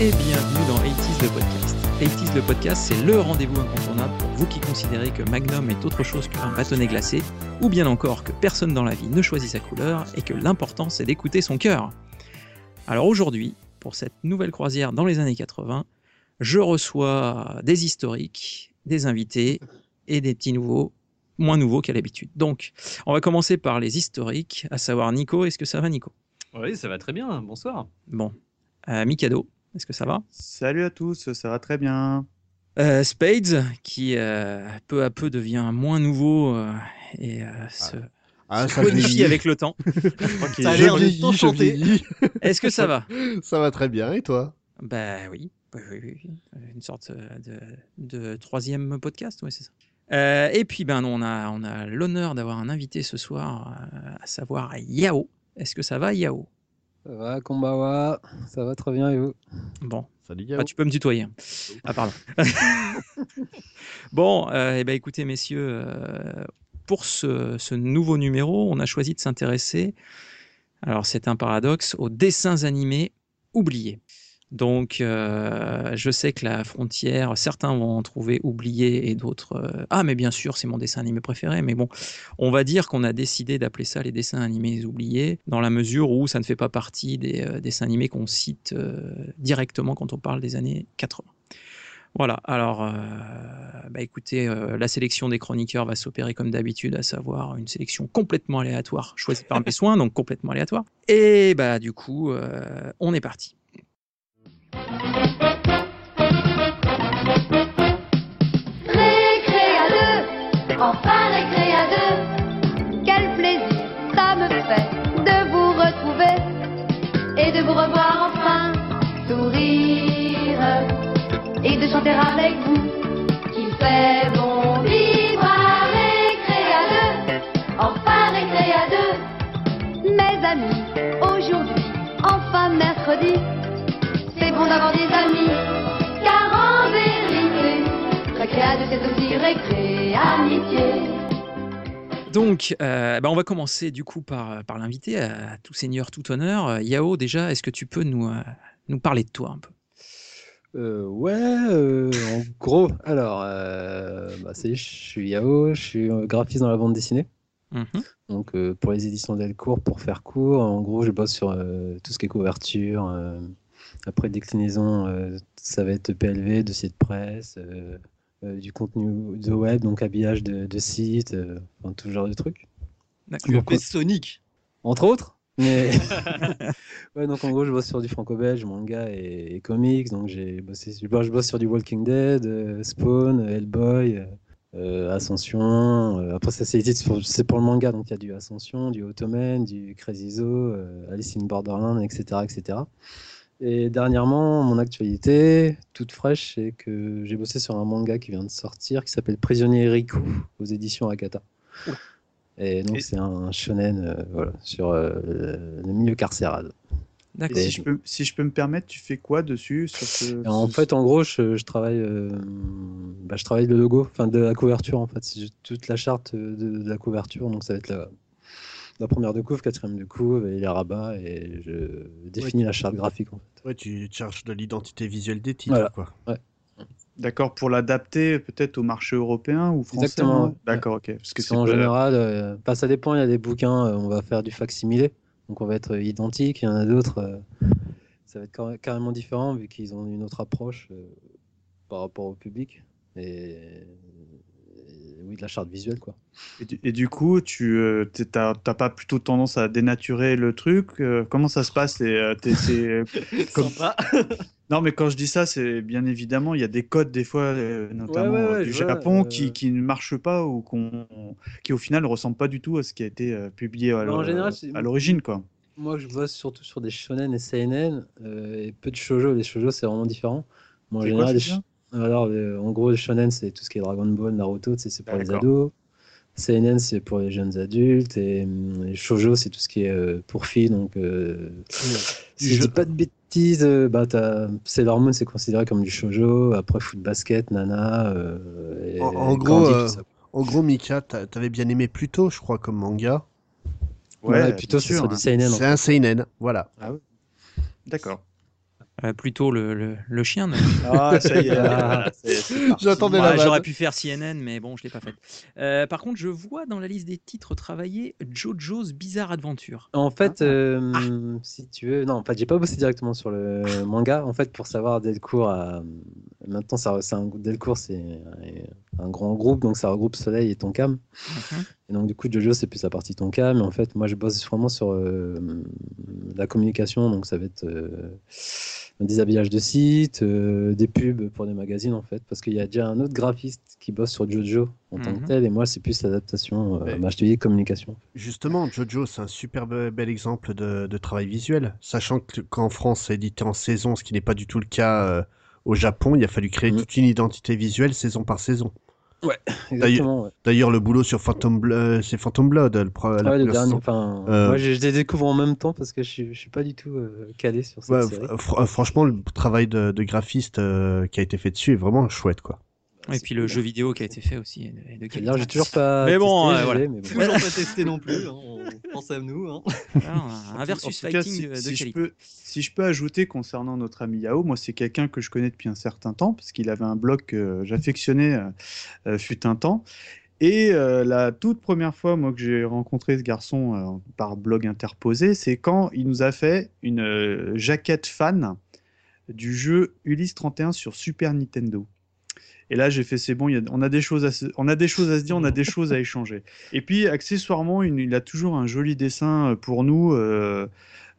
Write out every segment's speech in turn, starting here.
et bienvenue dans 80s le podcast. 80s le podcast, c'est le rendez-vous incontournable pour vous qui considérez que Magnum est autre chose qu'un bâtonnet glacé, ou bien encore que personne dans la vie ne choisit sa couleur et que l'important c'est d'écouter son cœur. Alors aujourd'hui, pour cette nouvelle croisière dans les années 80, je reçois des historiques, des invités et des petits nouveaux, moins nouveaux qu'à l'habitude. Donc, on va commencer par les historiques, à savoir Nico. Est-ce que ça va, Nico? Oui, ça va très bien. Bonsoir. Bon. Euh, Mikado, est-ce que ça va? Salut à tous, ça va très bien. Euh, Spades, qui euh, peu à peu devient moins nouveau euh, et euh, se, Ah, se ça modifie vieillit. avec le temps. Ça a Je l'air. Est-ce que ça va? Ça va très bien, et toi? Bah oui, oui, oui, oui, oui. une sorte de, de troisième podcast, oui, c'est ça. Euh, et puis, ben, on a, on a l'honneur d'avoir un invité ce soir, euh, à savoir Yao. Est-ce que ça va, Yao? Ça va, Kombawa Ça va très bien et vous? Bon, Salut Ah, tu peux me tutoyer. Ah, pardon. bon, euh, eh ben, écoutez, messieurs, euh, pour ce, ce nouveau numéro, on a choisi de s'intéresser, alors c'est un paradoxe, aux dessins animés oubliés. Donc, euh, je sais que la frontière, certains vont en trouver oublié et d'autres. euh, ah, mais bien sûr, c'est mon dessin animé préféré. Mais bon, on va dire qu'on a décidé d'appeler ça les dessins animés oubliés, dans la mesure où ça ne fait pas partie des euh, dessins animés qu'on cite directement quand on parle des années 80. Voilà, alors, euh, bah écoutez, euh, la sélection des chroniqueurs va s'opérer comme d'habitude, à savoir une sélection complètement aléatoire, choisie par mes soins, donc complètement aléatoire. Et bah du coup, euh, on est parti. Récré à deux, enfin récré à deux. Quel plaisir ça me fait de vous retrouver et de vous revoir enfin sourire et de chanter avec vous qu'il fait d'avoir des amis, car en vérité, c'est aussi récré amitié. Donc, euh, bah, on va commencer du coup par, par l'invité, à tout seigneur, tout honneur. Euh, Yao, déjà, est-ce que tu peux nous, euh, nous parler de toi un peu? Euh, Ouais, euh, en gros, alors, euh, bah, je suis Yao, je suis euh, graphiste dans la bande dessinée. Mhm. Donc, euh, pour les éditions Delcourt, pour faire court, en gros, je bosse sur euh, tout ce qui est couverture. Après, déclinaison, euh, ça va être PLV, dossier de presse, euh, euh, du contenu de web, donc habillage de, de sites, euh, enfin, tout ce genre de trucs. D'accord. Donc, Sonic. entre autres. Mais ouais, donc en gros, je bosse sur du franco-belge, manga et, et comics. Donc j'ai bossé, je bosse, je bosse sur du Walking Dead, euh, Spawn, Hellboy, euh, Ascension. euh, après, ça c'est pour, le manga, donc il y a du Ascension, du Ottoman, du Crazy Zoo, euh, Alice in Borderland, etc., etc. Et dernièrement, mon actualité toute fraîche, c'est que j'ai bossé sur un manga qui vient de sortir, qui s'appelle Prisonnier Riku, aux éditions Akata. Et donc Et- c'est un shonen euh, voilà, sur euh, le milieu carcéral. Et D'accord. si je, peux, si je peux me permettre, tu fais quoi dessus sur ce, Et en fait, en gros, je, je travaille, euh, bah, je travaille le logo, enfin de la couverture en fait, c'est toute la charte de, de la couverture, donc ça va être la, la première de couve, quatrième de couve et les rabats, et je définis la charte graphique en fait. Ouais, tu cherches de l'identité visuelle des titres, Voilà. quoi. D'accord, pour l'adapter peut-être au marché européen ou français Exactement. D'accord, ok. Parce que pas- général, euh, bah, ça dépend, il y a des bouquins, euh, on va faire du facsimilé, donc on va être identique, il y en a d'autres, euh, ça va être car- carrément différent vu qu'ils ont une autre approche euh, par rapport au public. Et, et oui, de la charte visuelle quoi. Et du, et du coup, tu euh, t'as pas plutôt tendance à dénaturer le truc euh, Comment ça se passe euh, c'est- Comme- Sympa. Non, mais quand je dis ça, c'est bien évidemment, il y a des codes des fois, euh, notamment ouais, euh, ouais, du Japon, euh, qui, qui ne marchent pas ou qu'on, qui au final ne ressemblent pas du tout à ce qui a été euh, publié à général, l'origine, quoi. Moi, je bosse surtout sur des shonen et seinen euh, et peu de shoujo. Les shoujo, c'est vraiment différent. Moi, en C'est quoi, général, les sh- alors, euh, en gros, shonen, c'est tout ce qui est Dragon Ball, Naruto, c'est pour les ados. Seinen, c'est pour les jeunes adultes. Et hum, les shoujo, c'est tout ce qui est euh, pour filles. Donc, euh, si je dis pas de bêtises, euh, bah, Sailor Moon, c'est considéré comme du shoujo. Après, foot basket, nana. euh, et En- gros, euh, ça. En gros, Mika, t'a- t'avais bien aimé Pluto, je crois, comme manga. Ouais, et plutôt, bien c'est du hein. seinen. en C'est un seinen, voilà. D'accord. Euh, plutôt le, le, le chien. Ah, ça y est. Ah. J'attendais Ouais. J'aurais pu faire CNN, mais bon, je l'ai pas fait. Euh, par contre, je vois dans la liste des titres travaillés JoJo's Bizarre Adventure. En fait, Ah. euh, si tu veux, non, en fait, j'ai pas bossé directement sur le manga. En fait, pour savoir Delcourt, a... maintenant, ça, un Delcourt, c'est un, grand groupe, donc ça regroupe Soleil et Tonkam. Mhm. Et donc, du coup, Jojo, c'est plus la partie Tonkam. Mais en fait, moi, je bosse vraiment sur euh, la communication, donc ça va être des habillages de sites, euh, des pubs pour des magazines, en fait, parce qu'il y a déjà un autre graphiste qui bosse sur Jojo en tant Mhm. que tel, et moi, c'est plus l'adaptation, euh, dis, communication. Justement, Jojo, c'est un super be- bel exemple de, de travail visuel. Sachant que- qu'en France, c'est édité en saison, ce qui n'est pas du tout le cas euh, au Japon. Il a fallu créer Mhm. toute une identité visuelle saison par saison. Exactement, ouais. D'ailleurs, le boulot sur Phantom Blood, c'est Phantom Blood, le, pro- la Ouais, le dernier, enfin, Euh, moi je, je les découvre en même temps parce que je suis, je suis pas du tout euh, calé sur cette Ouais, série. fr- franchement, le travail de, de graphiste euh, qui a été fait dessus est vraiment chouette, quoi. Et puis le jeu vidéo qui a été fait aussi. est de- est de j'ai toujours pas. Mais bon, testé, euh, je voilà. l'ai, mais bon. Toujours pas testé non plus. hein, On pense à nous. hein. Alors, un versus En tout cas, fighting si, de, si je peux, si je peux ajouter concernant notre ami Yao, moi c'est quelqu'un que je connais depuis un certain temps parce qu'il avait un blog que j'affectionnais euh, euh, fut un temps. Et euh, la toute première fois moi que j'ai rencontré ce garçon euh, par blog interposé, c'est quand il nous a fait une euh, jaquette fan du jeu Ulysse 31 sur Super Nintendo. Et là, j'ai fait, c'est bon, il y a- on, a des choses à se, on a des choses à se dire, on a des choses à échanger. Et puis, accessoirement, il, il a toujours un joli dessin euh, pour nous euh,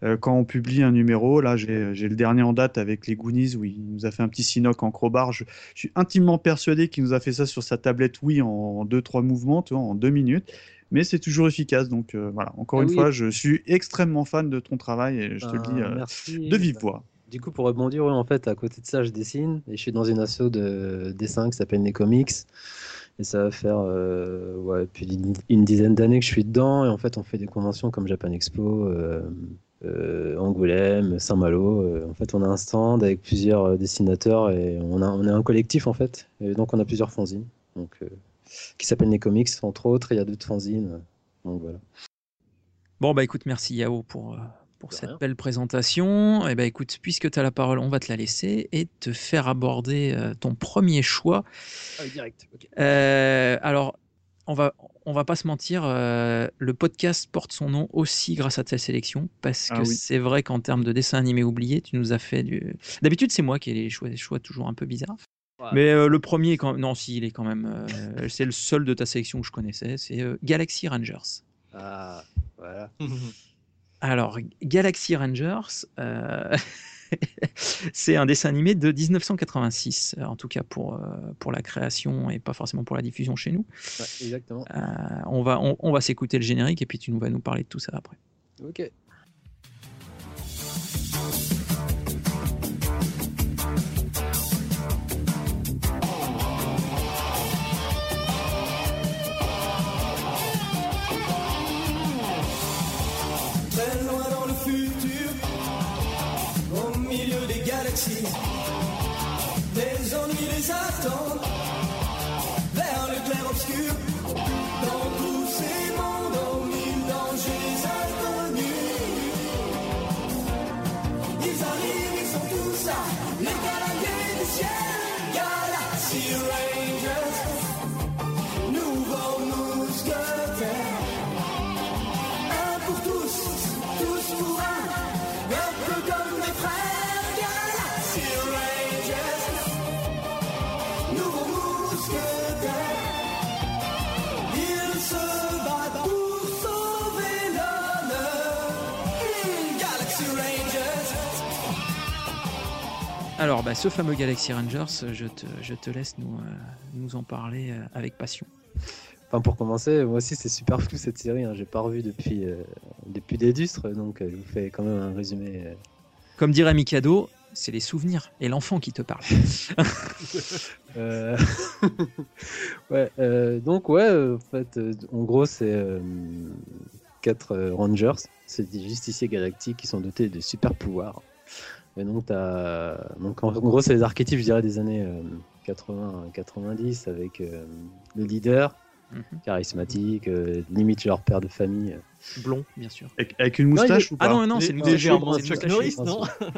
euh, quand on publie un numéro. Là, j'ai le dernier en date avec les Goonies où il nous a fait un petit sinoc en crowbar. Je, je suis intimement persuadé qu'il nous a fait ça sur sa tablette Wii en 2-3 mouvements, tu vois, en 2 minutes. Mais c'est toujours efficace. Donc euh, voilà, encore Ah une oui. fois, je suis extrêmement fan de ton travail et je te le Ben, dis euh, merci. de vive voix. Du coup, pour rebondir, en fait, à côté de ça, je dessine et je suis dans une asso de dessin qui s'appelle Les Comics. Et ça va faire euh, une, dizaine d'années que je suis dedans. Et en fait, on fait des conventions comme Japan Expo, euh, euh, Angoulême, Saint-Malo. En fait, on a un stand avec plusieurs dessinateurs et on, a, on est un collectif en fait. Et donc, on a plusieurs fanzines donc, qui s'appellent Les Comics, entre autres. Il y a d'autres fanzines. Bon, bah écoute, merci Yao pour, pour cette rien. belle présentation. Et bah écoute, puisque tu as la parole, on va te la laisser et te faire aborder euh, ton premier choix. direct. ok. Euh, alors, on va, on va pas se mentir, euh, le podcast porte son nom aussi grâce à ta sélection, parce que Ah oui. c'est vrai qu'en termes de dessin animé oublié, tu nous as fait du. D'habitude, c'est moi qui ai les choix, les choix toujours un peu bizarres. Ouais. Mais euh, le premier, quand... non, si, il est quand même. euh, c'est le seul de ta sélection que je connaissais, c'est euh, Galaxy Rangers. Ah, voilà. Alors, Galaxy Rangers, euh, c'est un dessin animé de 1986, en tout cas pour, euh, pour la création et pas forcément pour la diffusion chez nous. Ouais, exactement. Euh, on va, on, on va s'écouter le générique et puis tu nous vas nous parler de tout ça après. Ok. Bah, ce fameux Galaxy Rangers, je te, je te laisse nous, euh, nous en parler euh, avec passion. Enfin, pour commencer, moi aussi c'est super flou cette série. Hein. J'ai pas revu depuis, euh, depuis des lustres, donc je vous fais quand même un résumé. Comme dirait Mikado, c'est les souvenirs et l'enfant qui te parle. Euh, ouais, euh, donc ouais, en fait, en gros c'est euh, quatre Rangers, c'est des justiciers galactiques qui sont dotés de super pouvoirs. Et donc, t'as- donc en, gros c'est les archétypes, je dirais, des années 80-90 avec euh, le leader, Mhm. charismatiques, euh, limite leur père de famille. Blond, bien sûr. Avec, avec une moustache ou pas Ah non, non, c'est le moustachu.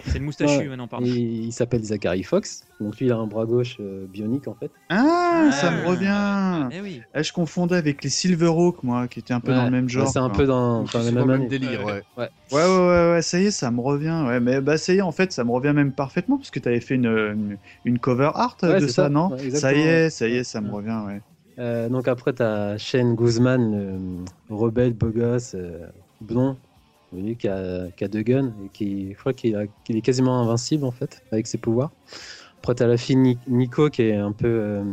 C'est le moustachu. Non, pardon. Et il s'appelle Zachary Fox, donc lui il a un bras gauche euh, bionique en fait. Ah, ça Ah. me revient. Eh oui. Ah, je confondais avec les Silverhawks, moi, qui étaient un peu Ouais, dans le même ouais, genre. c'est un peu dans, dans le même délire, ouais. Ouais, ouais, ouais, ouais, ça y est, ça me revient. Ouais, mais bah, ça y est, en fait, ça me revient même parfaitement, parce que tu avais fait une, une, une cover art Ouais, de ça, ça. non Ouais, Ça y est, ça y est, ça me revient, ouais. Euh, donc après, t'as Shane Guzman, le rebelle, beau gosse, euh, blond, qui a, qui a deux guns et qui, je crois qu'il est quasiment invincible en fait avec ses pouvoirs. Après, t'as la fille Ni- Nico qui est un peu, euh,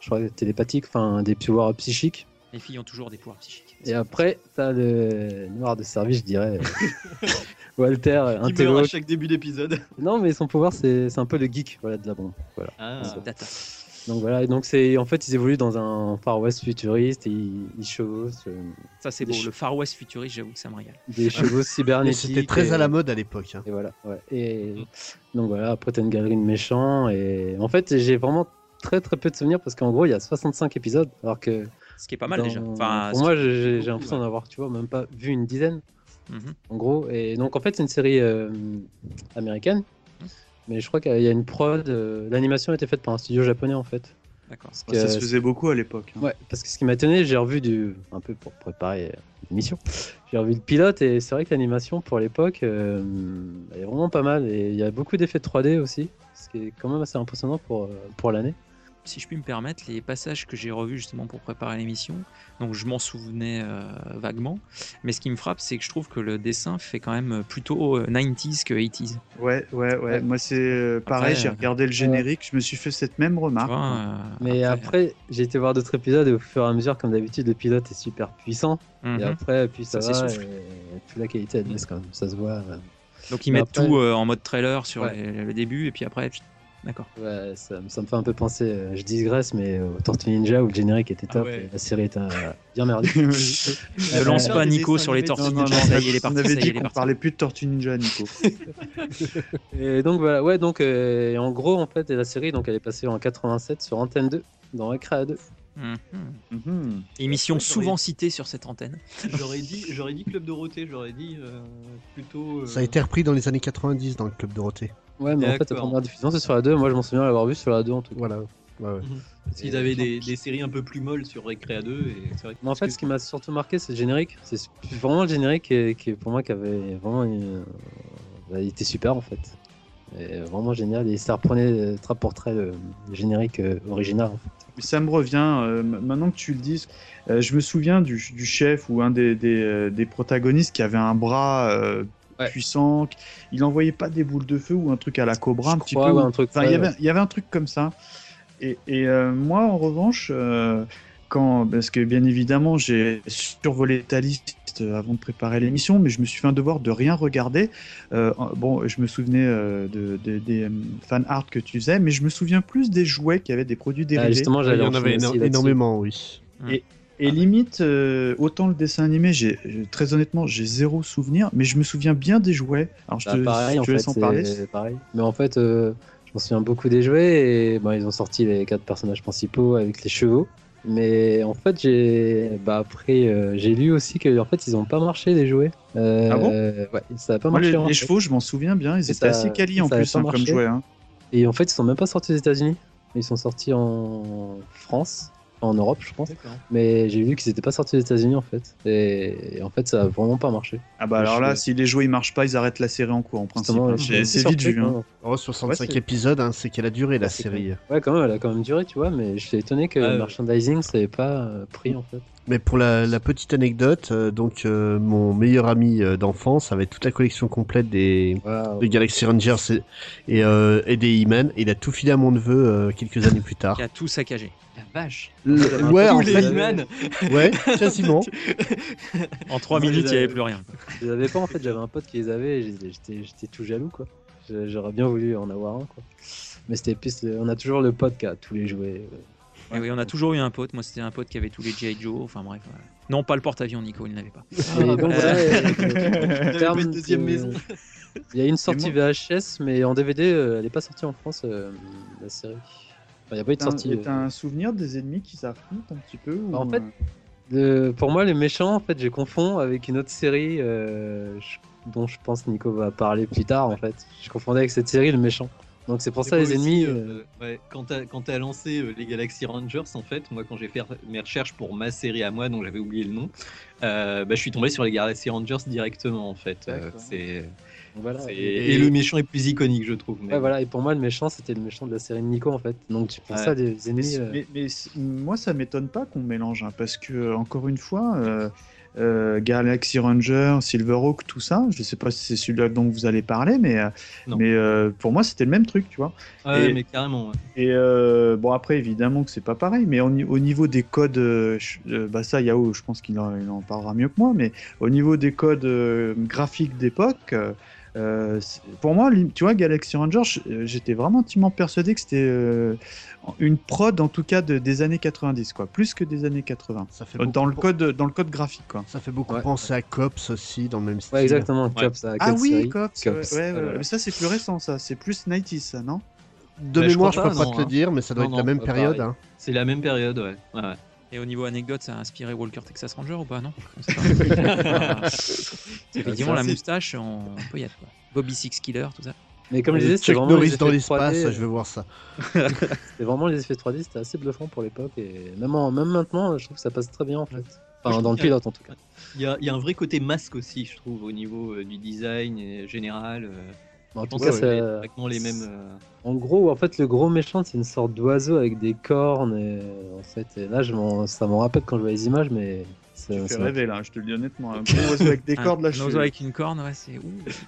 je crois, télépathique, enfin des pouvoirs psychiques. Les filles ont toujours des pouvoirs psychiques. Et après, t'as le noir de service, je dirais, Walter, Qui meurt intello. à chaque début d'épisode. Non, mais son pouvoir, c'est c'est un peu le geek voilà, de la bombe. Voilà. Ah. Data. Donc voilà, et donc c'est en fait ils évoluent dans un Far West futuriste et ils, ils chevauchent euh, Ça, c'est beau. Le Far West futuriste, j'avoue que ça me régale. des chevaux cybernétiques. c'était très et- à la mode à l'époque. hein. Et voilà, ouais. Et donc voilà, après t'as une galerie de méchants et en fait j'ai vraiment très très peu de souvenirs parce qu'en gros il y a 65 épisodes alors que Ce qui est pas mal dans- déjà. Enfin, pour moi j'ai- l'impression ouais. d'en avoir tu vois même pas vu une dizaine Mhm. en gros et donc en fait c'est une série euh, américaine. Mais je crois qu'il y a une prod euh, l'animation a été faite par un studio japonais en fait D'accord. Parce Ça se faisait beaucoup à l'époque. hein. Ouais, parce que ce qui m'a étonné, j'ai revu du. un peu pour préparer euh, l'émission. J'ai revu le pilote et c'est vrai que l'animation pour l'époque, euh, elle est vraiment pas mal. Et il y a beaucoup d'effets de 3D aussi, ce qui est quand même assez impressionnant pour, pour l'année. Si je puis me permettre, les passages que j'ai revus justement pour préparer l'émission, donc je m'en souvenais euh, vaguement, mais ce qui me frappe, c'est que je trouve que le dessin fait quand même plutôt euh, 90s que 80s. Ouais, ouais, ouais. Ouais. Moi, c'est euh, pareil, j'ai euh, regardé le générique, je me suis fait cette même remarque. vois, euh, Mais après, j'ai été voir d'autres épisodes et au fur et à mesure, comme d'habitude, le pilote est super puissant. mhm. Et après, puis ça, Ça va. Et, et puis la qualité, elle baisse quand même. Ça se voit. euh. Donc ils Mais mettent après- tout euh, en mode trailer sur les- le début, et puis après, d'accord. Ouais, ça, ça me fait un peu penser, euh, je digresse, mais au Tortue Ninja où le générique était Ah top ouais. et la série était euh, bien merdique. Ne Euh, lance pas Nico sur les tortues ninja, ça y est, il est on parti. avait y est, dit il est qu'on parti. parlait plus de Tortue Ninja, Nico. Et donc voilà, ouais, donc euh, en gros, en fait, la série, donc elle est passée en 87 sur Antenne 2, dans Recrea 2. Mhm. Mhm. Émission Ouais, souvent citée sur cette antenne. J'aurais dit, j'aurais dit Club Dorothée, j'aurais dit euh, plutôt. euh, Ça a été repris dans les années 90 dans le Club Dorothée. Ouais, mais en fait, la première diffusion, c'est sur la 2. Moi, je m'en souviens l'avoir vu sur la 2 en tout cas. Voilà. Ouais, ouais. Parce qu'ils avaient des, des séries un peu plus molles sur Recrea 2 et c'est vrai que- Mais en fait, ce qui m'a surtout marqué, c'est le générique. C'est vraiment le générique qui, est- qui est pour moi qui avait vraiment. une- bah, il était super en fait. Et vraiment génial. Et ça reprenait euh, trait pour trait le, générique euh, original. en fait. Mais Ça me revient, euh, maintenant que tu le dis, euh, je me souviens du, du chef ou un des, des, euh, des protagonistes qui avait un bras euh, Ouais. puissant, il envoyait pas des boules de feu ou un truc à la cobra un petit crois, peu. ouais, ou- un truc, Enfin, il y avait, il y avait un truc comme ça. Et, et, euh, moi, en revanche, euh, quand, parce que bien évidemment, j'ai survolé ta liste avant de préparer l'émission, mais je me suis fait un devoir de rien regarder. Euh, bon, je me souvenais euh, de, de- des fan art que tu faisais, mais je me souviens plus des jouets qui avaient des produits Ah, dérivés. justement, Il j'allais y en avait éno- énormément, oui. Et limite, euh, autant le dessin animé, j'ai très honnêtement, j'ai zéro souvenir, mais je me souviens bien des jouets. Alors je Bah, te, pareil, je te laisse en parler. pareil. Mais en fait, euh, je m'en souviens beaucoup des jouets et bon, ils ont sorti les quatre personnages principaux avec les chevaux. Mais en fait, j'ai bah, après euh, j'ai lu aussi que en fait ils ont pas marché les jouets. Ah bon? Ouais, ça a pas Moi, les, marché. en les fait. chevaux, je m'en souviens bien, ils Et étaient ça- assez quali en plus hein, comme jouets. hein. Et en fait, ils sont même pas sortis aux États-Unis. Ils sont sortis en France, en Europe, je pense. Mais j'ai vu qu'ils étaient pas sortis aux États-Unis en fait. Et, et en fait, ça a vraiment pas marché. Ah bah alors je là, si les jouets ils marchent pas, ils arrêtent la série en cours en principe. Hein. C'est vite vu. hein. Oh, 65 c'est- épisodes, hein, c'est qu'elle a duré la série. Ouais, quand même, elle a quand même duré, tu vois, mais je suis étonné que le merchandising, ça n'ait pas euh, pris en fait. Mais pour la, la petite anecdote, euh, donc euh, mon meilleur ami euh, d'enfance avait toute la collection complète des, Galaxy Rangers et, et, euh, et des He-Man. Il a tout filé à mon neveu euh, quelques années plus tard. Qui a tout saccagé. La vache. Le- ouais, en Tous les fait, He-Man ouais, quasiment. En 3 Ça, minutes, les il n'y avait plus rien. Je les avais pas en fait, j'avais un pote qui les avait et j'étais- tout jaloux quoi. J'aurais bien voulu en avoir un quoi. Mais c'était on a toujours le pote qui a tous les jouets. Et oui, on a toujours eu un pote. Moi, c'était un pote qui avait tous les G.I. Joe. Enfin bref. ouais. Non, pas le porte-avions, Nico, il n'avait pas. Et donc voilà, et- avait en termes pas une deuxième de- maison. Il y a une sortie VHS, mais en DVD, euh, elle n'est pas sortie en France, euh, la série. Il n'y a pas eu de sortie. euh. t'as un souvenir des ennemis qui s'affrontent un petit peu ou, En fait, euh, pour moi, les méchants, en fait, je confonds avec une autre série euh, dont je pense Nico va parler plus tard. En fait, je confondais avec cette série le méchant. Donc c'est pour ça les aussi, ennemis. euh, euh, ouais, quand t'as lancé euh, les Galaxy Rangers, en fait, moi quand j'ai fait mes recherches pour ma série à moi, dont j'avais oublié le nom, euh, bah, je suis tombé sur les Galaxy Rangers directement en fait. C'est voilà. c'est- Et, et... le méchant est plus iconique, je trouve. mais ouais, voilà. Et pour moi, le méchant, c'était le méchant de la série de Nico, en fait. Donc c'est pour Ouais. ça les Mais, ennemis. euh, mais- moi, ça m'étonne pas qu'on mélange, hein, parce que, encore une fois, euh, Galaxy Ranger, Silverhawk, tout ça, je sais pas si c'est celui-là dont vous allez parler, mais, euh, mais euh, pour moi, c'était le même truc, tu vois. Ouais, et- mais carrément. ouais. Et euh, bon, après, évidemment que c'est pas pareil, mais au, ni- au niveau des codes, bah ça, Yao, je pense qu'il en, parlera mieux que moi, mais au niveau des codes graphiques d'époque, euh, pour moi, tu vois, Galaxy Ranger, euh, j'étais vraiment intimement persuadé que c'était euh, une prod, en tout cas, de- des années 90, quoi, plus que des années 80. Ça fait Euh, Dans le code, dans le code graphique, quoi. Ça fait beaucoup Ouais. penser à Cops aussi, dans le même style. Ouais, exactement. Ouais. Cops, à Ah oui, série Cops, Cops, ouais, ouais, ouais, voilà. mais ça c'est plus récent, ça, c'est plus 90s, ça, non? De je mémoire, je, crois peux pas, pas non, te le hein. dire, mais ça doit Non, être la non, même pas période. hein. C'est la même période, ouais. ouais. Et au niveau anecdote, ça a inspiré Walker Texas Ranger ou pas Non. Effectivement, la c'est- moustache, on peut y être. Quoi. Bobby Six Killer, tout ça. Mais comme je disais, c'était Chuck vraiment Norris les dans effets l'espace, 3D, je veux voir ça. C'était vraiment les effets 3D, c'était assez bluffant pour l'époque et même, en- même maintenant, je trouve que ça passe très bien en fait. Enfin, dans le pilote en tout cas. Il y, a, il y a un vrai côté masque aussi, je trouve, au niveau euh, du design général. euh, En je tout pense cas, que c'est ça- exactement les mêmes. euh, en gros, en fait, le gros méchant, c'est une sorte d'oiseau avec des cornes. Et, en fait, et là, je m'en- ça m'en rappelle quand je vois les images, mais ça- Tu fais rêver là, je te le dis honnêtement. Un gros oiseau avec des Un- cordes là, un je oiseau suis- avec une corne, ouais, c'est. ouh.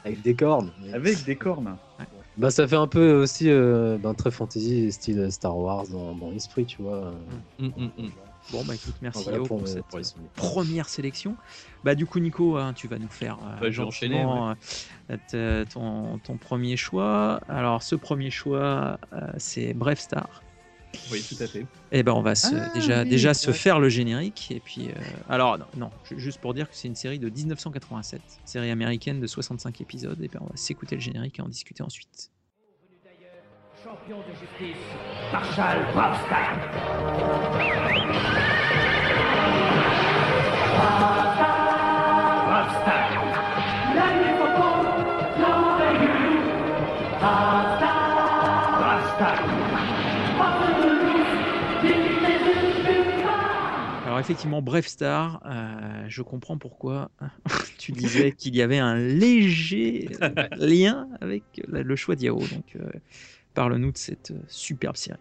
avec des cornes. mais- Avec des cornes. Bah, ça fait un peu aussi euh, ben, très fantasy, style Star Wars dans, dans l'esprit, tu vois. hum, hum, hum. Bon, bah écoute, merci Voilà Yao pour pour, cette pour première sélection. Bah du coup, Nico, hein, tu vas nous faire euh, Bah, enchaîner, euh, t- ton, ton premier choix. Alors, ce premier choix, euh, c'est Brave Star. Oui, tout à fait. Et ben, on va se, Ah, déjà, oui, déjà c'est se faire le générique. Et puis, euh, alors, non, non, ju- juste pour dire que c'est une série de 1987, série américaine de 65 épisodes. Et ben, on va s'écouter le générique et en discuter ensuite. Champion de justice. Bravstar. Bravstar. Alors effectivement, Brave Star, euh, je comprends pourquoi tu disais qu'il y avait un léger lien avec la- le choix d'Yao. Donc euh, parle-nous de cette euh, superbe série.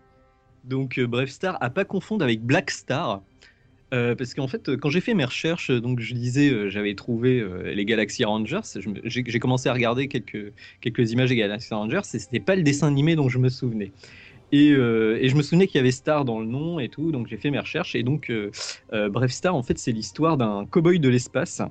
Donc, euh, bref, Star, à pas confondre avec Black Star. Euh, parce qu'en fait, euh, quand j'ai fait mes recherches, donc je disais, j'avais trouvé les Galaxy Rangers. J'ai commencé à regarder quelques, quelques images des Galaxy Rangers et c'était pas le dessin animé dont je me souvenais. Et, et je me souvenais qu'il y avait Star dans le nom et tout, donc j'ai fait mes recherches. Et donc, bref, Star, en fait, c'est l'histoire d'un cow-boy de l'espace.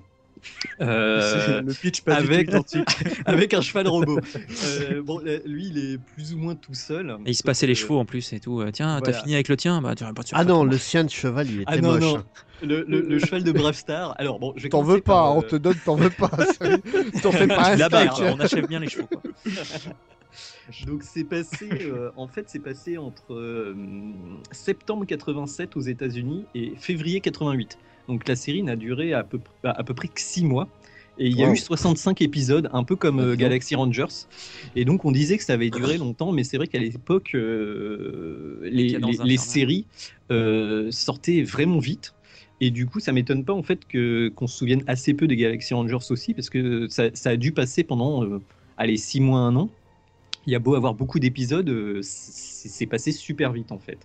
Euh, le pitch pas avec- un cheval robot. Euh, bon, lui, il est plus ou moins tout seul. Et il se passait les chevaux en plus et tout. Euh, Tiens, t'as fini avec le tien? Bah, tu pas sûr, Ah non, le sien de cheval, il était Ah non, moche. non. Le, le- le cheval de Brave Star. Alors bon, je T'en veux pas, par, on te donne, t'en veux pas. T'en fais pas un on achève bien les chevaux. quoi. Donc c'est passé, euh, en fait, c'est passé entre euh, septembre 87 aux États-Unis et février 88. Donc la série n'a duré à peu, à peu près que 6 mois. Et il y a Wow. eu 65 épisodes, un peu comme euh. Galaxy Rangers. Et donc on disait que ça avait duré longtemps, mais c'est vrai qu'à l'époque, euh, les, séries euh, sortaient vraiment vite. Et du coup, ça m'étonne pas en fait que qu'on se souvienne assez peu des Galaxy Rangers aussi, parce que ça, ça a dû passer pendant, allez, 6 mois, un an. Il y a beau avoir beaucoup d'épisodes, euh, c'est passé super vite en fait.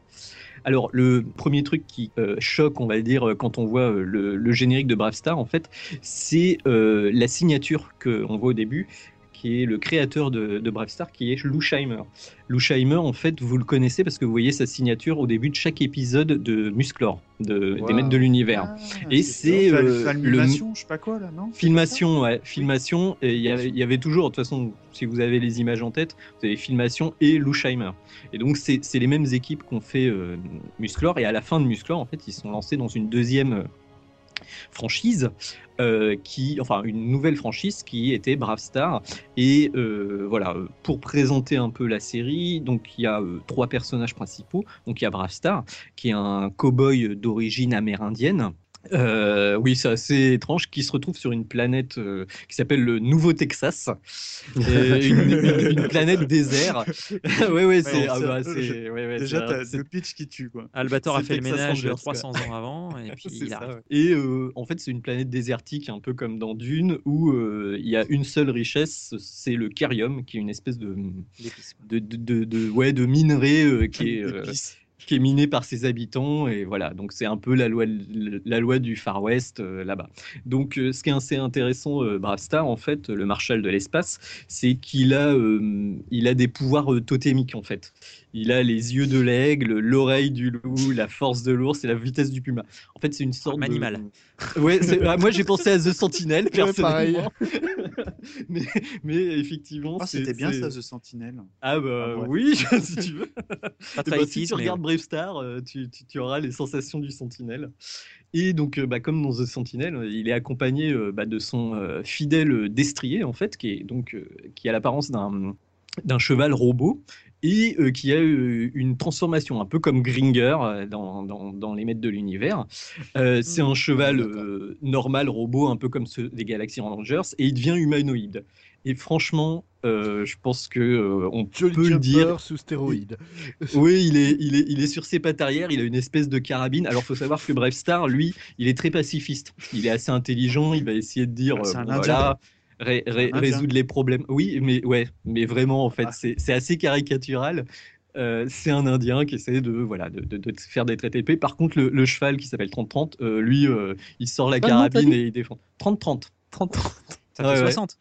Alors, le premier truc qui euh, choque, on va dire, euh, quand on voit le, générique de Brave Star, en fait, c'est la signature qu'on voit au début, qui est le créateur de, de Brave Star, qui est Lou Scheimer. Lou Scheimer, en fait, vous le connaissez parce que vous voyez sa signature au début de chaque épisode de Musclor, de, des Wow. Maîtres de l'Univers. Ah, Et c'est, euh, Falmimation, je sais pas quoi là, non? Filmation, ouais, filmation. Et il y avait- il y avait toujours, de toute façon, si vous avez les images en tête, vous avez filmation et Lou Scheimer. Et donc, c'est les mêmes équipes qu'on fait euh, Musclor. Et à la fin de Musclor, en fait, ils se sont lancés dans une deuxième, euh, franchise euh, qui, enfin une nouvelle franchise qui était Brave Star. Et euh, voilà, euh, pour présenter un peu la série, donc il y a trois personnages principaux. Donc il y a Brave Star, qui est un cow-boy d'origine amérindienne. Euh, oui, c'est assez étrange, qui se retrouve sur une planète euh, qui s'appelle le Nouveau Texas, Euh, une, une- une planète désert. ouais, ouais, c'est Ouais, ah bah, c'est- ouais, ouais, Déjà, le pitch qui tue, quoi. Albator a fait le ménage Rangers, 300 ans avant et puis il ça, ouais. Et euh, en fait, c'est une planète désertique, un peu comme dans Dune, où euh, il y a une seule richesse, c'est le carium, qui est une espèce de, L'épice, quoi. de, de, de- de- ouais, de minerai euh, qui, est, euh. Qui est miné par ses habitants. Et voilà, donc c'est un peu la loi, la loi du Far West euh, là-bas. Donc, euh, ce qui est assez intéressant, euh, Brave Star, en fait, le marshal de l'espace, c'est qu'il a, il a des pouvoirs totémiques, en fait. Il a les yeux de l'aigle, l'oreille du loup, la force de l'ours et la vitesse du puma. En fait, c'est une sorte Manimal. de... Ouais, ah, moi j'ai pensé à The Sentinel, Ouais, personnellement. mais, mais effectivement, Ah, c'est- c'était bien ça, The Sentinel. Ah bah Ah, ouais. oui, si tu veux. Pas Eh très ben, si tu mais regardes. Brave Star, euh, tu, tu- tu auras les sensations du Sentinelle. Et donc, euh, bah, comme dans The Sentinel, euh, il est accompagné bah, de son fidèle destrier, en fait, qui, est, donc, qui a l'apparence d'un d'un cheval robot et euh, qui a euh, une transformation un peu comme Gringer euh, dans, dans- dans les maîtres de l'univers. Euh, c'est un cheval d'accord. euh, normal, robot, un peu comme ceux des Galaxy Rangers, et il devient humanoïde. Et franchement, je pense que on Jolly peut le dire. sous stéroïdes. Oui, il est, il, est, il est sur ses pattes arrière, il a une espèce de carabine. Alors, faut savoir que Brave Star, lui, il est très pacifiste. Il est assez intelligent, il va essayer de dire Ah, bon, voilà, ré- Indien. résoudre les problèmes. Oui, mais ouais, mais vraiment, en fait, Ah. c'est assez caricatural. Euh, c'est un Indien qui essaie de, voilà, de, de- de faire des traités de paix. Par contre, le, le cheval qui s'appelle 30-30, euh, lui, euh, il sort la carabine et il défend. 30-30. 30 Ça fait ouais. 60.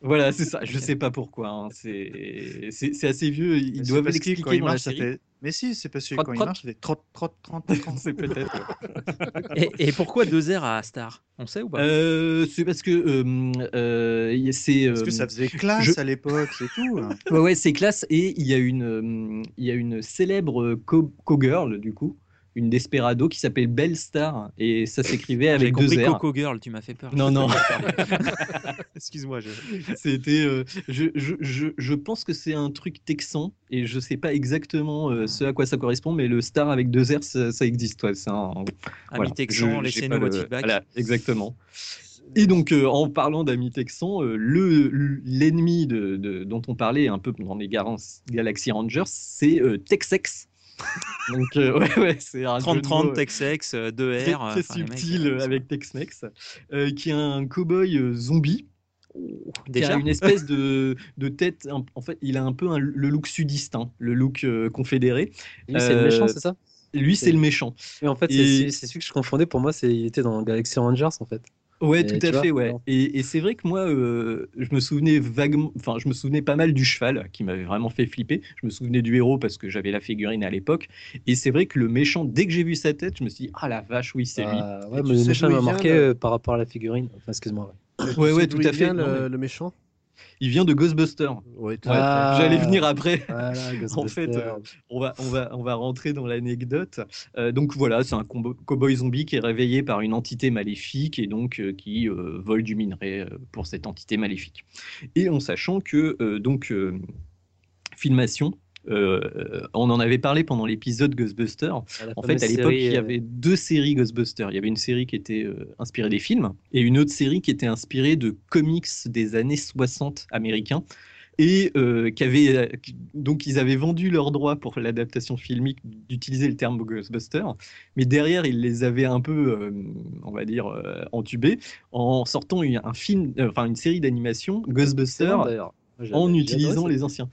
Voilà, c'est ça. Je sais pas pourquoi. hein. C'est assez vieux. Ils doivent l'expliquer dans la série. Mais si, c'est parce que Trot, quand il trot. marche, ça fait trotte, trotte, trotte, trotte. C'est peut-être. Et, et pourquoi deux airs à Star On sait ou pas? Euh, c'est parce que euh, euh, c'est. Parce que ça faisait classe je- à l'époque, c'est tout. hein. Ouais, ouais, c'est classe. Et il y a une, euh, il y a une célèbre co- co-girl, du coup, une Desperado qui s'appelle Belle Star. Et ça s'écrivait avec deux compris R. Coco Girl, tu m'as fait peur. Non, non. Excuse-moi. je- C'était. euh, je, je, je, je pense que c'est un truc texan. Et je sais pas exactement euh, ce à quoi ça correspond. Mais le Star avec deux R, ça, ça existe. Ouais, c'est un. Ami voilà. Texan, laissez-nous le- feedback. Voilà, exactement. Et donc, euh, en parlant d'amis texans, euh, le l'ennemi de, de- dont on parlait un peu dans les Galaxy Rangers, c'est euh, Texex. donc, euh, ouais, ouais, c'est un jeu de 30-30, mots, euh, Texex, 2 très, R. très subtil euh, avec Tex-Mex, euh, qui est un cow-boy euh, zombie. qui Déjà a une espèce de, de tête, en fait, il a un peu un- le look sudiste, hein, le look euh, confédéré. Lui, c'est le méchant, Euh, c'est ça? Lui, c'est le méchant. Mais en fait, c'est Et- celui- c'est celui que je confondais. Pour moi, c'est il était dans Galaxy Rangers, en fait. Ouais, Et tout à vois, fait, ouais. Et, et c'est vrai que moi, euh, je me souvenais vaguement, enfin, je me souvenais pas mal du cheval qui m'avait vraiment fait flipper. Je me souvenais du héros parce que j'avais la figurine à l'époque. Et c'est vrai que le méchant, dès que j'ai vu sa tête, je me suis dit, ah la vache, oui, c'est lui. Ah, ouais, Et tu mais le méchant m'a marqué là euh, par rapport à la figurine. Enfin, excuse-moi. ouais. Tu Ouais, tout à fait, vient, non, le, mais- le méchant? Il vient de Ghostbusters. J'allais venir après. Voilà, En fait, euh, on va, on va, on va rentrer dans l'anecdote. Euh, donc voilà, c'est un cow-boy zombie qui est réveillé par une entité maléfique et donc euh, qui vole du minerai pour cette entité maléfique. Et en sachant que donc filmation. Euh, on en avait parlé pendant l'épisode la En fait, à l'époque, il y euh, avait deux séries Ghostbusters. Il y avait une série qui était euh, inspirée des films et une autre série qui était inspirée de comics des années 60 américains. Et euh, qui avait, qui- donc ils avaient vendu leurs droits pour l'adaptation filmique d'utiliser le terme Ghostbusters, mais derrière ils les avaient un peu, euh, on va dire, euh, entubés en sortant une- un film, enfin une série d'animation j'ai- en utilisant les anciens.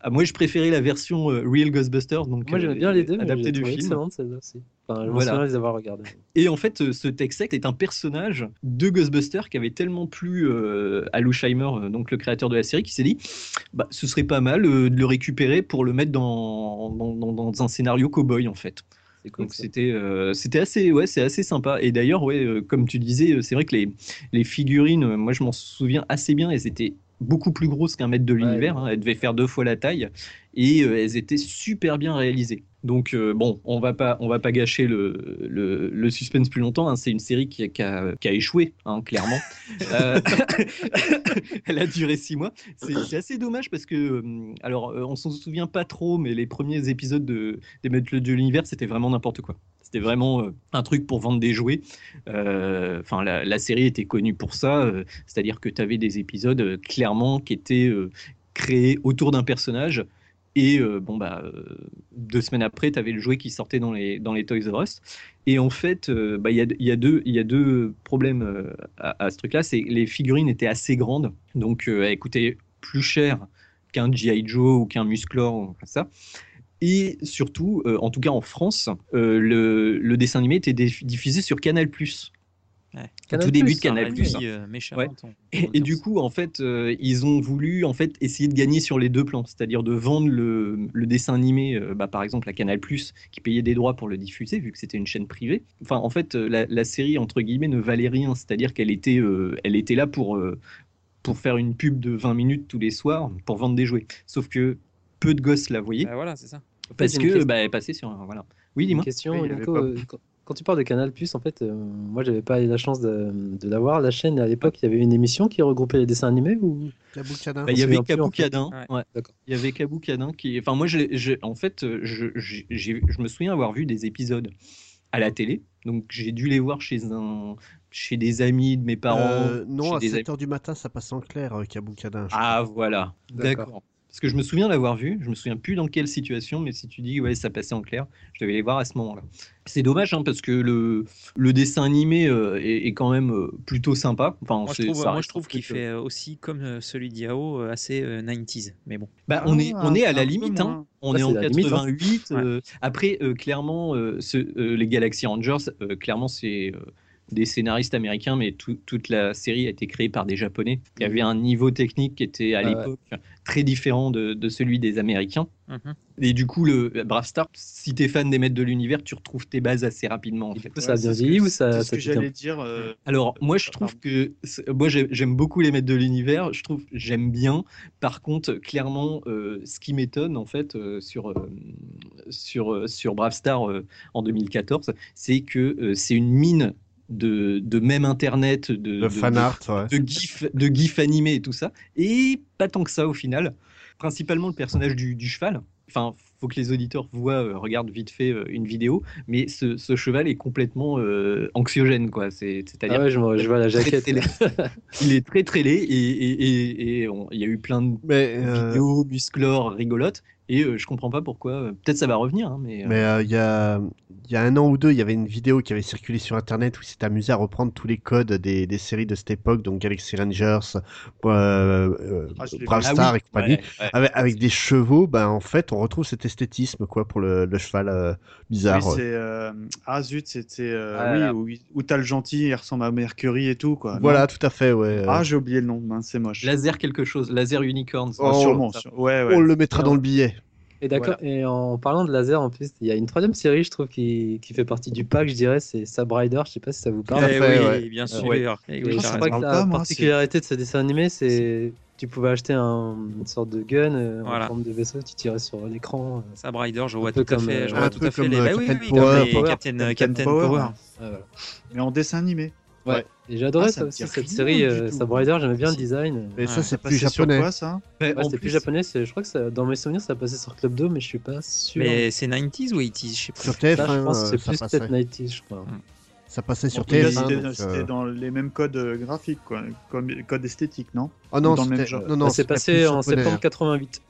Ah, moi, je préférais la version euh, Real Ghostbusters, donc Moi, j'aimais euh, bien les deux, adaptée du film. excellente celle-là aussi. Enfin, je Voilà. les avoir regardées. Et en fait, euh, ce Texex est un personnage de Ghostbusters qui avait tellement plu euh, à Lou Scheimer, donc le créateur de la série, qui s'est dit bah, ce serait pas mal euh, de le récupérer pour le mettre dans, dans, dans- dans un scénario cowboy en fait. Donc c'était euh, c'était assez ouais c'est assez sympa et d'ailleurs ouais euh, comme tu disais c'est vrai que les, les figurines moi je m'en souviens assez bien elles étaient beaucoup plus grosses qu'un mètre de l'univers. hein. Elles devaient faire deux fois la taille et euh, elles étaient super bien réalisées. Donc euh, bon, on va pas, on va pas gâcher le, le, le suspense plus longtemps. hein. C'est une série qui a, qui a- qui a échoué, hein, clairement. Euh, Elle a duré six mois. C'est assez dommage parce que, alors, on s'en souvient pas trop, mais les premiers épisodes de, des Maîtres de l'univers, c'était vraiment n'importe quoi. C'était vraiment euh, un truc pour vendre des jouets. Euh, Enfin, la, série était connue pour ça, euh, c'est-à-dire que tu avais des épisodes clairement qui étaient créés autour d'un personnage. Et bon, bah, deux semaines après, tu avais le jouet qui sortait dans les, dans les Toys R Us. Et en fait, bah, il y, a, y, a deux- y a deux problèmes à, ce truc-là. C'est les figurines étaient assez grandes, donc elles coûtaient plus cher qu'un G.I. Joe ou qu'un Musclor ou ça. Et surtout, euh, en tout cas en France, euh, le, le dessin animé était diffusé sur Canal+. Ouais. Au tout début de Canal+. euh, méchamment Ouais. ton- ton Et, et du coup, en fait, euh, ils ont voulu en fait essayer de gagner sur les deux plans, c'est-à-dire de vendre le, le dessin animé, euh, bah, par exemple à Canal+, qui payait des droits pour le diffuser vu que c'était une chaîne privée. Enfin, en fait, la, la série entre guillemets ne valait rien, c'est-à-dire qu'elle était, euh, elle était là pour euh, pour faire une pub de 20 minutes tous les soirs pour vendre des jouets. Sauf que peu de gosses la voyaient Bah voilà, c'est ça. parce que question. bah, elle passait sur un- voilà. Oui, Une dis-moi. question, Oui, Nico, euh, quand, quand tu parles de Canal en fait, euh, moi j'avais pas eu la chance de, de l'avoir. La chaîne, à l'époque, il y avait une émission qui regroupait les dessins animés ou? Bah, il y avait plus, en fait. Kaboukadin. Ouais. ouais. D'accord. Il y avait Kaboukadin qui. Enfin, moi, je, en fait, euh, je, je me souviens avoir vu des épisodes à la télé. Donc, j'ai dû les voir chez un, chez des amis de mes parents. Euh, non, à des amis. 7h du matin, ça passe en clair, Kaboukada. je Ah, voilà. D'accord. Parce que je me souviens l'avoir vu. Je me souviens plus dans quelle situation, mais si tu dis ouais, ça passait en clair, je devais les voir à ce moment-là. C'est dommage hein, parce que le, le dessin animé euh, est, est quand même euh, plutôt sympa. Enfin, Moi, je trouve, ça moi, reste je trouve un qu'il fait euh, aussi, comme celui d'Yao, assez euh, 90s. Mais bon. Bah, on, est, on est à la un peu limite, hein. on est en la limite, hein. 88. Ouais. euh, après, euh, clairement, euh, ce- euh, les Galaxy Rangers, euh, clairement, c'est euh, des scénaristes américains, mais tout- toute la série a été créée par des Japonais. Il y avait un niveau technique qui était à Ah ouais. l'époque très différent de, de celui des Américains. Mhm. Et du coup, le Brave Star, si t'es fan des maîtres de l'univers, tu retrouves tes bases assez rapidement. En Et fait. du coup, ça a bien vieilli ou ça, C'est ce que j'allais dire. euh, Alors, moi, je trouve que. Moi, j'ai- j'aime beaucoup les maîtres de l'univers. Je trouve. J'aime bien. Par contre, clairement, euh, ce qui m'étonne, en fait, euh, sur, euh, sur, euh, sur Brave Star euh, en 2014, c'est que euh, c'est une mine de, de même internet, de, Le fan art, ouais. de gifs de gif animés et tout ça. Et pas tant que ça au final. Principalement le personnage du, du cheval. Enfin, faut que les auditeurs voient, euh, regardent vite fait euh, une vidéo, mais ce, ce cheval est complètement euh, anxiogène, quoi. C'est- C'est-à-dire Ah ouais, je, vois la jaquette. il est très très laid et, il y a eu plein de Mais euh, vidéos musclores rigolotes et euh, je comprends pas pourquoi. euh, Peut-être ça va revenir, hein, mais, euh, mais euh, il y, a, il y a un an ou deux, il y avait une vidéo qui avait circulé sur Internet où il s'est amusé à reprendre tous les codes des, des séries de cette époque, donc Galaxy Rangers, euh, euh, Ah, Brawl ah Star oui, et compagnie. ouais, ouais. Avec, avec des chevaux, ben en fait, on retrouve cet esthétisme quoi pour le, le cheval euh, bizarre. Oui, euh, Ah zut, c'était. euh, Ah, oui, là. où, où t'as le gentil, il ressemble à Mercury et tout, quoi. Voilà, Non tout à fait, ouais. Ah, j'ai oublié le nom, c'est moche. Laser quelque chose, laser unicorn. Ah, Oh, sûrement. ouais. on le mettra dans le billet. Et d'accord. Et en parlant de laser, en plus, il y a une troisième série, je trouve, qui, qui fait partie du pack, je dirais, c'est Sab Rider. Je sais pas si ça vous parle. Eh oui, ouais. bien sûr. Ouais. Et oui, je crois que la pas, particularité de ce dessin animé, c'est tu pouvais acheter un- une sorte de gun euh, Voilà. en forme de vaisseau, tu tirais sur l'écran. euh. Sabre Rider, je vois tout à comme, fait. euh, Je vois tout à fait les. Bah oui, Captain oui, Power, les. Captain, Captain Captain Power. Mais en dessin animé. Ouais. Et j'adorais ah, ça, cette série euh, Sabrider, hein. j'aimais bien le design. Mais ça, c'est plus japonais. Quoi, ça C'est plus japonais, je crois que dans mes souvenirs, ça passait sur Club 2, mais je suis pas sûr. Mais c'est 90s ou 80s Je sais pas. Sur TF, je pense que c'est plus peut-être 90s, je crois. Mm. Ça passait sur TF1. C'était euh, dans les mêmes codes euh, graphiques, quoi. Comme code esthétique, non? Ah non, non, c'est passé en hein. septembre 88.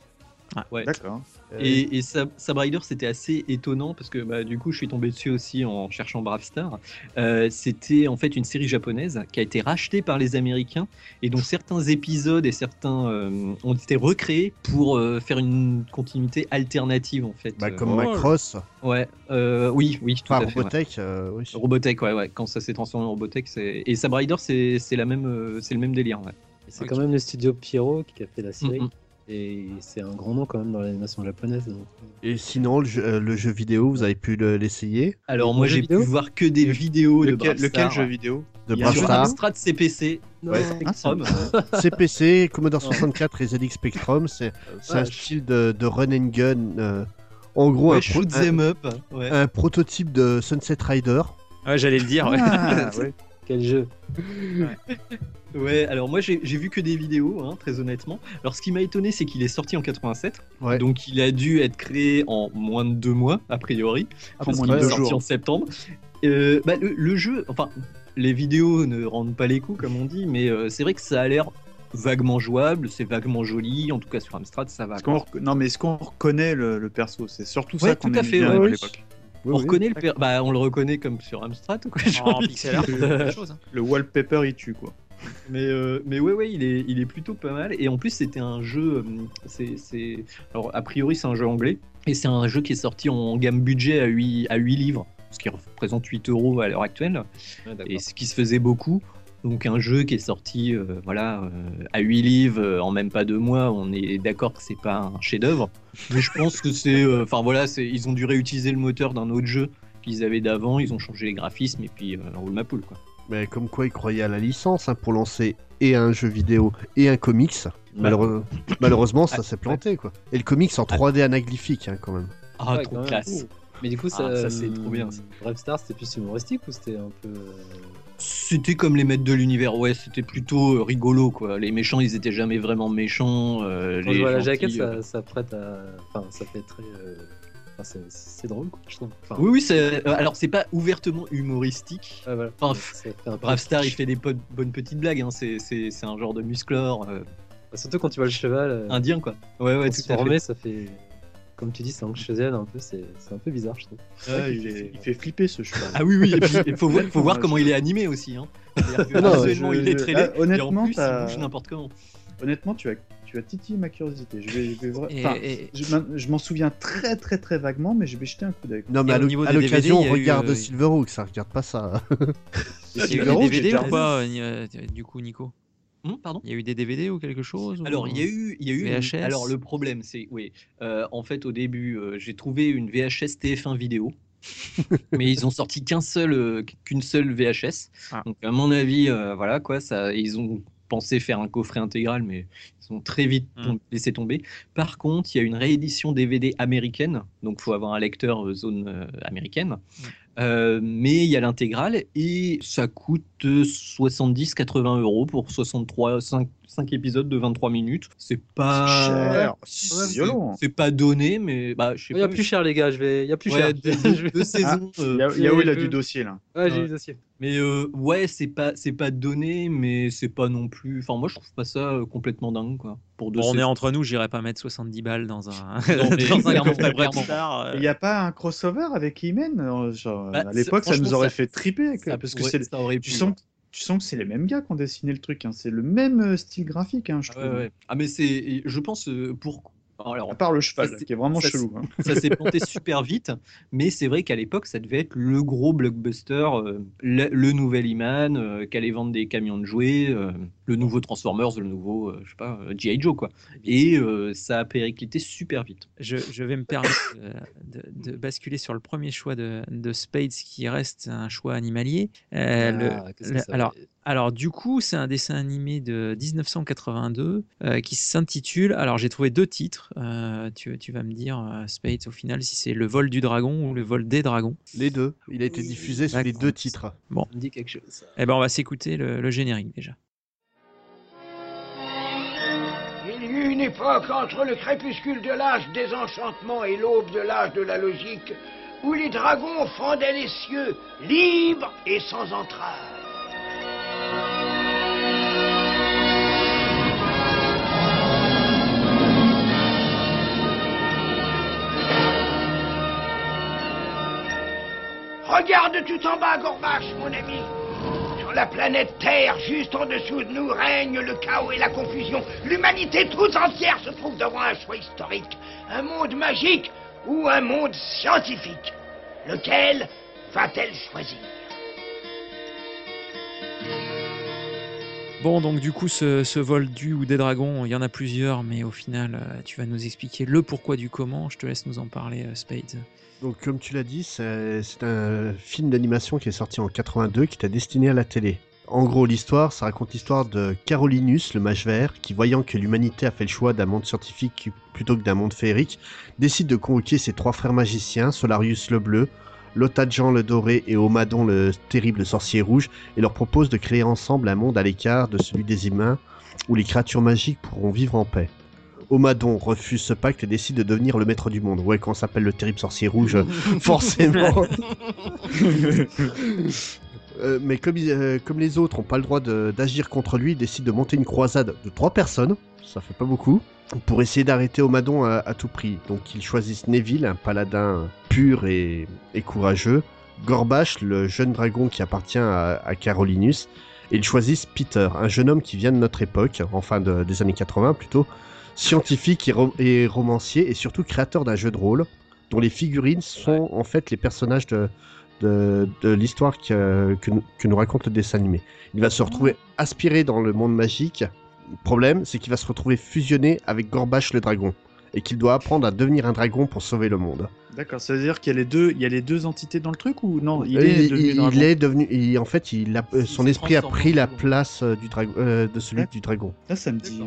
Ah, ouais. D'accord. Et, et c'était assez étonnant parce que bah, du coup, je suis tombé dessus aussi en cherchant Bravestar. Euh, c'était en fait une série japonaise qui a été rachetée par les Américains. Et dont certains épisodes et certains euh, ont été recréés pour euh, faire une continuité alternative en fait. Bah, comme euh, Macross oh. Ouais, oui, oui, tout enfin, à. Robotech, oui. Robotech, ouais, ouais. Quand ça s'est transformé en Robotech. Et Sabrider, c'est le même délire. C'est quand même le studio Pierrot qui a fait la mm, mm. série. Et c'est un grand nom quand même dans l'animation japonaise. donc. Et sinon, le jeu, euh, le jeu vidéo, vous avez pu le- l'essayer Alors moi j'ai pu voir que des vidéos de Lequel, Brawl lequel jeu vidéo de Bravstar Amstrad CPC. Ouais. CPC, Commodore 64 et ZX Spectrum, c'est un style de, de run and gun. euh, en gros, Ouais, un, pro- shoot un- up. Ouais. un prototype de Sunset Rider. Ouais, j'allais le dire. ouais. Ah, ouais. Quel jeu Ouais, alors moi j'ai vu que des vidéos, hein, très honnêtement. Alors ce qui m'a étonné, c'est qu'il est sorti en 87, Ouais. donc il a dû être créé en moins de deux mois, a priori, parce moins qu'il de est deux sorti jours. en septembre. Euh, bah, le, le jeu, enfin, les vidéos ne rendent pas les coups, comme on dit, mais euh, c'est vrai que ça a l'air vaguement jouable, c'est vaguement joli, en tout cas sur Amstrad ça va. Non, mais est-ce qu'on reconnaît le, le perso C'est surtout Ouais, ça qu'on tout à aimait fait, bien ouais, à oui. on reconnaît le bah, on le reconnaît comme sur Amstrad, quoi. j'ai En pixel art, même chose. hein. Le wallpaper, il tue, quoi. Mais, euh, mais ouais, ouais, il est, il est plutôt pas mal. Et en plus, c'était un jeu. euh, C'est, c'est... Alors, a priori, c'est un jeu anglais. Et c'est un jeu qui est sorti en gamme budget à 8, à 8 livres. Ce qui représente 8 euros à l'heure actuelle. Et ce qui se faisait beaucoup. Donc, un jeu qui est sorti euh, voilà, euh, à 8 livres euh, en même pas deux mois. On est d'accord que c'est pas un chef-d'œuvre. Mais je pense que c'est. euh, Enfin, voilà, c'est, ils ont dû réutiliser le moteur d'un autre jeu qu'ils avaient d'avant. Ils ont changé les graphismes. Et puis, euh, roule ma poule, quoi. Mais comme quoi, ils croyaient à la licence hein, pour lancer et un jeu vidéo et un comics. Malheureux- Malheureusement, ça Ouais, s'est planté, quoi. Et le comics en 3D anaglyphique, hein, quand même. Ah, Ouais, trop même. classe. Mais du coup, ça, Ah, ça, c'est trop bien, ça. Brave Star, c'était plus humoristique ou c'était un peu. C'était comme les maîtres de l'univers, ouais, c'était plutôt euh, rigolo quoi. Les méchants, ils étaient jamais vraiment méchants. euh, Quand les je vois la gentils, jaquette, euh, ça, ça prête à. Enfin, ça fait très. euh, enfin, c'est- drôle, quoi, je trouve. Enfin, Oui, oui, alors c'est pas ouvertement humoristique. voilà. Enfin, Ça un Brave Star, il fait des bonnes petites blagues, hein. c'est, un genre de musclore euh, Surtout quand tu vois le cheval. indien quoi. Ouais, ouais, tout à fait. ça fait. Comme tu dis, c'est anxiogène un peu, c'est c'est un peu bizarre, je trouve. Ah, il, est- il fait flipper ce cheval. Ah oui, oui, et puis il faut, voir- faut voir Ouais, comment je- il est animé aussi. Hein. Que Non, je- il est je- très laid, et en honnêtement, plus, il bouge n'importe comment. Honnêtement, tu as, tu as titillé ma curiosité. Je, vais, je, vais vra- Et- enfin, et- je m'en- souviens très très très vaguement, mais je vais jeter un coup d'œil. Non, mais Et à l'occasion, eu, regarde euh, Silverhawk, ça regarde pas ça. Eu Silverhawk, DVD pas, euh, du coup, Nico Hum, pardon Il y a eu des DVD ou quelque chose ou- Alors, il y a eu, il y a eu une-. Alors, le problème, c'est, oui, euh, en fait, au début, euh, j'ai trouvé une VHS TF1 vidéo, mais ils ont sorti qu'un seul, euh, qu'une seule VHS. Ah. Donc, à mon avis, voilà quoi, ça, ils ont pensé faire un coffret intégral, mais ils ont très vite Mm. tom- laissé tomber. Par contre, il y a une réédition DVD américaine, donc faut avoir un lecteur zone américaine. Euh, mais il y a l'intégrale et ça coûte 70-80 euros pour 63, 5, 5 épisodes de 23 minutes. C'est pas c'est c'est- violent. C'est pas donné, mais bah, je sais Il y a pas. plus cher, les gars, je vais. Il y a plus Ouais, cher. deux, saisons. euh, Il y a, il a où il a du dossier là Ouais, j'ai Ouais. les dossiers. mais euh, ouais, c'est pas, c'est pas donné, mais c'est pas non plus. Enfin, moi, je trouve pas ça euh, complètement dingue, quoi. Pour deux Bon, on est entre nous, j'irai pas mettre 70 balles dans un, euh. Il n'y a pas un crossover avec He-Man euh, genre, Bah, À l'époque, ça nous aurait ça- fait triper. parce que c'est, ça aurait tu, sens, tu sens que c'est les mêmes gars qui ont dessiné le truc. hein. C'est le même euh, style graphique, hein, je Ah, trouve. ouais, ouais. Ah, mais c'est. Je pense euh, pour. Alors, À part le cheval, qui est vraiment ça, chelou. hein. ça s'est planté super vite, mais c'est vrai qu'à l'époque, ça devait être le gros blockbuster, euh, le, le nouvel Iman, euh, qui allait vendre des camions de jouets, euh, le nouveau Transformers, le nouveau, euh, je sais pas, euh, G.I. Joe, quoi. Et euh, ça a périclité super vite. Je, je vais me permettre de, de- de basculer sur le premier choix de, de Spades qui reste un choix animalier. Euh, le- Ah, le- alors, alors, du coup, c'est un dessin animé de 1982 euh, qui s'intitule. Alors, j'ai trouvé deux titres. Euh, tu, tu vas me dire, euh, Spades, au final, si c'est Le vol du dragon ou Le vol des dragons. Les deux. Il a été diffusé sur les deux titres. Ça me dit quelque chose. Eh ben, on va s'écouter le, le générique déjà. Il y eut une époque entre le crépuscule de l'âge des enchantements et l'aube de l'âge de la logique, où les dragons fendaient les cieux, libres et sans entrave. Regarde tout en bas, Gorbache, mon ami. Sur la planète Terre, juste en dessous de nous, règne le chaos et la confusion. L'humanité toute entière se trouve devant un choix historique. Un monde magique ou un monde scientifique. Lequel va-t-elle choisir? Bon, donc du coup, ce, vol du ou des dragons, il y en a plusieurs, mais au final, euh, tu vas nous expliquer le pourquoi du comment. Je te laisse nous en parler, euh, Spades. Donc, comme tu l'as dit, c'est un film d'animation qui est sorti en 82 qui était destiné à la télé. En gros, l'histoire, ça raconte l'histoire de Carolinus, le mage vert, qui, voyant que l'humanité a fait le choix d'un monde scientifique plutôt que d'un monde féerique, décide de convoquer ses trois frères magiciens, Solarius le bleu, Lotadjan le doré et Omadon le terrible sorcier rouge, et leur propose de créer ensemble un monde à l'écart de celui des humains, où les créatures magiques pourront vivre en paix. Omadon refuse ce pacte et décide de devenir le maître du monde. Ouais, quand on s'appelle le terrible sorcier rouge, forcément. Euh, mais comme, euh, comme les autres n'ont pas le droit d'agir contre lui, il décide de monter une croisade de trois personnes, ça fait pas beaucoup, pour essayer d'arrêter Omadon à, à tout prix. Donc ils choisissent Neville, un paladin pur et, et courageux, Gorbash, le jeune dragon qui appartient à, à Carolinus, et ils choisissent Peter, un jeune homme qui vient de notre époque, enfin de- des années 80 plutôt, scientifique et, ro- et romancier, et surtout créateur d'un jeu de rôle, dont les figurines sont en fait les personnages de, de, de l'histoire que, que, nous- que nous raconte le dessin animé. Il va se retrouver aspiré dans le monde magique. Le problème, c'est qu'il va se retrouver fusionné avec Gorbash le dragon, et qu'il doit apprendre à devenir un dragon pour sauver le monde. D'accord, ça veut dire qu'il y a les deux, il y a les deux entités dans le truc ou non Il Euh, est devenu il, dragon? est devenu, il- en fait, il a, euh, Il son esprit a pris la place euh, du dragon, euh, de celui du dragon. Là, ça me dit.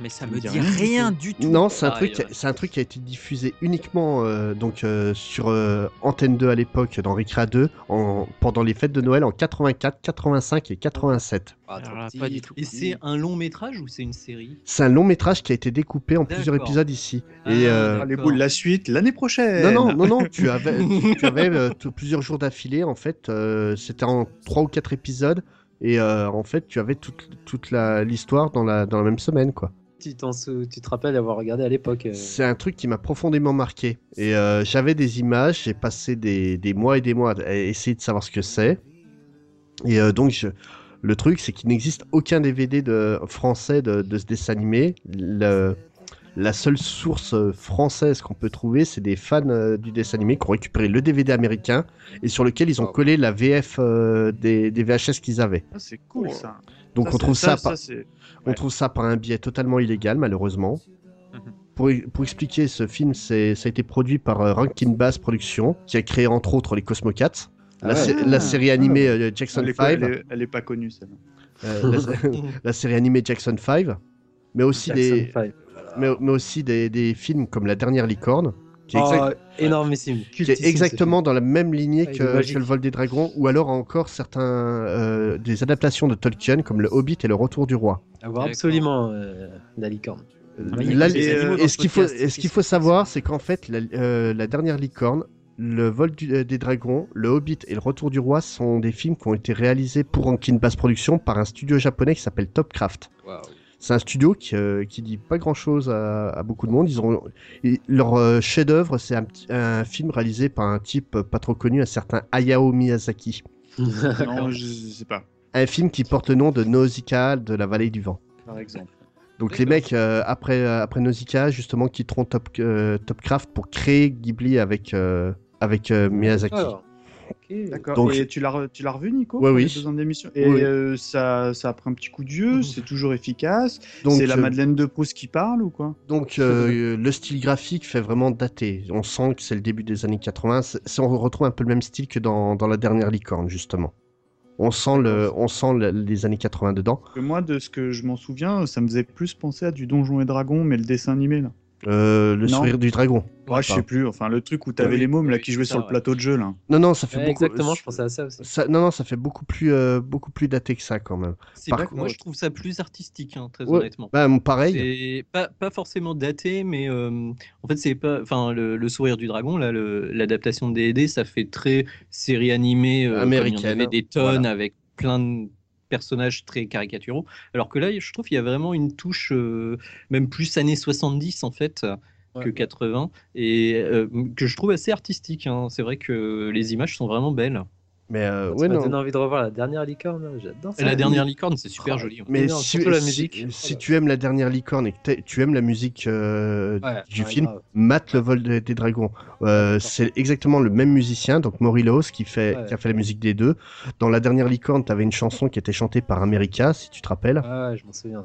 Mais ça Ça me me dit dit rien rien du tout. Non, c'est un Pareil, truc, ouais. c'est un truc qui a été diffusé uniquement euh, donc euh, sur euh, Antenne 2 à l'époque dans Recrea 2 en, pendant les fêtes de Noël en 84, 85 et 87. Ah, là, pas du tout. Et c'est un long métrage ou c'est une série? C'est un long métrage qui a été découpé en plusieurs épisodes ici. Ah, et euh, Ah, les boules, la suite l'année prochaine? non, non, non, non, tu avais, tu avais euh, t- plusieurs jours d'affilée en fait. euh, C'était en trois ou quatre épisodes et euh, en fait tu avais toute, toute la- l'histoire dans la, dans la même semaine quoi. Tu, t'en sou- tu te rappelles avoir regardé à l'époque. euh, C'est un truc qui m'a profondément marqué. Et euh, j'avais des images, j'ai passé des, des mois et des mois à essayer de savoir ce que c'est. Et euh, donc, je- le truc, c'est qu'il n'existe aucun DVD de, français de, de ce dessin animé. Le- la seule source française qu'on peut trouver, c'est des fans du dessin animé qui ont récupéré le DVD américain et sur lequel ils ont collé la VF euh, des, des VHS qu'ils avaient. Ah, c'est cool ça. Donc on trouve ça, ça, par- c'est- on ouais. trouve ça par un biais totalement illégal, malheureusement. Pour, pour expliquer, ce film, c'est, ça a été produit par euh, Rankin Bass Productions, qui a créé entre autres les Cosmocats, Ah la, ouais. sé- la série animée euh, Jackson est, 5, elle, est, elle est pas connue celle-là. euh, la, la série animée Jackson 5, mais aussi, Jackson des, Five. mais, mais aussi des, des films comme La Dernière Licorne, qui est, exact- Oh, énormissime. qui est exactement dans la même lignée Ah, que, Le Vol des Dragons, ou alors encore certains euh, des adaptations de Tolkien comme Le Hobbit et Le Retour du Roi. Avoir absolument euh, la licorne. mais il y a Là, des et, ce qu'il faut, ce qu'il savoir, c'est qu'en fait, la, euh, la dernière licorne, le vol du- euh, des dragons, le Hobbit et le Retour du Roi sont des films qui ont été réalisés pour Rankin Bass Productions par un studio japonais qui s'appelle Topcraft. C'est un studio qui, euh, qui dit pas grand chose à, à beaucoup de monde. Ils ont et leur euh, chef-d'œuvre, c'est un, film réalisé par un type pas trop connu, un certain Hayao Miyazaki. Non, je sais pas, Un film qui porte le nom de Nausicaa de la vallée du vent. par exemple. Donc les mecs, euh, après, euh, après Nausicaa, justement, quitteront Top, euh, Topcraft pour créer Ghibli avec, euh, avec euh, Miyazaki. Ok. D'accord. Donc- Et tu l'as re- tu l'as revu, Nico oui. les deux ans d'émission. Et Oui. euh, ça, ça a pris un petit coup de vieux, c'est toujours efficace. Donc, C'est la euh, Madeleine de Proust qui parle ou quoi? donc euh, le style graphique fait vraiment daté. On sent que c'est le début des années 80. C'est- c'est- on retrouve un peu le même style que dans, dans la dernière licorne, justement. On sent, le, on sent le- les années 80 dedans. Moi, de ce que je m'en souviens, ça me faisait plus penser à du Donjon et Dragon, mais le dessin animé là. Euh, le Non. sourire du dragon. Ouais, je sais plus. Enfin, le truc où t'avais Oui, les mômes là oui, qui jouaient sur le plateau de jeu là. Non, non, ça fait Ouais, beaucoup. exactement, je pensais à ça aussi. ça- non, non, ça fait beaucoup plus, euh, beaucoup plus daté que ça quand même. C'est Par pas- contre- Moi, je trouve ça plus artistique, hein, très Ouais. honnêtement. Bah, pareil. Pas, pas forcément daté, mais euh, en fait, c'est pas. Enfin, le, le sourire du dragon, là, l'adaptation de D&D, ça fait très série animée euh, comme Il y en Américaine, avait des tonnes voilà. avec plein de personnages très caricaturaux. Alors que là, je trouve qu'il y a vraiment une touche, euh, même plus années 70 en fait. que Ouais. 80 et euh, que je trouve assez artistique. hein. C'est vrai que les images sont vraiment belles. Mais euh, Ça ouais, m'a non. donné envie de revoir la dernière licorne. J'adore ça. La dernière licorne, c'est super joli. hein. Mais si, surtout la si- musique. si tu aimes la dernière licorne et que tu aimes la musique euh, Ouais, du ouais, film, grave. mate le vol des, des dragons. Euh, c'est exactement le même musicien, donc Morelos, qui, fait, Ouais. qui a fait la musique des deux. Dans la dernière licorne, t'avais une chanson qui était chantée par America, si tu te rappelles. Ouais, ouais, je m'en souviens.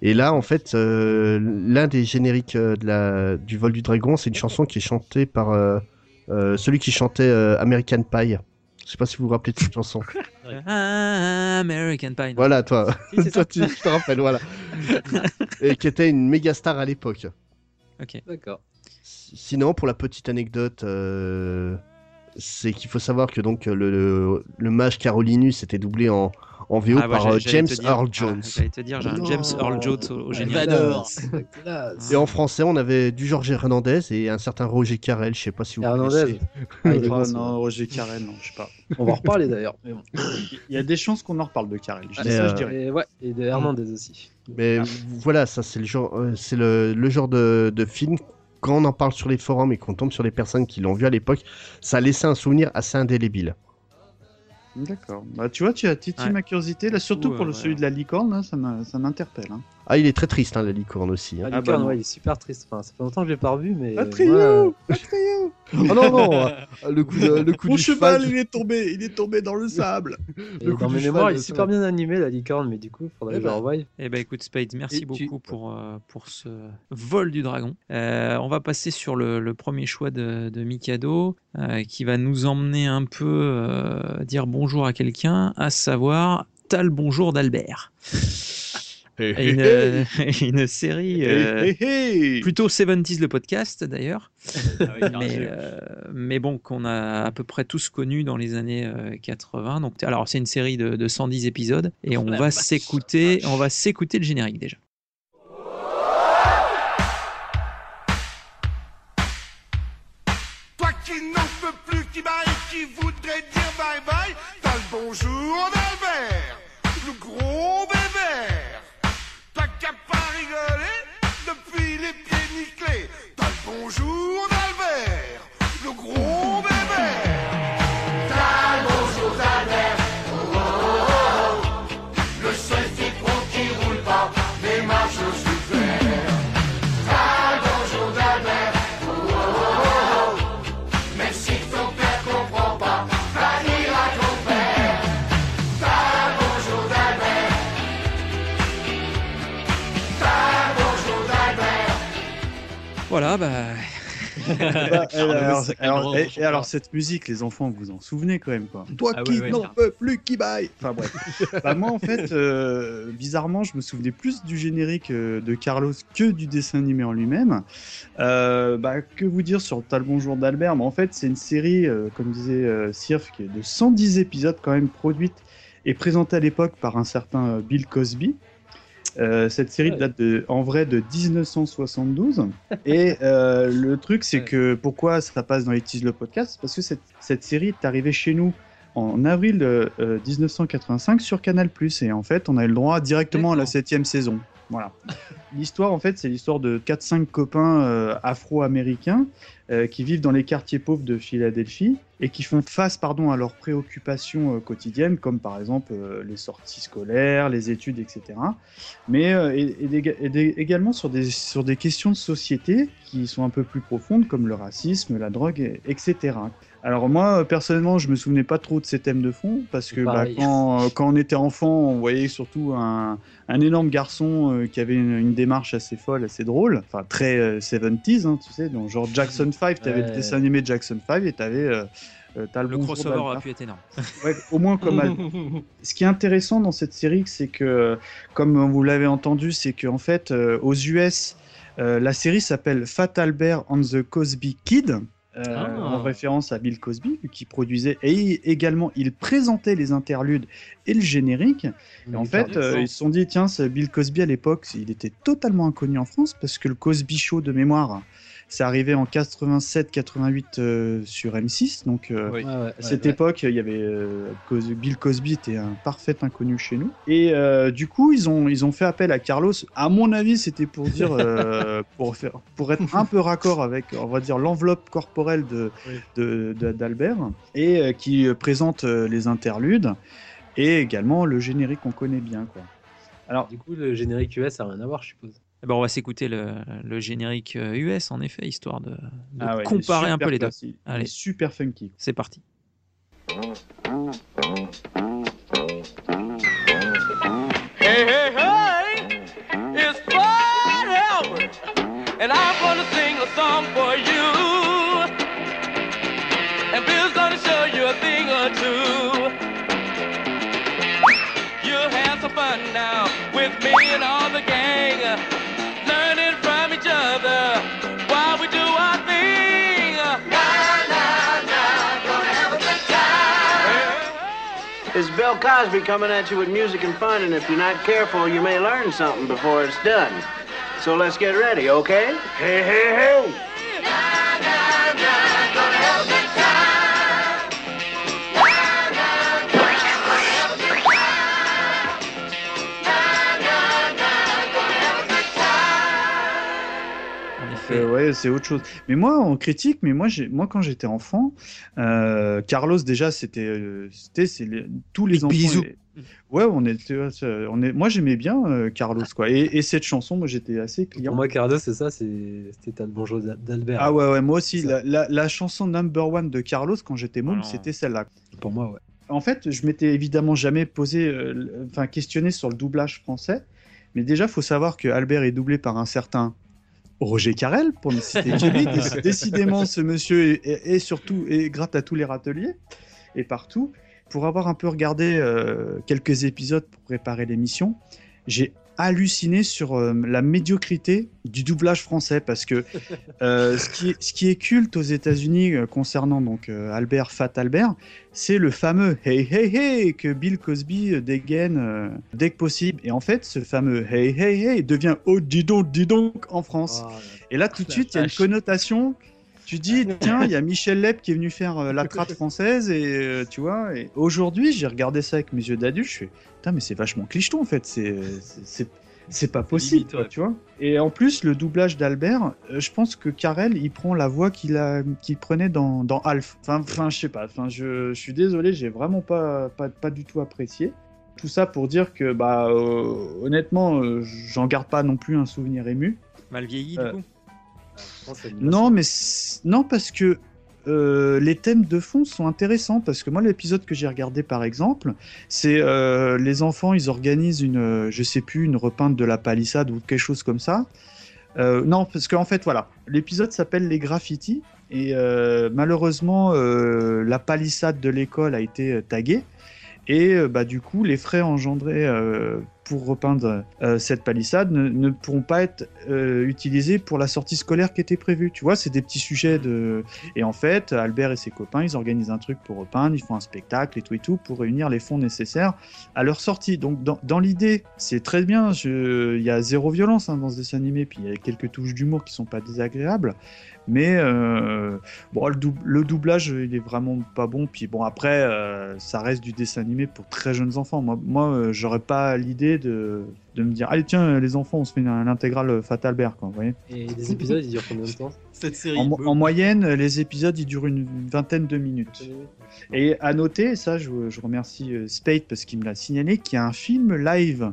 Et là, en fait, euh, l'un des génériques euh, de la, du vol du dragon, c'est une chanson qui est chantée par euh, euh, celui qui chantait euh, American Pie. Je sais pas si vous vous rappelez de cette chanson. Ah, American Pie. Voilà, toi. Si, toi, tu je te rappelles, voilà. Et qui était une méga star à l'époque. Ok. D'accord. Sinon, pour la petite anecdote, euh, c'est qu'il faut savoir que donc le, le, le mage Carolinus était doublé en, en VO Ah, par euh, James dire- Earl ah, Jones. J'allais te dire, j'ai un Non. James Earl Jones au, au générique. Et en français, on avait du Georges Hernandez et un certain Roger Carrel. Je sais pas si vous Hernandez. connaissez. Ah, Ah, non, Roger Carrel, non, je sais pas. On va en reparler d'ailleurs. bon. Il y a des chances qu'on en reparle de Carrel. Je dis Mais, ça, euh, je dirais. Et ouais, et de Hernandez aussi. Mais voilà, ça c'est le genre, euh, c'est le, le genre de, de film quand on en parle sur les forums et qu'on tombe sur les personnes qui l'ont vu à l'époque, ça a laissé un souvenir assez indélébile. D'accord. Bah, tu vois, tu as titillé Ouais. ma curiosité, là, surtout pour le, ouais. celui de la licorne, m'a- ça m'interpelle. Hein. Ah, il est très triste, hein, la licorne aussi. hein. Ah, bah Licorne, non. ouais, il est super triste. Enfin, ça fait longtemps que je l'ai pas revu, mais. Un trio moi, Un trio Oh non, non euh, Le coup, de- le coup Mon du cheval, cheval, il est tombé, il est tombé dans le sable. le coup dans mes mémoires, il est super bien animé, la licorne, mais du coup, faudrait Eh que je le ben. revoie. Eh ben écoute Spade, merci Et tu- beaucoup pour, euh, pour ce vol du dragon. Euh, on va passer sur le, le premier choix de, de Mikado, euh, qui va nous emmener un peu euh, dire bonjour à quelqu'un, à savoir Tal bonjour d'Albert. Et une, euh, une série euh, Hey, plutôt 70s le podcast d'ailleurs, Ah oui, mais, euh, mais bon qu'on a à peu près tous connu dans les années euh, 80. Donc alors c'est une série de, de 110 épisodes et on la va s'écouter, on va s'écouter le générique déjà. Toi qui n'en peux plus, qui bye, qui voudrait dire bye bye, t'as le bonjour d'Albert, bonjour d'Albert, le gros Voilà, bah, Bah, alors, alors- et, alors, cette musique, les enfants, vous en souvenez quand même quoi. Toi Ah qui n'en peux plus, qui baille Enfin bref. bah, moi en fait, euh, bizarrement, je me souvenais plus du générique euh, de Carlos que du dessin animé en lui-même. Euh, bah, que vous dire sur Tal Bonjour d'Albert? Mais En fait, c'est une série, euh, comme disait euh, Sirf, qui est de 110 épisodes quand même produite et présentée à l'époque par un certain euh, Bill Cosby. Euh, cette série date de, en vrai de 1972. Et euh, le truc, c'est que pourquoi ça passe dans les tease le podcast? Parce que cette, cette série est arrivée chez nous en avril euh, euh, 1985 sur Canal+. Et en fait, on a eu le droit directement à la septième saison. Voilà. L'histoire, en fait, c'est l'histoire de 4-5 copains euh, afro-américains euh, qui vivent dans les quartiers pauvres de Philadelphie et qui font face pardon, à leurs préoccupations euh, quotidiennes, comme par exemple les sorties scolaires, les études, etc. Mais également sur des, sur des questions de société qui sont un peu plus profondes, comme le racisme, la drogue, et- etc. Alors moi, euh, personnellement, je me souvenais pas trop de ces thèmes de fond, parce que bah, quand, euh, quand on était enfant, on voyait surtout un, un énorme garçon euh, qui avait une, une démarche assez folle, assez drôle, enfin très euh, 70s, hein, tu sais, donc genre Jackson 5, tu avais le Ouais. dessin dessin animé Jackson 5 et tu avais... le crossover aurait pu être énorme. Ouais, au moins comme Al- Ce qui est intéressant dans cette série, c'est que, comme vous l'avez entendu, c'est qu'en fait, euh, aux US, euh, la série s'appelle Fat Albert and the Cosby Kid. Euh, Ah. en référence à Bill Cosby qui produisait et il- également il présentait les interludes et le générique et en fait euh, ils se sont dit tiens Bill Cosby à l'époque il était totalement inconnu en France parce que le Cosby Show de mémoire C'est arrivé en 87-88 euh, sur M6. Donc, euh, Oui. Ouais, à cette ouais. époque, il y avait euh, Bill Cosby était un parfait inconnu chez nous. Et euh, du coup, ils ont, ils ont fait appel à Carlos. À mon avis, c'était pour dire, euh, pour faire, pour être un peu raccord avec, on va dire, l'enveloppe corporelle de, Oui. de- de- d'Albert et euh, qui présente euh, les interludes et également le générique qu'on connaît bien, quoi. Alors, Du coup, le générique US a rien à voir, je suppose. Eh ben, on va s'écouter le, le générique euh, US, en effet, histoire de, de ah ouais, comparer un peu les deux. Allez. super funky. C'est parti. Bill Cosby coming at you with music and fun, and if you're not careful, you may learn something before it's done. So let's get ready, okay? Hey, hey, hey! Euh, ouais, c'est autre chose. Mais moi, on critique, mais moi, j'ai, moi quand j'étais enfant, euh, Carlos déjà, c'était, euh, c'était, c'est les- tous les Big enfants. bisous. les- Ouais, on était, on est, moi j'aimais bien euh, Carlos quoi. Et, et cette chanson, moi j'étais assez client. Pour moi, Carlos, c'est ça, c'est- c'était le bonjour d'Al- d'Albert. Ah ouais, ouais, moi aussi. La, la- la chanson number one de Carlos quand j'étais môme, Ah c'était celle-là. Pour moi, ouais. En fait, je m'étais évidemment jamais posé, euh, enfin questionné sur le doublage français. Mais déjà, faut savoir que Albert est doublé par un certain Roger Carrel, pour ne citer que Décidément, ce monsieur est, est- est surtout est gratte à tous les râteliers et partout. Pour avoir un peu regardé euh, quelques épisodes pour préparer l'émission, j'ai halluciné sur euh, la médiocrité du doublage français parce que euh, ce, qui est, ce qui est culte aux États-Unis euh, concernant donc Albert Fat Albert, c'est le fameux Hey Hey Hey que Bill Cosby dégaine dès que possible. Et en fait, ce fameux Hey Hey Hey devient Oh dis donc, dis donc en France. Ah, Et là, tout de suite, il y a une connotation. Tu dis, tiens, il y a Michel Leb qui est venu faire euh, la traite française, et euh, tu vois. Et aujourd'hui, j'ai regardé ça avec mes yeux d'adulte, je fais, putain, mais c'est vachement clicheton en fait, c'est, c'est, pas possible, limite, quoi, ouais. tu vois. Et en plus, le doublage d'Albert, euh, je pense que Karel, il prend la voix qu'il a, qu'il prenait dans, dans Alf. Enfin, enfin, je sais pas. Enfin, je, je suis désolé, j'ai vraiment pas, pas, pas du tout apprécié. Tout ça pour dire que, bah, euh, honnêtement, euh, j'en garde pas non plus un souvenir ému. Mal vieilli, Euh, du coup. Non, mais non parce que euh, les thèmes de fond sont intéressants parce que moi l'épisode que j'ai regardé par exemple, c'est euh, les enfants ils organisent une, je sais plus, une repeinte de la palissade ou quelque chose comme ça. Euh, non, parce qu'en fait voilà, l'épisode s'appelle les graffitis et malheureusement la palissade de l'école a été taguée. Et bah, du coup, les frais engendrés pour repeindre euh, cette palissade ne, pourront pas être euh, utilisés pour la sortie scolaire qui était prévue. Tu vois, c'est des petits sujets de. Et en fait, Albert et ses copains, ils organisent un truc pour repeindre, ils font un spectacle et tout et tout pour réunir les fonds nécessaires à leur sortie. Donc, dans, l'idée, c'est très bien. Il y a zéro violence hein, dans ce dessin animé, puis il y a quelques touches d'humour qui sont pas désagréables. Mais euh, bon, le, dou- le doublage, il est vraiment pas bon. Puis bon, après, euh, ça reste du dessin animé pour très jeunes enfants. Moi, moi euh, j'aurais pas l'idée de, de me dire, allez, tiens, les enfants, on se fait une, une intégrale Fat Albert, quoi, vous voyez Et les épisodes, ils durent combien de temps? Cette série. en, mo- en moyenne, les épisodes, ils durent une vingtaine de minutes. Et à noter, ça, je, je remercie euh, Spade parce qu'il me l'a signalé, qu'il y a un film live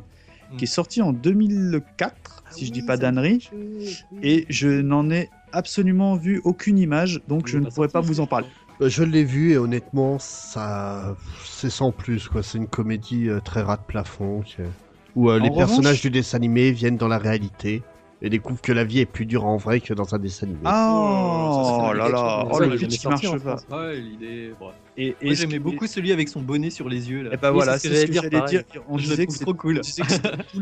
qui est sorti en 2004, si je dis pas d'annerie, et je n'en ai absolument vu aucune image, donc je ne pourrais pas vous en parler. Euh, Je l'ai vu et honnêtement, ça, c'est sans plus quoi. C'est une comédie euh, très ras de plafond qui- où euh, les revanche- personnages du dessin animé viennent dans la réalité et découvrent que la vie est plus dure en vrai que dans un dessin animé. Oh, ça, là là, oh le Ça, pitch qui marche pas. Ouais, l'idée. Et, j'aimais beaucoup celui avec son bonnet sur les yeux là. Et bah Oui, voilà, c'est ce que j'allais dire, dire. On Je le disait trouve que c'est trop cool.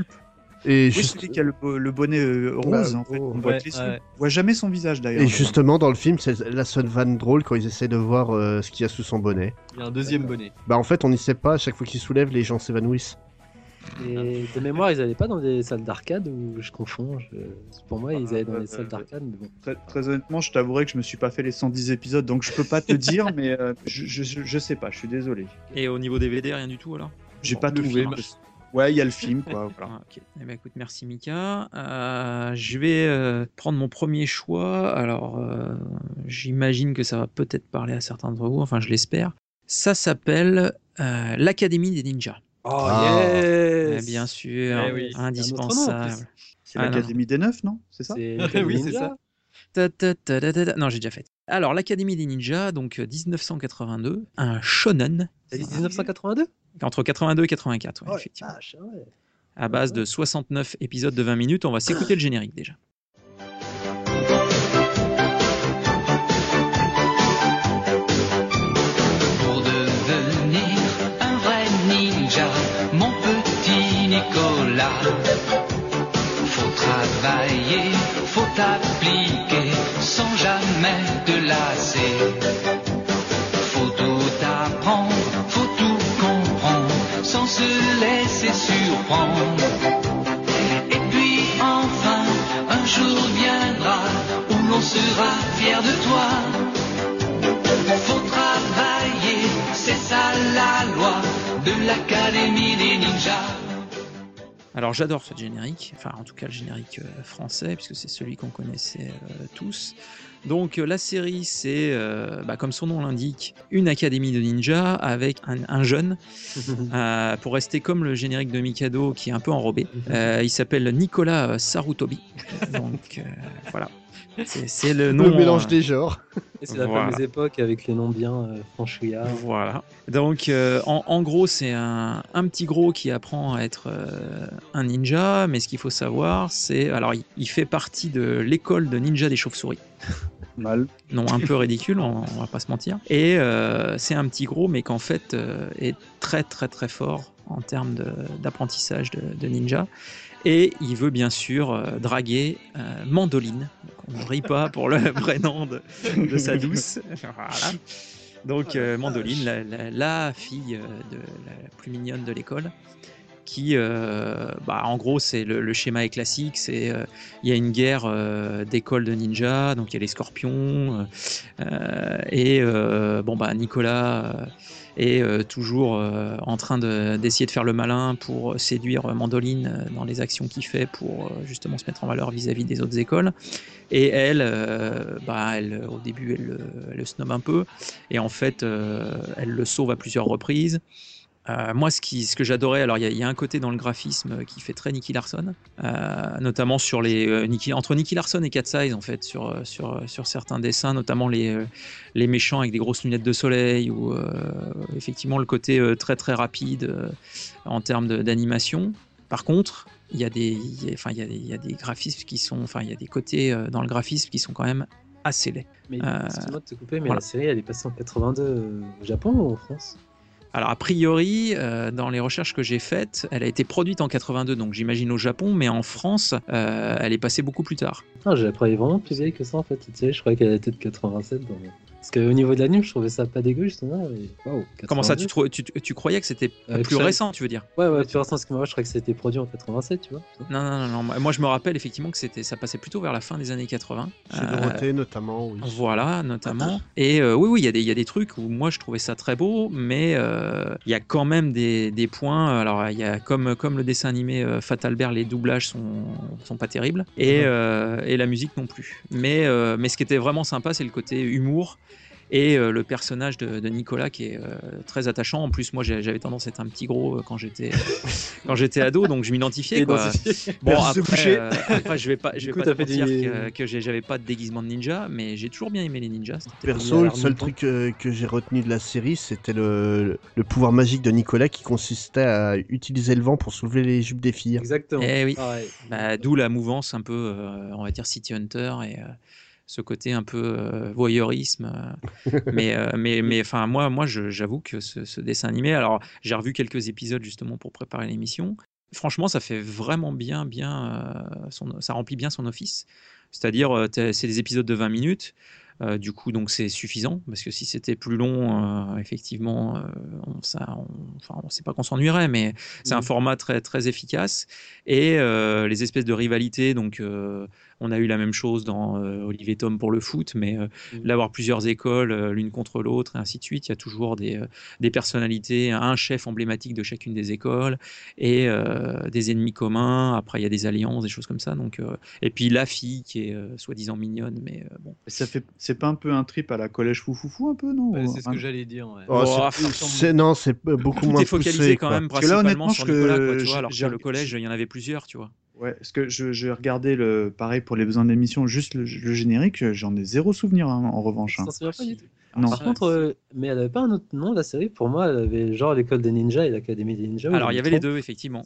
Et, Oui, juste- celui qui a le, bo- le bonnet euh, rose, en fait. oh, On voit ouais, ouais. On voit jamais son visage d'ailleurs. et justement, dans le film, c'est la seule vanne drôle quand ils essaient de voir euh, ce qu'il y a sous son bonnet. Il y a un deuxième bonnet. Bah en fait, on n'y sait pas. À chaque fois qu'il soulève, les gens s'évanouissent. Et de mémoire, ils allaient pas dans des salles d'arcade ou je confonds je- Pour moi, ils allaient dans des salles d'arcade. mais bon. Très, très honnêtement, je t'avouerai que je me suis pas fait les 110 épisodes, donc je peux pas te dire, mais euh, je, je, sais pas, je suis désolé. Et au niveau DVD, rien du tout alors? J'ai Bon, pas trouvé. Ouais, il y a le film, quoi. voilà. Ah, ok. Eh ben, écoute, merci Mika. Euh, je vais euh, prendre mon premier choix. Alors, euh, j'imagine que ça va peut-être parler à certains d'entre vous, enfin je l'espère. Ça s'appelle euh, l'Académie des Ninjas. Oh Ah. yes Eh bien sûr, Eh oui. Indispensable. C'est Ah, l'Académie des Neufs, non? C'est ça? C'est Oui, c'est Ninja. ça. Ta, ta, ta, ta, ta, ta. Non, j'ai déjà fait. Alors, l'Académie des Ninjas, donc euh, 1982, un shonen, T'as dit 1982 entre 82 et 84, ouais, Ouais, effectivement. vache, ah ouais. À base de 69 épisodes de 20 minutes, on va s'écouter le générique déjà. Pour devenir un vrai ninja, mon petit Nicolas. Faut travailler, faut appliquer, sans jamais te lasser. Laisser surprendre. Et puis enfin, un jour viendra où l'on sera fier de toi. Faut travailler, c'est ça la loi de l'Académie des ninjas. Alors j'adore ce générique, enfin en tout cas le générique euh, français, puisque c'est celui qu'on connaissait euh, tous. Donc euh, la série, c'est, euh, bah, comme son nom l'indique, une académie de ninja avec un, un jeune, euh, pour rester comme le générique de Mikado qui est un peu enrobé. Euh, il s'appelle Nicolas Sarutobi. Donc voilà, c'est le nom. Le mélange euh, des genres. Et c'est la Voilà. fameuse époque avec les noms bien euh, franchouillards. Voilà. Donc, euh, en, en gros, c'est un, un petit gros qui apprend à être euh, un ninja, mais ce qu'il faut savoir, c'est. Alors, il, il fait partie de l'école de ninja des chauves-souris. Mal. Non, un peu ridicule, on, on va pas se mentir. Et euh, c'est un petit gros, mais qu'en fait euh, est très, très, très fort en termes de- d'apprentissage de, de ninja. Et il veut bien sûr euh, draguer euh, Mandoline. On ne rit pas pour le prénom de, de sa douce. Voilà. Donc euh, Mandoline, la, fille de la plus mignonne de l'école, qui, bah, en gros, c'est le, le schéma est classique. C'est il y a une guerre d'écoles de ninja, donc il y a les scorpions et bon bah Nicolas est euh, toujours euh, en train de- d'essayer de faire le malin pour séduire Mandoline euh, dans les actions qu'il fait pour justement se mettre en valeur vis-à-vis des autres écoles. Et elle, bah, elle, au début, elle, le- elle le snob un peu. Et en fait, elle le sauve à plusieurs reprises. Euh, moi, ce, qui, ce que j'adorais, alors il y, a- il y a un côté dans le graphisme qui fait très Nicky Larson, euh, notamment sur les euh, Nicky- entre Nicky Larson et Cat Size en fait, sur, sur, sur certains dessins, notamment les, les méchants avec des grosses lunettes de soleil ou effectivement le côté très très rapide en termes d'animation. Par contre, il y a des, y a- enfin il y a des, il y a des graphismes qui sont, enfin il y a des côtés dans le graphisme qui sont quand même assez laids. Mais excuse-moi de te couper, mais voilà. la série elle est passée en 82 euh, au Japon ou en France? Alors a priori, euh, dans les recherches que j'ai faites, elle a été produite en 82, donc j'imagine au Japon, mais en France, euh, elle est passée beaucoup plus tard. Ah, j'ai croyais vraiment plus vieille que ça en fait, cette série. Je croyais qu'elle était de 87. dans- Parce qu'au niveau de l'anime, je trouvais ça pas dégueu justement. Et... Comment ça, 82. tu, trou- tu, tu croyais que c'était Euh, plus récent, tu veux dire? Ouais, ouais, plus récent, parce que moi je croyais que c'était produit en 87, tu vois. non, non, non, non, moi- je me rappelle effectivement que c'était, ça passait plutôt vers la fin des années 80. Chez Euh, Dorothée notamment, oui. Voilà, notamment. Et euh, oui, oui, il y, a des- il y a des trucs où moi je trouvais ça très beau, mais euh, il y a quand même des, des points. Alors, il y a comme, comme le dessin animé euh, Fatal Bear, les doublages sont, sont pas terribles, et, euh, et la musique non plus. Mais, euh, mais ce qui était vraiment sympa, c'est le côté humour. Et euh, le personnage de, de Nicolas qui est euh, très attachant. En plus, moi, j'avais tendance à être un petit gros euh, quand j'étais quand j'étais ado, donc je m'identifiais. Bon, Merci après, coucher. euh, après, je vais pas, je vais coup, pas te des- que, j'avais pas de déguisement de ninja, mais j'ai toujours bien aimé les ninjas. Perso, le seul truc que j'ai retenu de la série, c'était le, le pouvoir magique de Nicolas qui consistait à utiliser le vent pour soulever les jupes des filles. Exactement. Eh oui. Pareil. Bah, D'où la mouvance un peu, euh, on va dire, City Hunter et euh, ce côté un peu euh, voyeurisme. euh. mais euh, mais, mais enfin, moi, moi j'avoue que ce, ce dessin animé, alors j'ai revu quelques épisodes justement pour préparer l'émission. Franchement, ça fait vraiment bien, bien, son- ça remplit bien son office. C'est-à-dire, c'est des épisodes de 20 minutes. Euh, du coup, donc c'est suffisant parce que si c'était plus long, euh, effectivement, euh, on, ça, on, enfin, on sait pas qu'on s'ennuierait, mais c'est un Mhm. format très très efficace et les espèces de rivalités. Donc, on a eu la même chose dans euh, Olivier Tom pour le foot, mais euh, Mhm. d'avoir plusieurs écoles euh, l'une contre l'autre et ainsi de suite. Il y a toujours des, euh, des personnalités, un chef emblématique de chacune des écoles et euh, des ennemis communs. Après, il y a des alliances, des choses comme ça. Donc, euh, et puis la fille qui est euh, soi-disant mignonne, mais euh, bon. Ça fait, c'est pas un peu un trip à la collège foufoufou un peu, non? Ouais, c'est ce Un- que j'allais dire. ouais. Oh, Oh, c'est- non, c'est beaucoup Tout moins est focalisé poussé, quand même Parce que là, principalement honnêtement, sur Nicolas, quoi, tu j'ai- vois, alors que le collège, il y en avait plusieurs, tu vois. Ouais, parce que je, je regardais le pareil pour les besoins de l'émission, juste le, le générique, j'en ai zéro souvenir hein, en revanche. Hein. souviens pas du tout. Non. Par contre, euh, mais elle avait pas un autre nom, la série? Pour moi, elle avait genre l'école des ninjas et l'académie des ninjas. Alors, il y avait les deux, effectivement.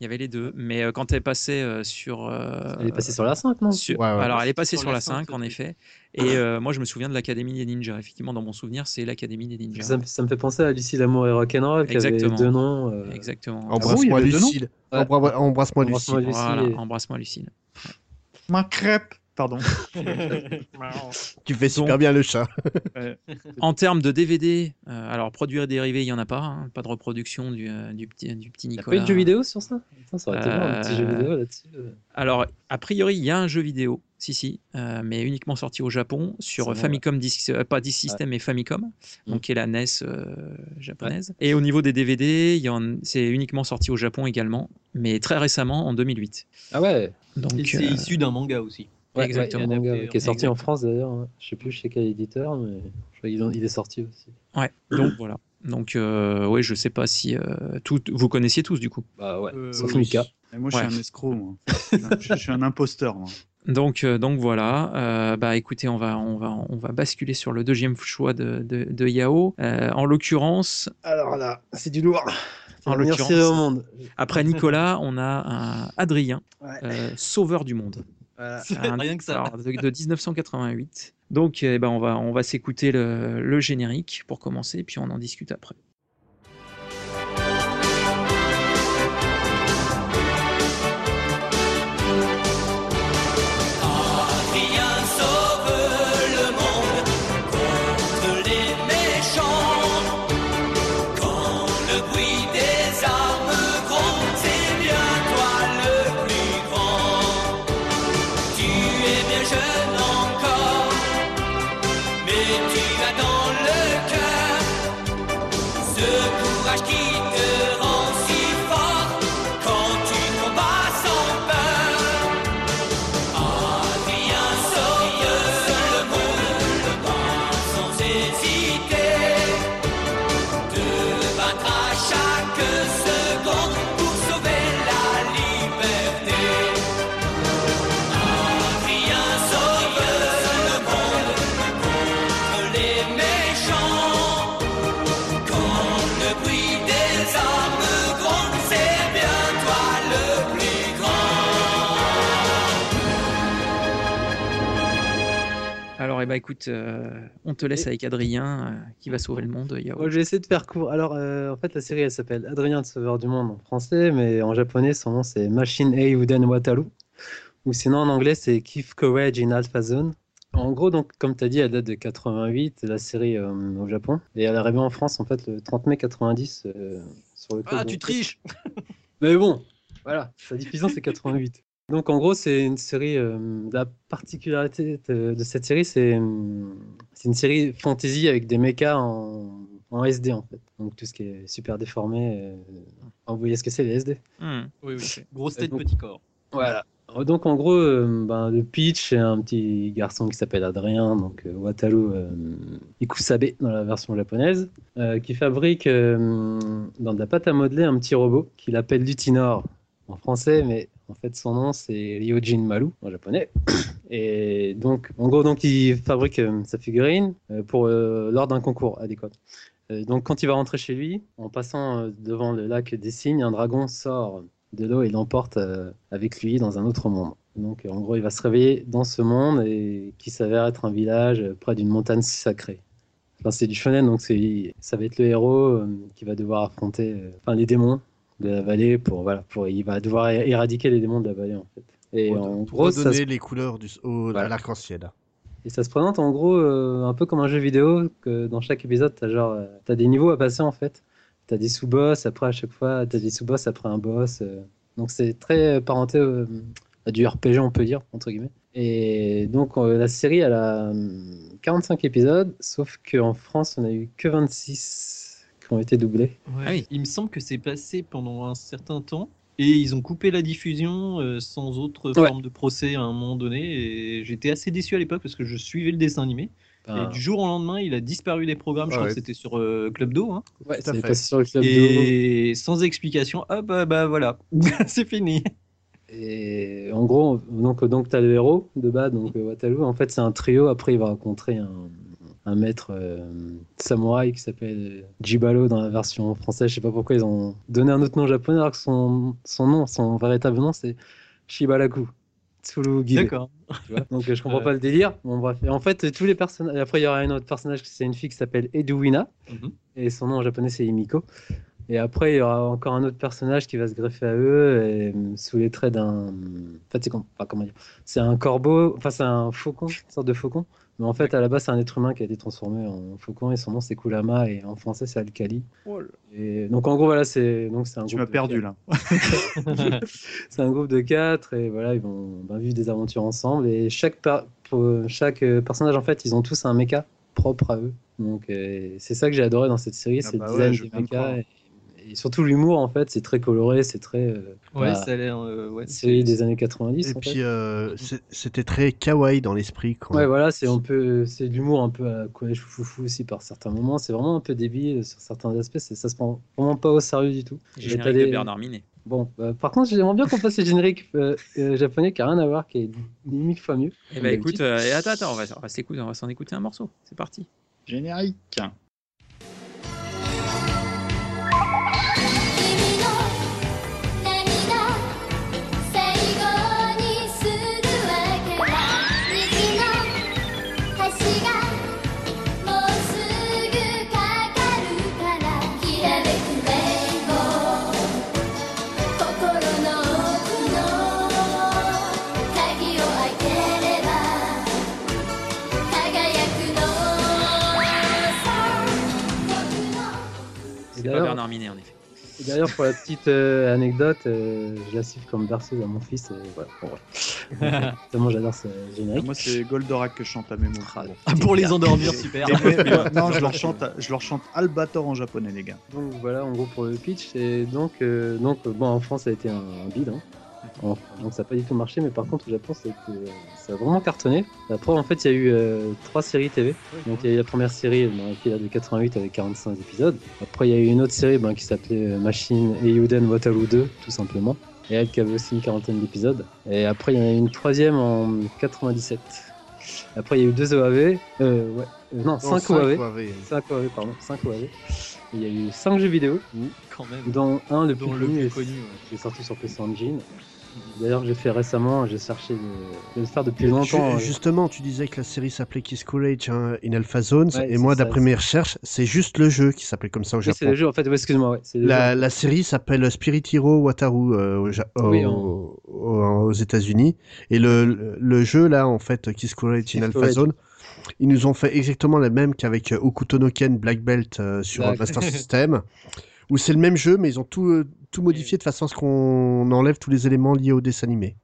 Il y avait les deux, mais euh, quand elle est passée euh, sur. euh, Elle est passée sur la 5, non? sur- Ouais, ouais. Alors, elle est passée Sur sur la la 5, 5, en effet. Et euh, moi, je me souviens de l'Académie des Ninjas. Effectivement, dans mon souvenir, c'est l'Académie des Ninjas. ça, me- ça me fait penser à Lucie L'amour et Rock'n'Roll qui avait Exactement. deux noms. euh, Exactement. Ah bon, Embrasse-moi avait noms Lucille. Embrasse-moi Lucille. Voilà, et- embrasse-moi, Lucille. Ma crêpe, pardon. Tu fais super bien le chat. En termes de DVD, euh, alors produire et dérivé, il n'y en a pas. hein, pas de reproduction du, euh, du, petit, du petit Nicolas. pas eu de jeu vidéo sur ça? Putain, Ça aurait été un petit jeu Euh, vidéo là-dessus. euh. Alors, a priori, il y a un jeu vidéo, si, si, euh, mais uniquement sorti au Japon sur bon, Famicom, euh, pas Disk System, mais Famicom, Mm. donc qui est la NES euh, japonaise. Et au niveau des DVD, il y en- c'est uniquement sorti au Japon également, mais très récemment, en 2008. Ah ouais Donc, c'est euh, issu d'un manga aussi. Ouais, Exactement. ouais, manga, qui est sorti en. France d'ailleurs. hein. Je sais plus chez quel éditeur, mais je crois qu'il en- il est sorti aussi. ouais, donc voilà. Donc, euh, oui, je sais pas si euh, tout, vous connaissiez tous du coup. Bah ouais, Euh, sauf oui. Mika. Et moi, je Ouais. suis un escroc, moi. je, je suis un imposteur, moi. Donc, euh, donc voilà. Euh, bah écoutez, on va, on va, on va basculer sur le deuxième choix de, de, de Yao. Euh, en l'occurrence, Alors là, c'est du lourd. En l'occurrence- série au monde. après Nicolas, on a un Adrien, Ouais. euh, sauveur du monde. Voilà. Un- Rien que ça. alors, de, de 1988. Donc, eh ben, on va, on va s'écouter le, le générique pour commencer, puis on en discute après. Ben, écoute, euh, on te laisse avec Adrien euh, qui va sauver le monde. Yao. Moi, je vais essayer de faire court. Alors, euh, en fait, la série, elle s'appelle Adrien le Sauveur du Monde en français, mais en japonais, son nom, c'est Machine A Uden Wataru. Ou sinon, en anglais, c'est Keep Courage in Alpha Zone. En gros, donc, comme tu as dit, elle date de 88, la série euh, au Japon. Et elle est arrivée en France, en fait, le 30 mai 90. euh, sur le Ah, tu de- triches Mais bon, voilà, sa diffusion, c'est 88. Donc, en gros, c'est une série. euh, la particularité de, de cette série, c'est euh, c'est une série fantasy avec des mechas en, en SD, en fait. Donc, tout ce qui est super déformé. euh, vous voyez ce que c'est, les SD Hmm. Oui, oui. Grosse tête, donc- petit corps. Voilà. Donc en gros, euh, ben, le pitch, c'est un petit garçon qui s'appelle Adrien, donc euh, Wataru euh, Ikusabe dans la version japonaise, qui fabrique dans de la pâte à modeler un petit robot qu'il appelle Lutinor en français, mais en fait son nom c'est Ryojin Maru en japonais. Et donc en gros, donc il fabrique euh, sa figurine euh, pour euh, lors d'un concours. Euh, donc quand il va rentrer chez lui, en passant devant le lac des Cygnes, un dragon sort de l'eau et l'emporte avec lui dans un autre monde. Donc en gros, il va se réveiller dans ce monde et qui s'avère être un village près d'une montagne sacrée. Enfin, c'est du shonen, donc ça va être le héros qui va devoir affronter enfin, les démons de la vallée pour voilà, pour il va devoir éradiquer les démons de la vallée en fait. Et Pour en gros, se- les couleurs du, au, Voilà. l'arc-en-ciel. Et ça se présente en gros euh, un peu comme un jeu vidéo, que dans chaque épisode, tu as, genre, euh, t'as des niveaux à passer en fait. Tu as des sous-boss, après à chaque fois, tu as des sous-boss après un boss. euh. Donc c'est très parenté à du RPG, on peut dire, entre guillemets. Et donc la série, elle a hum, 45 épisodes, sauf qu'en France, on a eu que 26 qui ont été doublés. Ouais. Ah oui. Il me semble que c'est passé pendant un certain temps et ils ont coupé la diffusion euh, sans autre Ouais. forme de procès à un moment donné. Et j'étais assez déçu à l'époque parce que je suivais le dessin animé. Enfin, Et du jour au lendemain, il a disparu des programmes. Je Ah crois ouais. que c'était sur euh, Club Do. hein. ouais, sur le club Et sans explication, ah bah, bah voilà, c'est fini. Et en gros, donc, donc tu as le héros de bas, donc euh, Wataru. En fait, c'est un trio. Après, il va rencontrer un, un maître euh, samouraï qui s'appelle Jibalo dans la version française. Je sais pas pourquoi ils ont donné un autre nom japonais alors que son, son nom, son véritable nom, c'est Shibaraku. D'accord. Donc euh, je comprends pas le délire. Bon, bref. Et en fait, tous les personnages. Après, il y aura un autre personnage, c'est une fille qui s'appelle Eduwina. Mhm. Et son nom en japonais, c'est Himiko. Et après, il y aura encore un autre personnage qui va se greffer à eux et, euh, sous les traits d'un. En fait, c'est enfin, comment dire? C'est un corbeau, enfin, c'est un faucon, une sorte de faucon. Mais en fait, à la base, c'est un être humain qui a été transformé en faucon et son nom, c'est Kulama et en français, c'est Alkali. Et donc, en gros, voilà, c'est donc c'est un Tu groupe m'as de perdu quatre. là. C'est un groupe de quatre et voilà, ils vont ben, vivre des aventures ensemble. Et chaque, chaque euh, personnage, en fait, ils ont tous un mecha propre à eux. Donc, euh, c'est ça que j'ai adoré dans cette série, Ah c'est bah le ouais, design des mechas. Et, et surtout l'humour, en fait, c'est très coloré, c'est très. euh, Ouais, bah, ça a l'air. euh, ouais, c'est- des années 90. Et en puis euh, c'était très kawaii dans l'esprit. quoi. Ouais, voilà, c'est un peu, c'est de l'humour un peu à collège foufou aussi par certains moments. C'est vraiment un peu débile sur certains aspects. c'est- Ça se prend vraiment pas au sérieux du tout. Et Générique t'as de Bernard Minet. Bon, bah, par contre, j'aimerais bien qu'on fasse le générique euh, euh, japonais qui a rien à voir, qui est mille fois mieux. Eh comme ben écoute, euh, et attends, attends, on va, on va s'écouter- on va s'en écouter un morceau. C'est parti. Générique. D'ailleurs, pour la petite euh, anecdote, euh, je la siffle comme berceuse à mon fils. Et voilà, bon, voilà. J'adore ce générique. Moi, c'est Goldorak que je chante à mes mots. Bon. Ah, pour les endormir, super. Mais- mais- mais- non, je leur chante, je leur chante Albator en japonais, les gars. Donc voilà, en gros pour le pitch. Et donc, euh, donc euh, bon, en France, ça a été un, un bide. hein. En- donc ça n'a pas du tout marché, mais par contre au Japon, ça a, été- ça a vraiment cartonné. Après, en fait, il y a eu euh, trois séries TV. Donc il y a eu la première série ben, qui date de 88 avec 45 épisodes. Après, il y a eu une autre série ben, qui s'appelait euh, Machine Eiyuden Wataru 2, tout simplement. Et elle qui avait aussi une quarantaine d'épisodes. Et après, il y en a eu une troisième en 97. Après, il y a eu deux OAV. Euh, ouais. Euh, non, 5 cinq OAV. OAV. 5 OAV, pardon. 5 OAV. Il y a eu 5 jeux vidéo, Quand même. dont un le plus le connu, plus est- connu, ouais. qui est sorti sur PC Engine. D'ailleurs, j'ai fait récemment, j'ai cherché de, de le faire depuis longtemps. justement, tu disais que la série s'appelait Kiss Courage hein, in Alpha Zones, Ouais, et moi, d'après mes recherches, c'est juste le jeu qui s'appelle comme ça au Oui, c'est Japon. le jeu, en fait, ouais, excuse-moi, ouais, La, série s'appelle Spirit Hero Wataru euh, au Ja- Oui, au- au- aux États-Unis, et le, le, le jeu là, en fait, Kiss Courage in Kiss Alpha Courage. Zone, ils nous ont fait exactement la même qu'avec euh, Okuto no Ken Black Belt euh, sur. Master System, où c'est le même jeu, mais ils ont tout, euh, tout modifié de façon à ce qu'on enlève tous les éléments liés au dessin animé.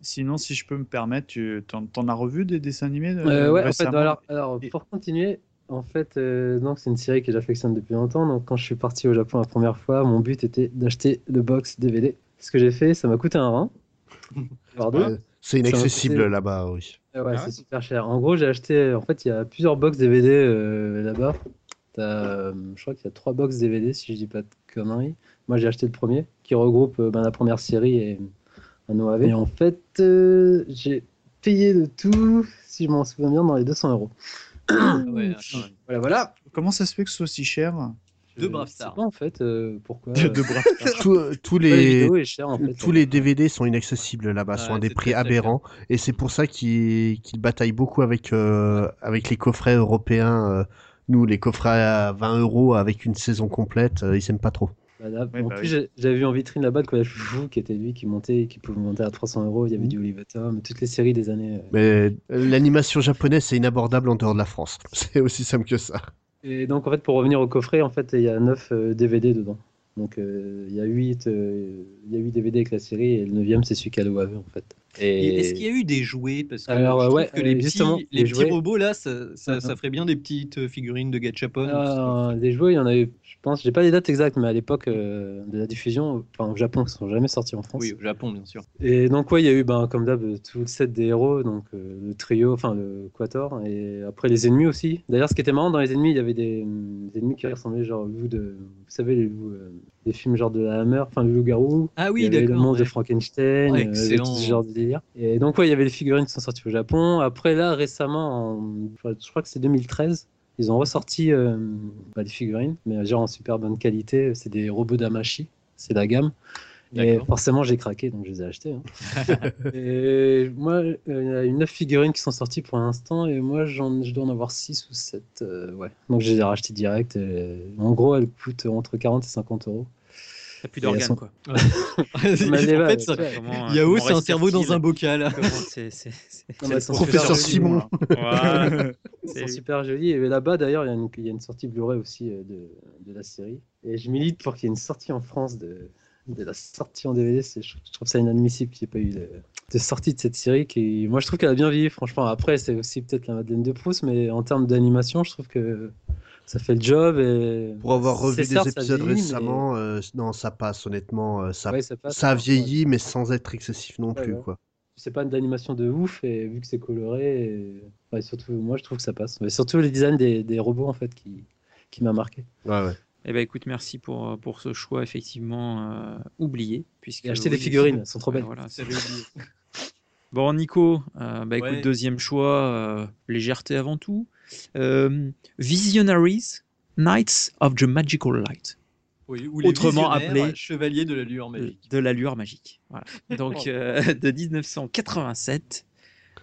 Sinon, si je peux me permettre, tu t'en, t'en as revu des dessins animés euh, Euh, ouais, en fait, récemment alors, alors, Et- pour continuer, en fait, euh, donc c'est une série que j'affectionne depuis longtemps. Donc, quand je suis parti au Japon la première fois, mon but était d'acheter le box DVD. Ce que j'ai fait, ça m'a coûté un rein. Ouais, c'est inaccessible coûté- là-bas, oui. Ah ouais, Ah c'est ouais super cher. En gros, j'ai acheté. En fait, il y a plusieurs box DVD euh, là-bas. T'as, euh, je crois qu'il y a trois box DVD, si je dis pas de conneries. Moi, j'ai acheté le premier, qui regroupe euh, ben, la première série et un OAV. Et en fait, euh, j'ai payé le tout, si je m'en souviens bien, dans les 200 euros. Ah ouais. Voilà, voilà. Comment ça se fait que ce soit si cher? Deux Je braves sais stars. pas en fait euh, pourquoi. De, euh, de bras. Tous- euh, tous les, vidéo est chère en fait. tous les DVD sont inaccessibles là-bas, Ouais, sont à des prix très, très aberrants, et c'est pour ça qu'ils bataillent beaucoup avec, euh, avec les coffrets européens. euh, nous, les coffrets à 20 euros avec une saison complète, euh, ils aiment pas trop. Bah, là, Ouais, en bah plus, oui. j'ai- j'avais vu en vitrine là-bas le collège Foufou, qui était lui qui montait, qui pouvait monter à 300 euros. Il y avait Mhm. du Oliver Tom, toutes les séries des années. euh. Mais euh, l'animation japonaise, c'est inabordable en dehors de la France. C'est aussi simple que ça. Et donc, en fait, pour revenir au coffret, en fait, il y a 9 DVD dedans. Donc, euh, il y a 8 il y a 8 DVD avec la série, et le 9 c'est celui qu'Alo avait, en fait. Et est-ce qu'il y a eu des jouets? Parce que Alors, je trouve ouais, que les euh, petits, justement, les les petits jouets- robots là, ça, ça, Mhm. ça ferait bien des petites figurines de Gachapon. Ah, des jouets, il y en avait, je pense, j'ai pas les dates exactes, mais à l'époque euh, de la diffusion, enfin au Japon, ils sont jamais sortis en France. Oui, au Japon, bien sûr. Et donc, ouais, il y a eu, ben, comme d'hab, tout le set des héros, donc euh, le trio, enfin le quator, et après les ennemis aussi. D'ailleurs, ce qui était marrant dans les ennemis, il y avait des, des ennemis qui ressemblaient genre au loup de. Vous savez, les loups, euh, des films genre de la Hammer, enfin le loup-garou. Ah oui, avait le d'accord, monstre de. Frankenstein, Ouais, euh, excellent. ce genre de délire. Et donc, ouais, il y avait les figurines qui sont sorties au Japon. Après, là, récemment, en- je crois que c'est 2013. Ils ont ressorti euh, bah, figurines, mais genre en super bonne qualité. C'est des robots d'Amashi, c'est la gamme. Et forcément, j'ai craqué, donc je les ai achetés. hein. et moi, euh, il y a une 9 figurines qui sont sorties pour l'instant, et moi, j'en, je dois en avoir 6 ou 7. ouais. Donc, je les ai rachetées direct. et en gros, elles coûtent entre 40 et 50 euros. T'as plus d'organes, quoi. Vois. Comment, Yao, comment c'est un cerveau dans un bocal. C'est- Professeur. Simon. C'est super jolies. Et là-bas, d'ailleurs, il y, a une- il y a une sortie Blu-ray aussi euh, de, de la série. Et je milite pour qu'il y ait une sortie en France de, de la sortie en DVD. C'est- Je, je trouve ça inadmissible qu'il n'y ait pas eu de, de sortie de cette série. Qui, moi, je trouve qu'elle a bien vieilli, franchement. Après, c'est aussi peut-être la Madeleine de Proust, mais en termes d'animation, je trouve que ça fait le job. Et Pour avoir revu des certes, épisodes vieillit, mais- récemment, euh, non, ça passe, honnêtement. euh, ça, Ouais, ça passe, ça a ouais. vieilli, mais sans être excessif non Ouais, plus. ouais. Quoi. c'est pas d'animation de ouf et vu que c'est coloré et... surtout moi je trouve que ça passe mais surtout les designs des, des robots en fait qui, qui m'a marqué Ouais, ouais. Eh ben écoute, merci pour, pour ce choix effectivement euh, oublié. Puisque, Et acheter des figurines, elles sont trop belles. voilà, bon, Nico, euh, bah, écoute, Ouais. deuxième choix, euh, légèreté avant tout. Euh, Visionaries, Knights of the Magical Light. Oui, ou les Autrement appelé Chevalier de la lueur magique. de la lueur magique. Voilà. Donc euh, de 1987,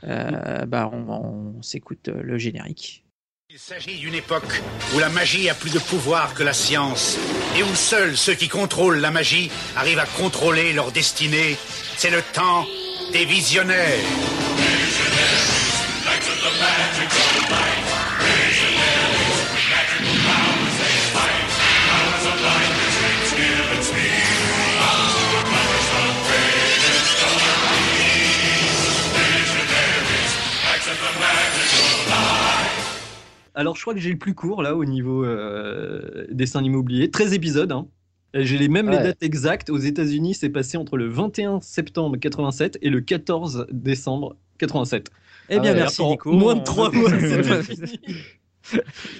euh, bah, on, on s'écoute le générique. Il s'agit d'une époque où la magie a plus de pouvoir que la science et où seuls ceux qui contrôlent la magie arrivent à contrôler leur destinée. C'est le temps des visionnaires. Alors, je crois que j'ai le plus court là au niveau euh, dessin immobilier. 13 épisodes. hein. J'ai les mêmes les dates exactes. Aux États-Unis, c'est passé entre le 21 septembre 87 et le 14 décembre 87. Eh bien, Ah ouais, merci Nico. Moins de On- 3 mois,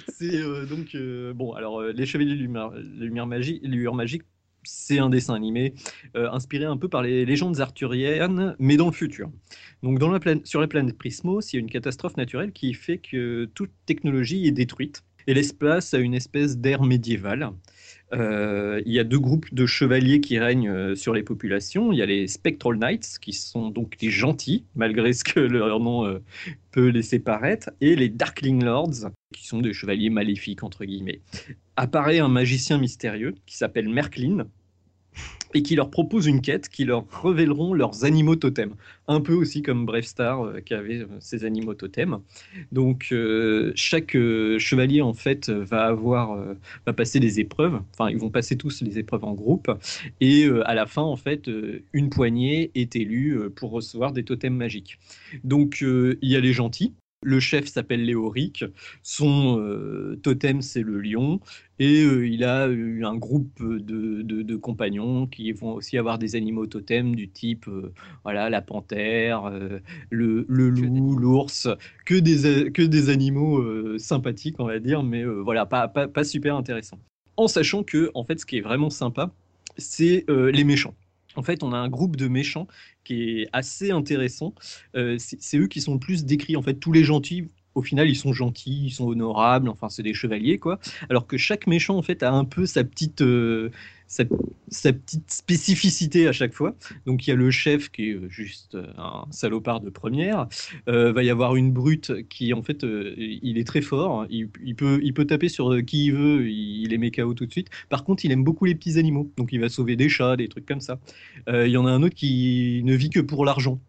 c'est euh, donc euh, bon. Alors, euh, les Chevaliers de Lumière, Lumière Magie, Lueur Magique, c'est un dessin animé euh, inspiré un peu par les légendes arthuriennes, mais dans le futur. Donc, dans la sur la planète Prismos, il y a une catastrophe naturelle qui fait que toute technologie est détruite et laisse place à une espèce d'ère médiévale. Euh, il y a deux groupes de chevaliers qui règnent euh, sur les populations. Il y a les Spectral Knights, qui sont donc les gentils, malgré ce que leur nom euh, peut laisser paraître, et les Darkling Lords, qui sont des chevaliers maléfiques, entre guillemets. Apparaît un magicien mystérieux qui s'appelle Merklin, et qui leur propose une quête qui leur révéleront leurs animaux totems. Un peu aussi comme Brave Star euh, qui avait euh, ses animaux totems. Donc euh, chaque chevalier en fait va avoir va passer des épreuves. Enfin, ils vont passer tous les épreuves en groupe et à la fin en fait une poignée est élue pour recevoir des totems magiques. Donc il y a les gentils. Le chef s'appelle Léoric, son euh, totem c'est le lion, et euh, il a eu un groupe de, de- de compagnons qui vont aussi avoir des animaux totems du type euh, voilà, la panthère, le, le loup, l'ours, que des, que des animaux sympathiques, on va dire, mais voilà, pas, pas, pas super intéressant. En sachant que, en fait, ce qui est vraiment sympa, c'est les méchants. En fait, on a un groupe de méchants qui est assez intéressant. Euh, c'est eux qui sont le plus décrits. En fait, tous les gentils, au final, ils sont gentils, ils sont honorables, enfin, c'est des chevaliers, quoi. Alors que chaque méchant, en fait, a un peu sa petite, euh, sa, petite spécificité à chaque fois. Donc, il y a le chef qui est juste euh, un salopard de première. Euh, va y avoir une brute qui, en fait, euh, il est très fort. Il, peut, il peut taper sur qui il veut, il, il les met KO tout de suite. Par contre, il aime beaucoup les petits animaux. Donc, il va sauver des chats, des trucs comme ça. Il y en a un autre qui ne vit que pour l'argent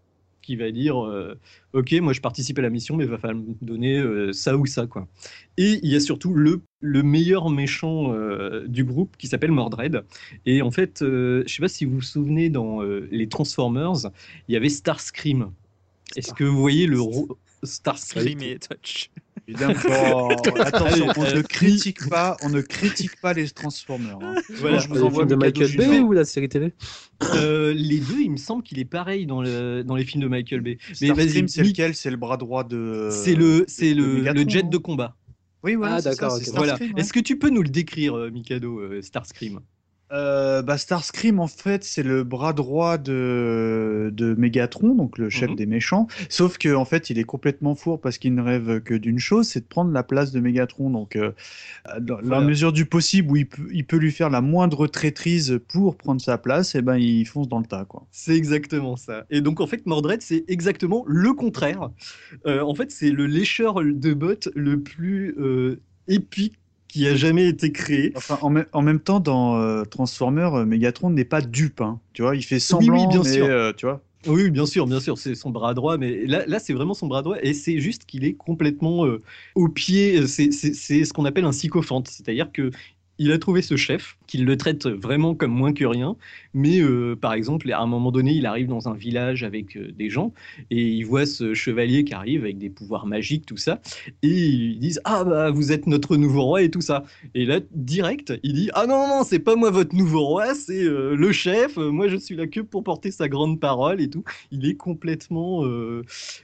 qui va dire euh, ok moi je participe à la mission mais il va falloir me donner euh, ça ou ça quoi. Et il y a surtout le, le meilleur méchant euh, du groupe qui s'appelle Mordred. Et en fait je sais pas si vous vous souvenez dans les Transformers il y avait Starscream. Est-ce que vous voyez le Starscream? Scream et touch. Évidemment. Bon, attention, Allez, on euh, ne critique pas, on ne critique pas les Transformers. hein. Voilà. Je vous Les envoie films de Mikado Michael Bay ou la série télé? Euh, les deux il me semble qu'il est pareil dans, le, dans les films de Michael Bay mais vas-y c'est lequel? C'est le bras droit de. c'est le, c'est de le, le jet de combat Oui, voilà. Ah, d'accord, Voilà. Ouais. Est-ce que tu peux nous le décrire, euh, Mikado, euh, Starscream? Euh, bah, Starscream, en fait, c'est le bras droit de, de Megatron, donc le chef Mhm. des méchants. Sauf que, en fait, il est complètement four parce qu'il ne rêve que d'une chose, c'est de prendre la place de Megatron. Donc, euh, dans Voilà. la mesure du possible où il peut, il peut lui faire la moindre traîtrise pour prendre sa place, et ben, il fonce dans le tas, quoi. C'est exactement ça. Et donc, en fait, Mordred, c'est exactement le contraire. Euh, en fait, c'est le lécheur de bottes le plus euh, épique qui a jamais été créé. Enfin, en, me- en même temps, dans euh, Transformers, euh, Megatron n'est pas dupe, hein. Tu vois, il fait semblant, oui, bien mais, sûr. euh, tu vois. Oui, oui, bien sûr, bien sûr, c'est son bras droit, mais là, là c'est vraiment son bras droit, et c'est juste qu'il est complètement euh, au pied, c'est ce qu'on appelle un sycophante, c'est-à-dire que il a trouvé ce chef, qu'il le traite vraiment comme moins que rien, mais euh, par exemple, à un moment donné, il arrive dans un village avec euh, des gens, et il voit ce chevalier qui arrive avec des pouvoirs magiques, tout ça, et ils disent Ah bah vous êtes notre nouveau roi et tout ça. Et là, direct, il dit Ah non, non, c'est pas moi votre nouveau roi, c'est euh, le chef, moi je suis là que pour porter sa grande parole et tout. Il est complètement.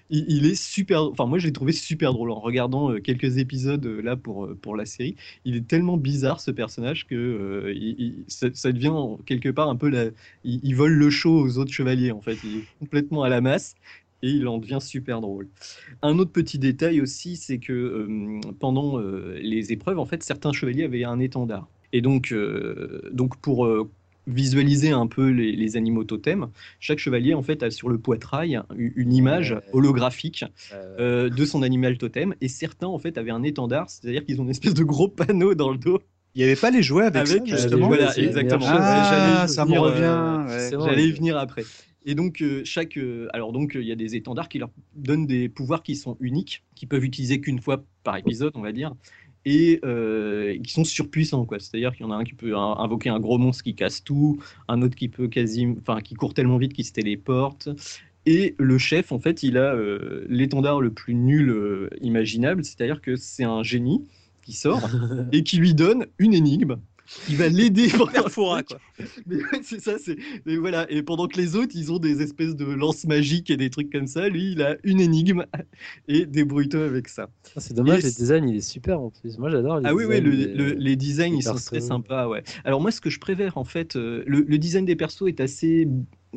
il, est super. Enfin, moi je l'ai trouvé super drôle en regardant quelques épisodes là pour, pour la série. Il est tellement bizarre ce personnage que euh, il- il- ça, ça devient en- quelque part un peu la. Il, il vole le show aux autres chevaliers en fait. Il est complètement à la masse et il en devient super drôle. Un autre petit détail aussi, c'est que euh, pendant euh, les épreuves, en fait, certains chevaliers avaient un étendard. Et donc, donc pour visualiser un peu les, les animaux totems, chaque chevalier en fait a sur le poitrail une, image holographique euh, de son animal totem. Et certains en fait avaient un étendard, c'est-à-dire qu'ils ont une espèce de gros panneau dans le dos. Il n'y avait pas les jouets avec, ça, Avec, euh, justement voilà, exactement. Ah, ça me revient. euh, ouais. vrai. J'allais y venir après. Et donc euh, chaque, euh, alors donc euh, il y a des étendards qui leur donnent des pouvoirs qui sont uniques, qui peuvent utiliser qu'une fois par épisode, on va dire, et euh, qui sont surpuissants quoi. C'est-à-dire qu'il y en a un qui peut in- invoquer un gros monstre qui casse tout, un autre qui peut quasi, enfin qui court tellement vite qu'il se téléporte. Et le chef, en fait, il a euh, l'étendard le plus nul euh, imaginable, c'est-à-dire que c'est un génie qui sort et qui lui donne une énigme. qui va l'aider pour faire Perfora, quoi. mais ouais, c'est ça, c'est et voilà. Et pendant que les autres, ils ont des espèces de lances magiques et des trucs comme ça, lui, il a une énigme et débrouille-toi avec ça. Ah, c'est dommage, Et le design il est super en plus. Moi j'adore les Ah oui, oui, designs le- des- le- les designs, des ils sont très sympas, ouais. Alors moi, ce que je préfère, en fait, euh, le, le design des persos est assez,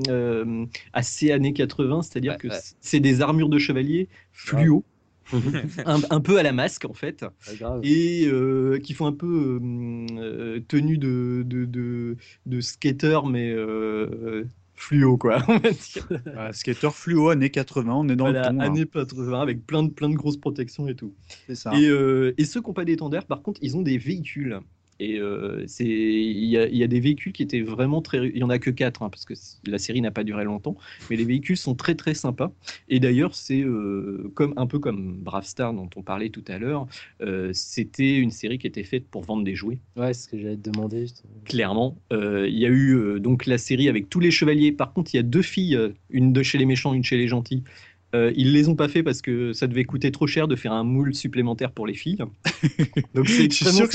euh, assez années 80, c'est-à dire Ouais, que ouais. c'est des armures de chevalier fluo, un, un peu à la masque, en fait, grave. et euh, qui font un peu euh, euh, tenue de, de, de, de skater, mais euh, fluo, quoi, on va dire. Ah, skater fluo, années 80, on est dans Voilà, le ton. hein. années 80, avec plein de, plein de grosses protections et tout. Ça. Et, euh, et ceux qui n'ont pas d'étendard, par contre, ils ont des véhicules. Et euh, c'est, il y a, il y a des véhicules qui étaient vraiment très. Il y en a que quatre, hein, parce que la série n'a pas duré longtemps. Mais les véhicules sont très très sympas. Et d'ailleurs, c'est euh, comme un peu comme Brave Star dont on parlait tout à l'heure. euh, c'était une série qui était faite pour vendre des jouets. Ouais, c'est ce que j'allais te demander. justement. Clairement, il y a eu donc la série avec tous les chevaliers. Par contre, il y a deux filles, une de chez les méchants, une chez les gentils. Euh, ils les ont pas fait parce que ça devait coûter trop cher de faire un moule supplémentaire pour les filles. Donc c'est extrêmement.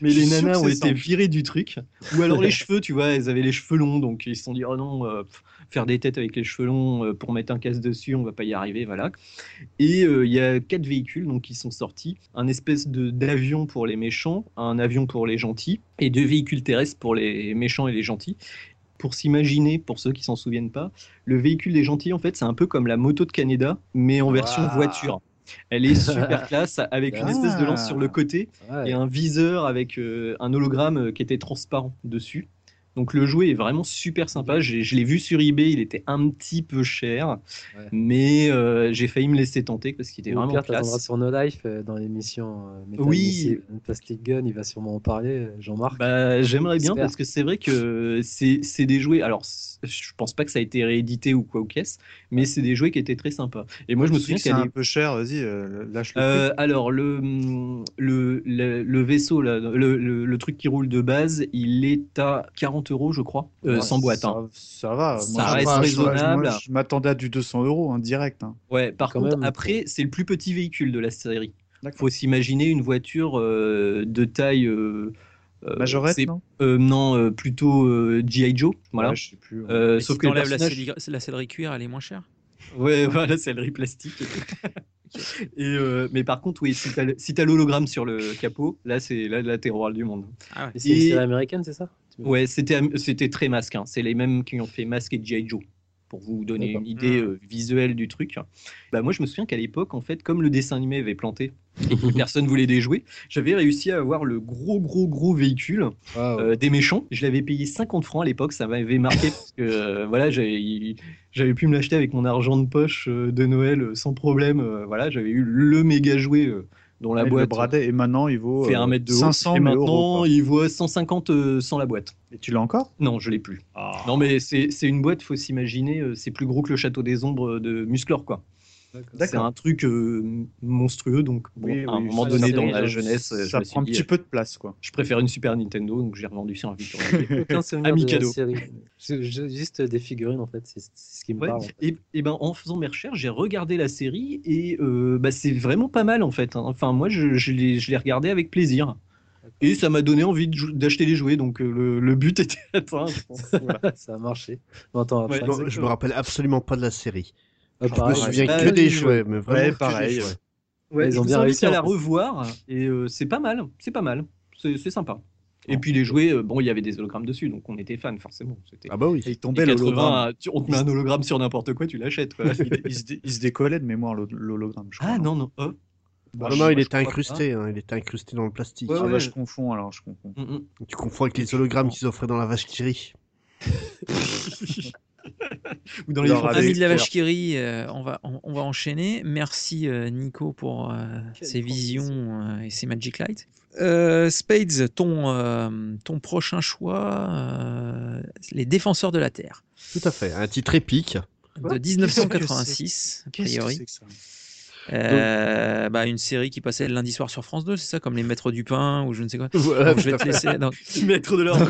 Mais les nanas ont été virées du truc. Ou alors les cheveux, tu vois, elles avaient les cheveux longs, donc ils se sont dit, oh non, euh, pff, faire des têtes avec les cheveux longs euh, pour mettre un casque dessus, on va pas y arriver, voilà. Et euh, il y a quatre véhicules donc, qui sont sortis. Un espèce de d'avion pour les méchants, un avion pour les gentils, et deux véhicules terrestres pour les méchants et les gentils. Pour s'imaginer, pour ceux qui s'en souviennent pas, le véhicule des gentils, en fait, c'est un peu comme la moto de Canada, mais en version voiture. Elle est super classe avec une espèce de lance Ah. sur le côté Ouais. et un viseur avec euh, un hologramme euh, qui était transparent dessus. Donc le jouet est vraiment super sympa. Je l'ai vu sur eBay, il était un petit peu cher, Ouais. mais euh, j'ai failli me laisser tenter parce qu'il était Ou vraiment pire, classe. sur No Life euh, dans l'émission euh, Oui. Missile, Plastic Gun, il va sûrement en parler, euh, Jean-Marc. Bah, j'aimerais bien parce que c'est vrai que c'est c'est des jouets. Alors, je pense pas que ça a été réédité ou quoi ou qu'est-ce, mais c'est des jouets qui étaient très sympas. Et moi, je me souviens que c'est un peu cher, vas-y, euh, lâche le Euh, alors le, le, le, le vaisseau, là, le, le- le truc qui roule de base, il est à 40 euros, je crois, euh, Ouais, sans boîte. Ça, hein. ça va. Ça Moi, reste raisonnable. moi, je m'attendais à du 200 euros en direct. hein. Ouais, par Quand contre, même, après, c'est le plus petit véhicule de la série. D'accord. faut s'imaginer une voiture euh, de taille. euh, euh, Majorette, non? euh, Non, euh, euh, plutôt G.I. Joe. Voilà. Ouais, je sais plus. Euh, sauf si que le la, sellerie cuir, elle est moins chère? Ouais, voilà, c'est le riz plastique. Et euh, mais par contre, oui, si t'as si l'hologramme sur le capot, là, c'est là, là t'es roi du monde. Ah ouais. C'est une série américaine, c'est ça? Ouais, c'était c'était très masque. hein. C'est les mêmes qui ont fait Masque et G.I. Joe. Pour vous donner une idée Mm. euh, visuelle du truc. Bah, moi, je me souviens qu'à l'époque, en fait, comme le dessin animé avait planté et que personne voulait les jouer, j'avais réussi à avoir le gros, gros, gros véhicule euh, des méchants. Je l'avais payé 50 francs à l'époque, ça m'avait marqué parce que euh, voilà, j'avais pu me l'acheter avec mon argent de poche de Noël sans problème. voilà, j'avais eu le méga jouet dont la Et le boîte bradet, et maintenant il vaut fait euh, un mètre de haut. 500 et mais maintenant, euros, il vaut 150 euh, sans la boîte. Et tu l'as encore? Non, je l'ai plus. Ah. Non, mais c'est c'est une boîte, faut s'imaginer, euh, c'est plus gros que le château des ombres de Musclor, quoi. C'est un truc euh, monstrueux, donc bon, Oui, à un moment ça, donné ça, dans ça, la ça, jeunesse, je Ça me suis prend un dit, petit peu de place, quoi. je préfère une Super Nintendo, donc j'ai revendu sur un Victor. Aucun souvenir Ami de la cadeau. juste des figurines, en fait, c'est ce qui me Ouais, parle. en fait. et, et ben en faisant mes recherches, j'ai regardé la série et euh, bah, c'est vraiment pas mal en fait. hein. Enfin, moi, je, je l'ai regardé avec plaisir. Et ça m'a donné envie d'acheter les jouets, donc euh, le, le but était atteint. je pense. Voilà. ça a marché. 20 ans après. Ouais, Bon, je me rappelle absolument pas de la série. Ah, Je me souviens que des jouets, mais vraiment Ouais, que des pareil. Ouais, Ils ont bien réussi, à la revoir et euh, c'est pas mal, c'est pas mal, c'est sympa. Et puis les jouets, euh, bon, il y avait des hologrammes dessus, donc on était fans forcément. Ah bah oui. Et il tombait 80, l'hologramme. tu- on te met un hologramme sur n'importe quoi, tu l'achètes. il, il se il se décollait de mémoire l'holo- l'hologramme. ah non non. oh. Bah, non, non, il était incrusté, hein, il était incrusté dans le plastique. Ouais, Ah, ouais. bah, je confonds alors, je confonds. Mm, mm. Tu confonds avec les hologrammes qu'ils offraient dans la vache qui rit. Ou dans les. Amis de la vache qui rit, euh, on, va, on, on va enchaîner. Merci euh, Nico pour euh, ces transition. visions euh, et ces Magic Light. Euh, Spades, ton, euh, ton prochain choix, euh, Les Défenseurs de la Terre, Tout à fait, un titre épique. de 1986, a Qu'est-ce que priori. c'est que ça? Euh, bah, une série qui passait le lundi soir sur France 2, c'est ça, comme Les Maîtres du Pain ou je ne sais quoi. Voilà, Donc, je vais te laisser. donc- Maître de l'ordre.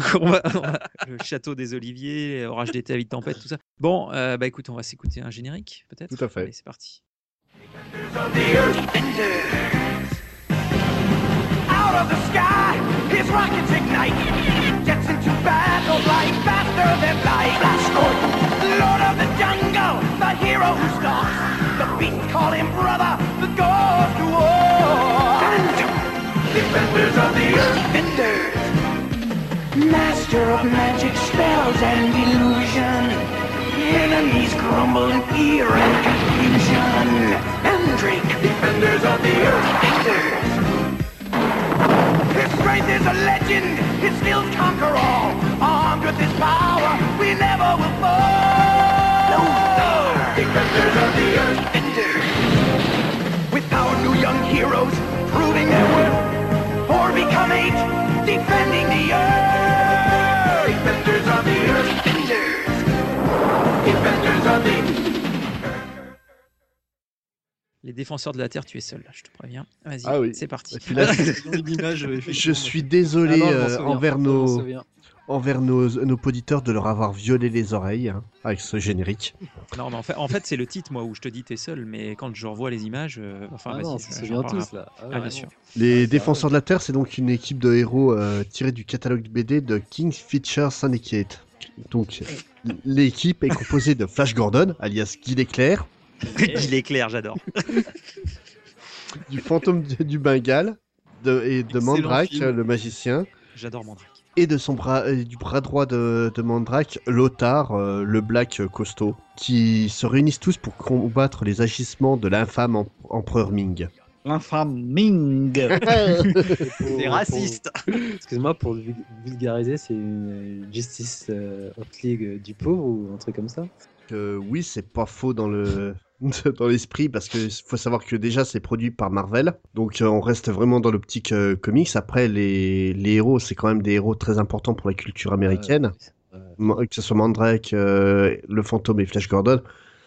le château des Oliviers, Orage d'été à vite tempête, tout ça. Bon, euh, bah écoute, on va s'écouter un générique, peut-être Tout à fait. Allez, c'est parti. Out of the sky, his rockets ignite. Gets into battle like Lord of the jungle, the hero who stalks. The beasts call him brother, the goes to war. Defenders of the earth. Defenders, master of magic spells and illusion. Enemies crumble in fear and confusion. Mandrake, defenders of the earth. Defenders. His strength is a legend, his skills conquer all. Armed with his power, we never will fall. No, defenders of the earth, defenders. With our new young heroes, proving their worth. Or become eight, defending the earth. Defenders of the earth, defenders. Defenders of the Les Défenseurs de la Terre, tu es seul, je te préviens. Vas-y, Ah oui. c'est parti. Là, euh, je suis désolé Ah non, euh, envers nos, envers nos, nos auditeurs de leur avoir violé les oreilles hein, avec ce générique. Non, mais en fait, en fait c'est le titre, moi, où je te dis t'es seul, mais quand je revois les images, euh, enfin, Ah vas-y, non, on ça, se j'en souvient parlerai tous là. Ah, Ah, bien sûr. Les Défenseurs de la Terre, c'est donc une équipe de héros euh, tirés du catalogue BD de King Feature Syndicate. Donc, l'équipe est composée de Flash Gordon, alias Guy l'éclair, Il est clair, j'adore. du fantôme du, du Bengale de, et de Excellent Mandrake, film. le magicien, J'adore Mandrake. et de son bras, et du bras droit de, de Mandrake, Lothar, euh, le Black costaud, qui se réunissent tous pour combattre les agissements de l'infâme em- empereur Ming. L'infâme Ming. C'est raciste. Excuse-moi, pour vulgariser, c'est une euh, Justice euh, League euh, du pauvre ou un truc comme ça? Euh, oui, c'est pas faux dans le dans l'esprit parce que faut savoir que déjà c'est produit par Marvel, donc euh, on reste vraiment dans l'optique euh, comics. Après, les, les héros, c'est quand même des héros très importants pour la culture américaine. Que ce soit Mandrake, euh, le fantôme et Flash Gordon,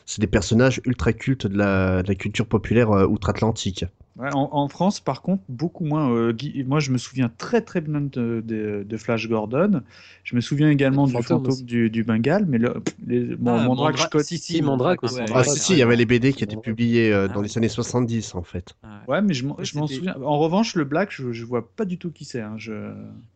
c'est des personnages ultra cultes de la, de la culture populaire outre-Atlantique. Ouais, en, en France, par contre, beaucoup moins. euh, Guy- moi, je me souviens très très bien de, de- de Flash Gordon. Je me souviens également Le du fantôme aussi. du, du Bengale, mais le, les, bon, Ah, Mandrake, connais- si, si, Mandrake aussi. ouais. Ah si, si, il y avait les BD qui étaient Ouais. publiés euh, Ah dans les années 70 en fait. Ouais, mais je m'en je souviens. En revanche, le Black, je, je vois pas du tout qui c'est. hein, Je...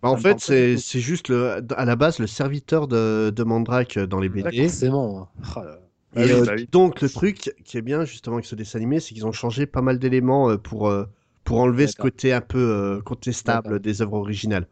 Bah, en fait, c'est juste le, à la base le serviteur de, de Mandrake dans les BD. Forcément. Oh là Ah Et oui, euh, bah oui. donc le truc qui est bien justement avec ce dessin animé, c'est qu'ils ont changé pas mal d'éléments euh, pour euh, pour enlever ce côté un peu euh, contestable des œuvres originales.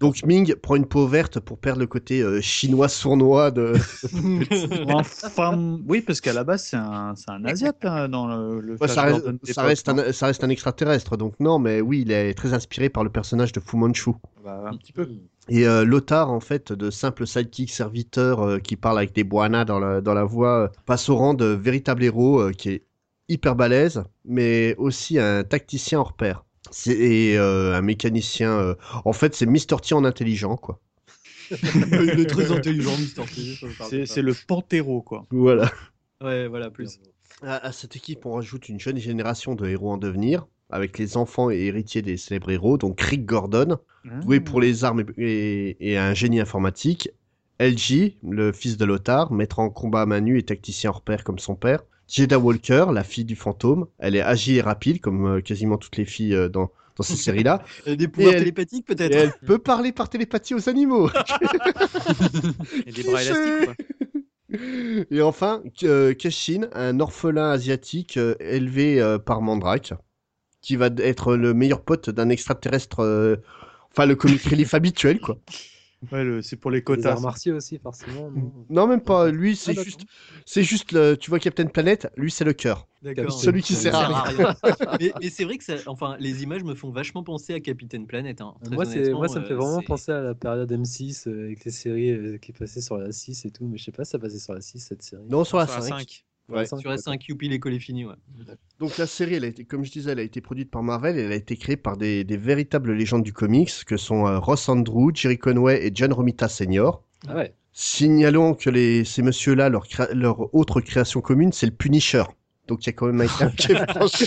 Donc Ming prend une peau verte pour perdre le côté euh, chinois sournois de. Enfin, oui, parce qu'à la base, c'est un, c'est un Asiate hein, dans le, le Ouais, Flash ça, reste, Gordon ça, d'époque, reste non un, ça reste un extraterrestre, donc non, mais oui, il est très inspiré par le personnage de Fu Manchu. Bah, un petit peu. Et euh, Lothar, en fait, de simple sidekick serviteur euh, qui parle avec des boanas dans la, dans la voix, euh, passe au rang de véritable héros euh, qui est hyper balèze, mais aussi un tacticien hors pair. C'est et, euh, un mécanicien. euh, En fait, c'est Mr. T en intelligent, quoi. Il est très intelligent, Mister T. C'est pas. c'est le Panthéro, quoi. Voilà. Ouais, voilà, plus. À, à cette équipe, on rajoute une jeune génération de héros en devenir, avec les enfants et héritiers des célèbres héros, donc Rick Gordon, doué pour les armes et, et- et un génie informatique. LG, le fils de Lothar, maître en combat à main nue et tacticien hors pair comme son père. Jada Walker, la fille du fantôme. Elle est agile et rapide, comme euh, quasiment toutes les filles euh, dans, dans ces séries-là. Elle a des pouvoirs elle- télépathiques, peut-être elle peut parler par télépathie aux animaux. Et des bras élastiques, quoi. Et enfin, euh, Keshin, un orphelin asiatique euh, élevé euh, par Mandrake, qui va être le meilleur pote d'un extraterrestre, euh, enfin le comic relief habituel, quoi. Ouais, le- c'est pour les Les quotas. arts martiaux aussi, forcément. non? Non, même pas. Lui, c'est d'accord. juste, c'est juste le, tu vois Captain Planet, lui c'est le cœur. D'accord. Celui qui sert à rien. mais mais c'est vrai que ça, enfin, les images me font vachement penser à Capitaine Planète. Hein, très Moi, moi, ça me fait euh, vraiment c'est- penser à la période M6 euh, avec les séries euh, qui passaient sur la 6 et tout, mais je sais pas si ça passait sur la 6 cette série. Non, sur la Sur la 5. 5. Ouais. Sur la Sur la d'accord. 5, Youpi, l'école est finie, ouais. Donc la série, elle a été, comme je disais, elle a été produite par Marvel et elle a été créée par des, des véritables légendes du comics que sont euh, Ross Andrew, Jerry Conway et John Romita Sr. Ah ouais. Signalons que les, ces messieurs-là, leur, créa- leur autre création commune, c'est le Punisher. Donc il y a quand même un cap qui est franchi.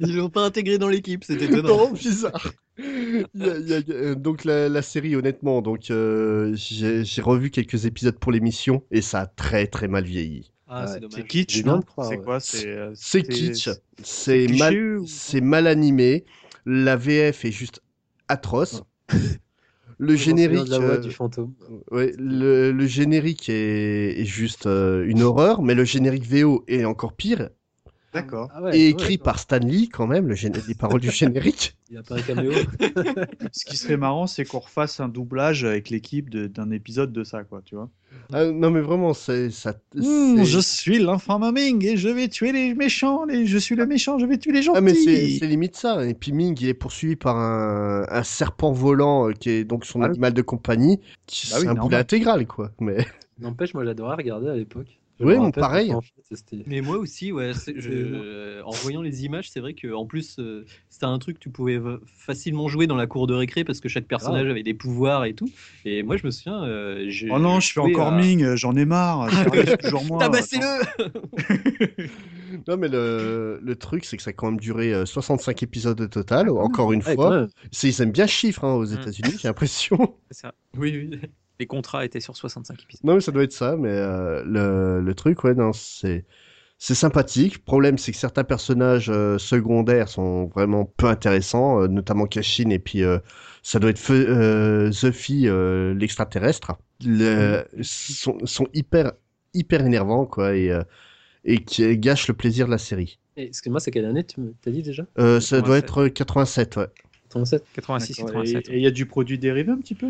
Ils l'ont pas intégré dans l'équipe, c'était étonnant. non, bizarre. Il y a- il y a- euh, donc la, la série, honnêtement, donc euh, j'ai j'ai revu quelques épisodes pour l'émission et ça a très très mal vieilli. Ah, Ouais, c'est C'est dommage. kitsch, non C'est ouais. quoi C'est euh, C'est kitsch, c'est mal, ou- mal animé. La VF est juste atroce. Le Je générique, la voix euh, du fantôme. ouais, le, le générique est, est juste euh, une horreur, mais le générique VO est encore pire. D'accord. Ah ouais, et ouais, écrit par Stan Lee quand même, le gén- les paroles du générique. Il y a pas un caméo. Ce qui serait marrant, c'est qu'on refasse un doublage avec l'équipe de- d'un épisode de ça, quoi, tu vois. Ah, non mais vraiment, c'est ça. Mmh, c'est- je suis l'infâme Ming et je vais tuer les méchants. Les... Je suis le méchant, je vais tuer les gentils. Ah mais c'est c'est limite ça. Et puis Ming, il est poursuivi par un, un serpent volant euh, qui est donc son Ah. animal de compagnie. Bah oui, c'est un boulet intégral quoi. Mais N'empêche, moi j'adorais regarder à l'époque. Je Oui, mon pareil. Mais moi aussi, ouais. je- euh, en voyant les images, c'est vrai que en plus, euh, c'était un truc que tu pouvais facilement jouer dans la cour de récré parce que chaque personnage avait des pouvoirs et tout. Et moi, je me souviens. euh, Oh non, je fais joué encore à- Ming, j'en ai marre. c'est toujours moi. Tabassez-le non mais le, le truc c'est que ça a quand même duré euh, 65 épisodes au total. Encore une Ouais, quand fois, ils aiment bien ce chiffre hein, aux Mm. États-Unis, j'ai l'impression. C'est ça. Oui, oui. Les contrats étaient sur 65 épisodes. Non, mais ça doit être ça, mais euh, le, le truc, ouais, non, c'est c'est sympathique. Problème, c'est que certains personnages euh, secondaires sont vraiment peu intéressants, euh, notamment Kashin, et puis euh, ça doit être Fe- euh, Zuffy, euh, l'extraterrestre. Le, sont, sont hyper hyper énervants, quoi, et euh, et qui gâchent le plaisir de la série. Excuse-moi, c'est quelle année tu me- t'as dit déjà? Euh, ça doit 87. être 87, ouais. 87. 86, D'accord. 87. Et il y a du produit dérivé un petit peu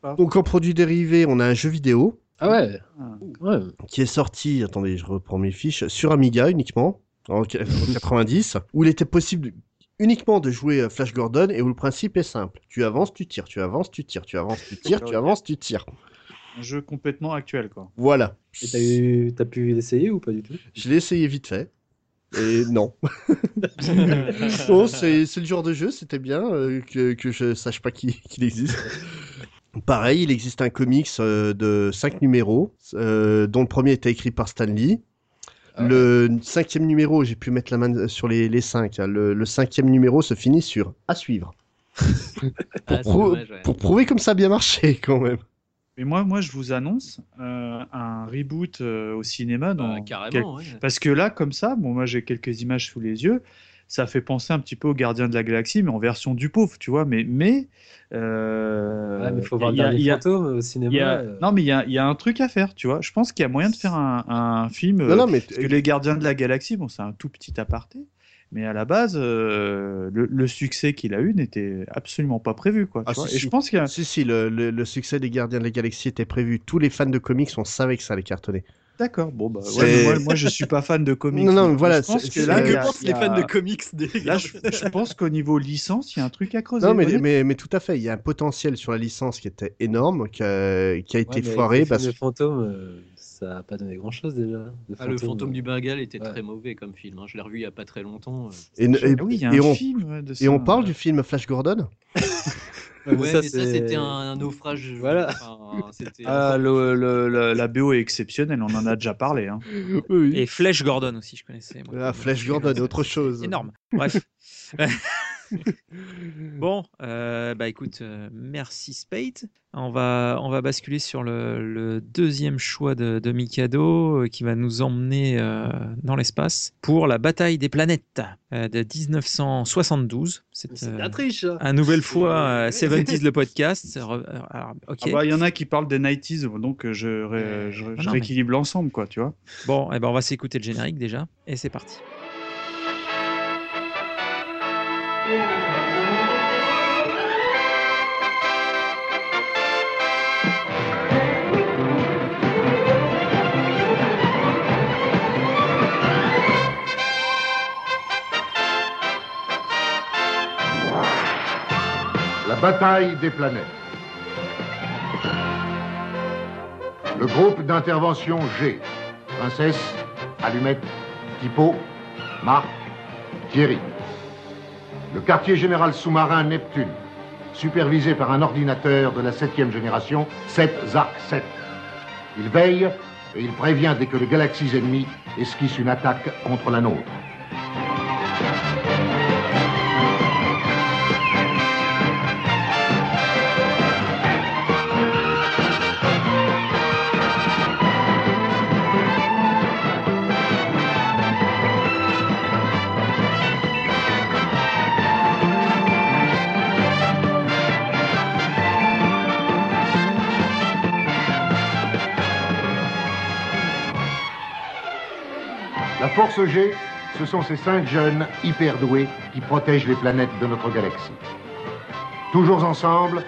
pas? Donc en produit dérivé, on a un jeu vidéo Ah ouais. Ah. Ouais. qui est sorti, attendez, je reprends mes fiches, sur Amiga uniquement, en qu- en 90, où il était possible uniquement de jouer euh, Flash Gordon et où le principe est simple. Tu avances, tu tires, tu avances, tu tires, tu avances, tu tires, tu avances, tu tires. Un jeu complètement actuel, quoi. Voilà. Et t'as eu, t'as pu l'essayer ou pas du tout? Je l'ai essayé vite fait. Et non. non, c'est le genre de jeu, c'était bien euh, que, que je sache pas qu'il existe. Pareil, il existe un comics euh, de 5 numéros, euh, dont le premier était écrit par Stan Lee. Le cinquième numéro, j'ai pu mettre la main sur les, les cinq. hein. Le, le cinquième numéro se finit sur à suivre. pour, Ah, prou- ouais. pour prouver comme ça a bien marché quand même. Mais moi, moi, je vous annonce euh, un reboot euh, au cinéma. Dans Bah, carrément, quel- ouais. Parce que là, comme ça, bon, moi j'ai quelques images sous les yeux. Ça fait penser un petit peu aux Gardiens de la Galaxie, mais en version du pauvre, tu vois. Mais, mais, euh, Ouais, mais faut voir il le y a- dernier il y a- fantôme au cinéma. il y a- euh. Non, mais il y a, il y a un truc à faire, tu vois. Je pense qu'il y a moyen de faire un, un film. Non, non, mais- parce que les Gardiens de la Galaxie, bon, c'est un tout petit aparté. Mais à la base, euh, le, le succès qu'il a eu n'était absolument pas prévu, quoi. tu Ah, vois. si, Et si. je pense qu'il a, Si, si, le, le- le succès des Gardiens de la Galaxie était prévu. Tous les fans de comics, on savait que ça allait cartonner. D'accord, bon bah ouais, moi, moi je suis pas fan de comics. Non, non, mais voilà, je pense c'est- que c'est- là, que il y a- pensent il y les fans de comics des Là, je, je pense qu'au niveau licence, il y a un truc à creuser. Non, mais, mais, mais tout à fait. Il y a un potentiel sur la licence qui était énorme, qui a, qui a été Ouais, foiré. le Parce... de fantôme, euh, ça a pas donné grand chose déjà. Ah, le fantôme euh, du Bengale était ouais. très mauvais comme film. hein. Je l'ai revu il y a pas très longtemps. euh. Et, et- oui, il y a un et on, film ouais, de et ça. on parle du film Flash Gordon? Ouais, ça, mais ça, c'est- c'était un, un naufrage. Voilà. enfin, c'était- Ah, le- le- le- la BO est exceptionnelle, on en a déjà parlé. hein. Et Flèche Gordon aussi, je connaissais. moi. Ah, Flash Gordon, autre chose. Énorme. Bref. bon, euh, bah écoute, euh, merci Spade. On va, on va basculer sur le, le deuxième choix de, de Mikado euh, qui va nous emmener dans l'espace pour la bataille des planètes de 1972. C'est la triche. un nouvelle fois euh, 70s le podcast. Re- alors, ok. Ah bah, il y en a qui parlent des 90s, donc je, ré- je- Ah je non, mais- rééquilibre l'ensemble, quoi, tu vois. Bon, eh ben on va s'écouter le générique déjà et c'est parti. Bataille des planètes. Le groupe d'intervention G. Princesse, Allumette, Typo, Marc, Thierry. Le quartier général sous-marin Neptune, supervisé par un ordinateur de la septième génération, 7 Zark 7. Il veille et il prévient dès que les galaxies ennemies esquissent une attaque contre la nôtre. G, ce sont ces cinq jeunes hyper doués qui protègent les planètes de notre galaxie. Toujours ensemble,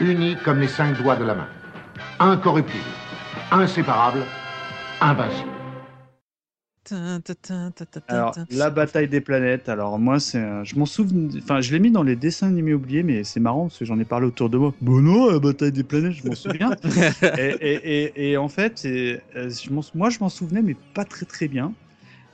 unis comme les cinq doigts de la main. Incorruptibles, inséparables, invincibles. Alors, la bataille des planètes, alors moi, c'est, un- je m'en souviens, enfin, je l'ai mis dans les dessins animés oubliés, mais c'est marrant parce que j'en ai parlé autour de moi. Bon, non, la bataille des planètes, je m'en souviens. et, et- et- et en fait, euh, je m'en- moi, je m'en souvenais, mais pas très très bien.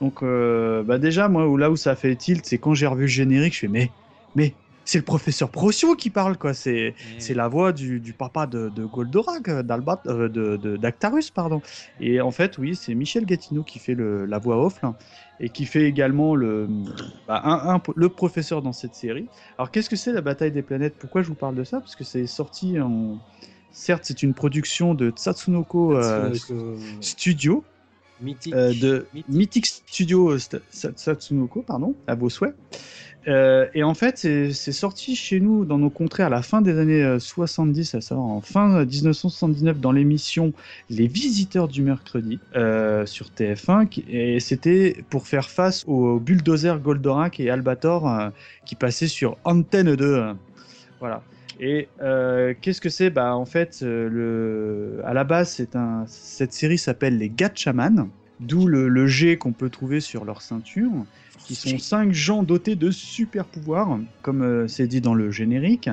Donc, euh, bah déjà, moi, là où ça a fait tilt, c'est quand j'ai revu le générique, je fais, mais, mais, c'est le professeur Procyon qui parle, quoi. C'est, c'est la voix du, du papa de, de Goldorak, euh, euh, d'Actarus, pardon. Et en fait, oui, c'est Michel Gatineau qui fait le- la voix off, là, et qui fait également le, bah, un- un- le professeur dans cette série. Alors, qu'est-ce que c'est la bataille des planètes? Pourquoi je vous parle de ça? Parce que c'est sorti en. Certes, c'est une production de Tatsunoko euh, Tatsunoko. Studio. Mythique. euh, de Mythic Studio euh, Satsunoko, pardon, à vos souhaits. Euh, et en fait, c'est sorti chez nous dans nos contrées à la fin des années euh, 70, à savoir en fin 1979, dans l'émission Les Visiteurs du mercredi euh, sur TF1. qui- Et c'était pour faire face aux bulldozers Goldorak et Albator euh, qui passaient sur Antenne 2. euh, voilà. Et euh, qu'est-ce que c'est? Bah en fait, euh, le... à la base, c'est un... cette série s'appelle les Gatchaman, d'où le, le G qu'on peut trouver sur leur ceinture, qui sont cinq gens dotés de super pouvoirs, comme euh, c'est dit dans le générique.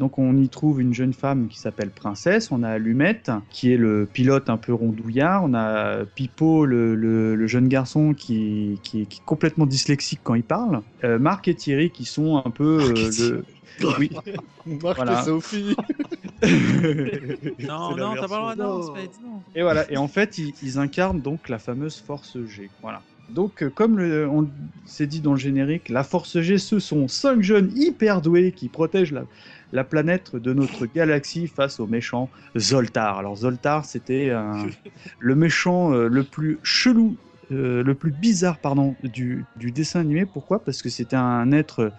Donc on y trouve une jeune femme qui s'appelle Princesse, on a Allumette, qui est le pilote un peu rondouillard, on a Pipo, le, le- le jeune garçon qui, qui est- qui est complètement dyslexique quand il parle, Euh, Marc et Thierry qui sont un peu euh, le... Oui. Marc Voilà. et Sophie. Non, non, t'as pas le droit, non, Spade, non. Et voilà, et en fait, ils, ils incarnent donc la fameuse Force G. Voilà. Donc, euh, comme le- on s'est dit dans le générique, la Force G, ce sont cinq jeunes hyper doués qui protègent la, la planète de notre galaxie face au méchant Zoltar. Alors, Zoltar, c'était un- le méchant euh, le plus chelou, euh, le plus bizarre, pardon, du, du dessin animé. Pourquoi? Parce que c'était un être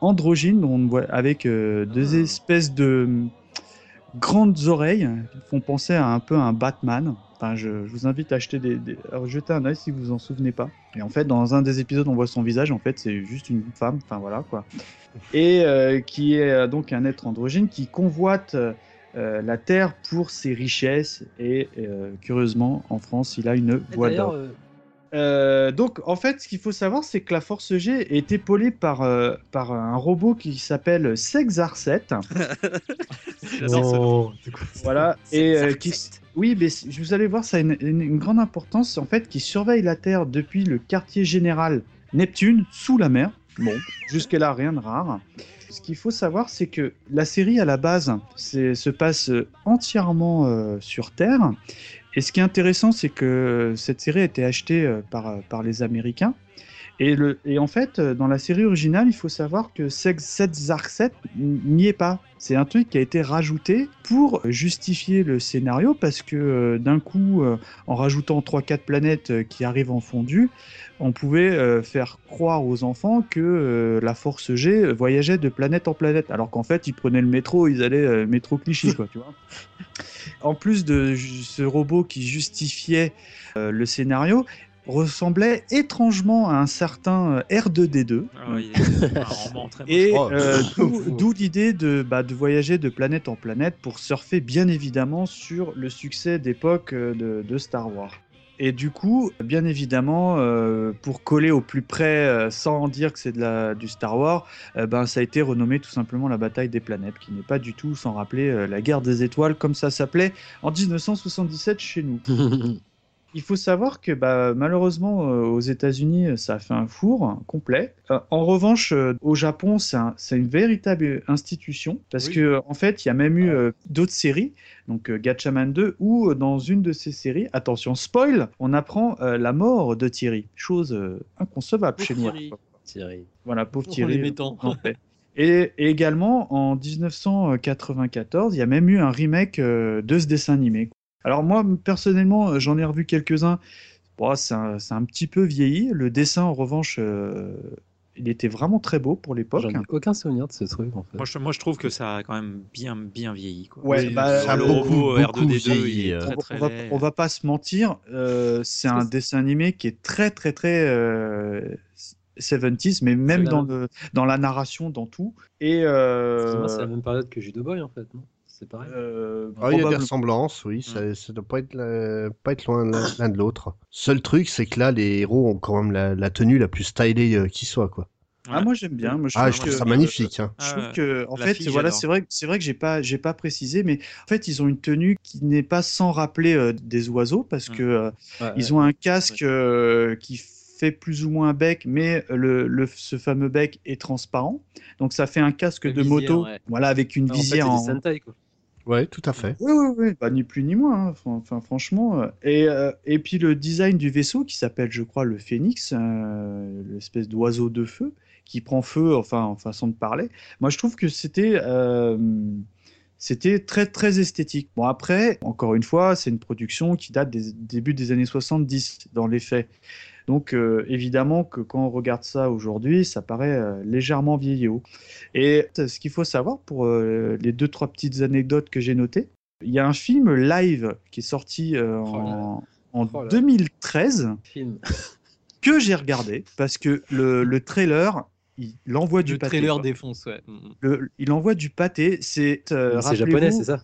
androgyne on voit, avec euh, deux espèces de grandes oreilles qui font penser à un peu un Batman. Enfin, je, je vous invite à acheter des, des- jetez un œil si vous vous en souvenez pas. Et en fait, dans un des épisodes, on voit son visage. En fait, c'est juste une femme. Enfin voilà quoi. Et euh, qui est euh, donc un être androgyne qui convoite euh, la Terre pour ses richesses. Et curieusement, en France, il a une voix d'or. Euh, donc, en fait, ce qu'il faut savoir, c'est que la Force G est épaulée par, euh, par un robot qui s'appelle Sexarset. Non, Voilà. Et euh, qui, oui, mais vous allez voir, ça a une, une- une grande importance, en fait, qui surveille la Terre depuis le quartier général Neptune, sous la mer. Bon, jusque-là, rien de rare. Ce qu'il faut savoir, c'est que la série, à la base, se passe euh, entièrement euh, sur Terre. Et ce qui est intéressant, c'est que cette série a été achetée euh, euh, par les Américains. Et, le, et en fait, euh, dans la série originale, il faut savoir que Sex- Sexarset n'y est pas. C'est un truc qui a été rajouté pour justifier le scénario parce que euh, d'un coup, euh, en rajoutant 3-4 planètes euh, qui arrivent en fondu, on pouvait faire croire aux enfants que la Force G voyageait de planète en planète, alors qu'en fait, ils prenaient le métro, ils allaient métro Clichy, quoi, tu vois. En plus de ce robot qui justifiait le scénario, ressemblait étrangement à un certain euh, R2D2. Ah oui, Et euh, Oh. d'où l'idée de, bah, de voyager de planète en planète pour surfer bien évidemment sur le succès d'époque euh, de, de Star Wars. Et du coup, bien évidemment, euh, pour coller au plus près, euh, sans dire que c'est de la, du Star Wars, euh, ben, ça a été renommé tout simplement la bataille des planètes, qui n'est pas du tout sans rappeler euh, la guerre des étoiles, comme ça s'appelait en 1977 chez nous. Il faut savoir que bah, malheureusement euh, aux États-Unis euh, ça a fait un four complet. Euh, en revanche euh, au Japon c'est un- c'est une véritable institution parce que euh, en fait il y a même eu euh, d'autres séries donc euh, Gatchaman 2 où euh, dans une de ces séries attention spoil on apprend euh, la mort de Thierry chose euh, inconcevable chez nous. Thierry. Voilà pauvre Thierry. les métants. en fait. Et, et également en 1994 il y a même eu un remake euh, de ce dessin animé. Alors moi, personnellement, euh, j'en ai revu quelques-uns. Bon, c'est un, petit peu vieilli. Le dessin, en revanche, euh, il était vraiment très beau pour l'époque. J'en ai aucun souvenir de ce truc en fait. Moi je, moi, je trouve que ça a quand même bien, bien vieilli. Quoi. Ouais, bah, le robot beaucoup, R2D2, vieilli, il est euh. très on, très on va, laid. on va pas se mentir, euh, c'est un dessin animé qui est très très très euh, 70s, mais même dans, le, dans la narration, dans tout. Et euh, c'est la même période que Judo Boy en fait, non? C'est pareil. euh, Ah, il y a des ressemblances, oui, ça, ça doit pas être, la- pas être loin l'un de l'autre. Seul truc, c'est que là, les héros ont quand même la, la tenue la plus stylée euh, qui soit, quoi. Ah, moi j'aime bien. Moi, je Ah, trouve je trouve que- ça magnifique, hein. Je Ah trouve ouais. que, en La fait, fille, voilà, c'est vrai, c'est vrai que j'ai pas, j'ai pas précisé, mais en fait, ils ont une tenue qui n'est pas sans rappeler euh, des oiseaux parce que euh, Ouais, ils ouais. ont un casque euh, qui fait plus ou moins bec, mais le, le- ce fameux bec est transparent. Donc ça fait un casque Le de visière, moto, ouais. voilà, avec une en fait, visière c'est en. des Sentai, quoi. Ouais, tout à fait. Oui, oui, oui, bah, ni plus ni moins. hein. Enfin, franchement. euh, Et, euh, et puis le design du vaisseau qui s'appelle, je crois, le Phénix, euh, l'espèce d'oiseau de feu qui prend feu, enfin, en façon de parler. Moi, je trouve que c'était. c'était très très esthétique. Bon après, encore une fois, c'est une production qui date des débuts des années 70 dans les faits. Donc euh, évidemment que quand on regarde ça aujourd'hui, ça paraît euh, légèrement vieillot. Et ce qu'il faut savoir pour euh, les deux trois petites anecdotes que j'ai notées, il y a un film live qui est sorti euh, en, en Oh là. 2013 Film. que j'ai regardé parce que le, le trailer, il, envoie du Le pâté. trailer quoi. défonce, ouais. Mm, mm. Le- il envoie du pâté. C'est euh, japonais, c'est ça?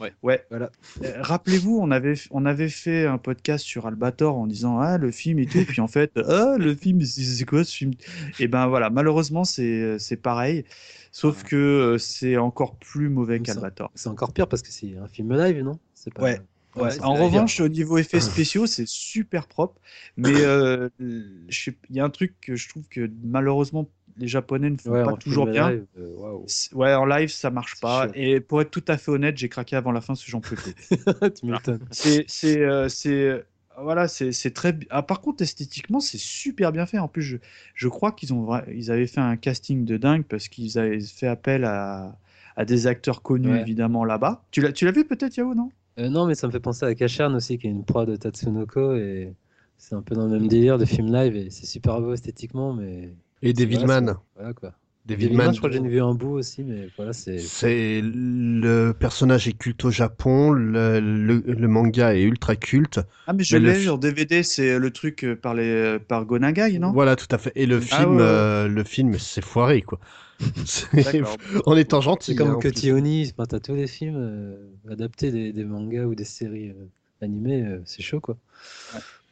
Ouais. Ouais. Voilà. Euh, Rappelez-vous, on avait, on avait fait un podcast sur Albator en disant ah le film et tout, puis en fait ah le film c'est quoi ce film? Et ben voilà, malheureusement c'est pareil, sauf que euh, c'est encore plus mauvais qu'Albator. C'est encore pire parce que c'est un film live, non? C'est pas. Ouais. Ouais. Ouais, c'est En revanche, au niveau effets spéciaux, c'est super propre, mais euh, il y a un truc que je trouve que malheureusement les Japonais ne font Ouais, pas toujours bien. live, euh, Ouais, en live, ça marche pas. chiant. Et pour être tout à fait honnête, j'ai craqué avant la fin que j'en peux plus. tu m'étonnes. C'est, c'est, euh, c'est, voilà, c'est, c'est très. Ah, par contre, esthétiquement, c'est super bien fait. En plus, je, je crois qu'ils ont, ils avaient fait un casting de dingue parce qu'ils avaient fait appel à, à des acteurs connus Ouais. évidemment là-bas. Tu l'as, tu l'as vu peut-être, Yao, non? Euh, non, mais ça me fait penser à Kachan aussi, qui est une proie de Tatsunoko, et c'est un peu dans le même délire de film live, et c'est super beau esthétiquement, mais. Et Devilman. Voilà, Voilà quoi. Devilman. Devilman, je crois que j'en ai vu un bout aussi, mais voilà, c'est. C'est le personnage est culte au Japon, le, le- le manga est ultra culte. Ah, mais je le l'ai fi- en DVD. C'est le truc euh, par les, par Gonagai, non? Voilà, tout à fait. Et le Ah, film, ouais, ouais. euh, le film, c'est foiré quoi. D'accord. en étant gentil. C'est comme hein. Kotioni, t'as tous les films euh, adaptés des, des mangas ou des séries euh, animées, euh, c'est chaud quoi.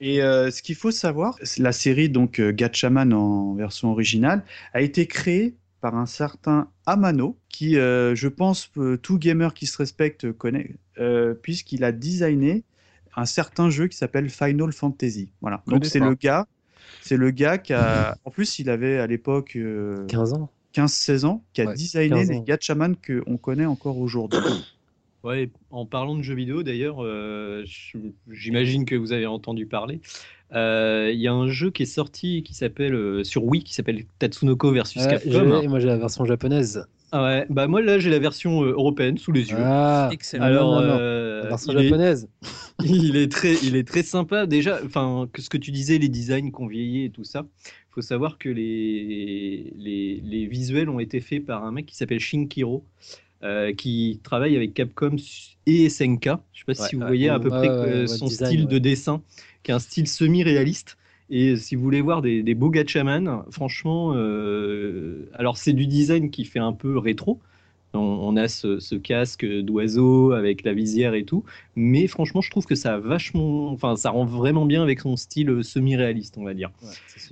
Et euh, ce qu'il faut savoir, c'est la série donc euh, Gatchaman en version originale a été créée par un certain Amano qui, euh, je pense, tout gamer qui se respecte connaît, euh, puisqu'il a designé un certain jeu qui s'appelle Final Fantasy. Voilà. Donc c'est le gars, c'est le gars qui a, en plus il avait à l'époque euh, 15 ans 15-16 ans, qui a Ouais, designé 15 les. Gatchaman que on connaît encore aujourd'hui. Ouais, en parlant de jeux vidéo d'ailleurs, euh, je- j'imagine que vous avez entendu parler. Euh, Il y a un jeu qui est sorti qui s'appelle euh, sur Wii qui s'appelle Tatsunoko versus Ouais, Capcom. moi j'ai la version japonaise. Ah ouais, bah moi là j'ai la version européenne sous les yeux. Ah, Excellent. Alors, non, non, non. euh, La version il est- japonaise. il est très, il est très sympa. Déjà, enfin, que ce que tu disais, les designs qu'on vieillit et tout ça. Il faut savoir que les, les, les visuels ont été faits par un mec qui s'appelle Shinkiro, euh, qui travaille avec Capcom et SNK. Je sais pas Ouais, si vous voyez à peu près son design, style de dessin, qui est un style semi-réaliste. Et si vous voulez voir des, des beaux gatchaman, franchement, euh, alors c'est du design qui fait un peu rétro. On, on a ce, ce casque d'oiseau avec la visière et tout, mais franchement, je trouve que ça a vachement, enfin, ça rend vraiment bien avec son style semi-réaliste, on va dire. Ouais.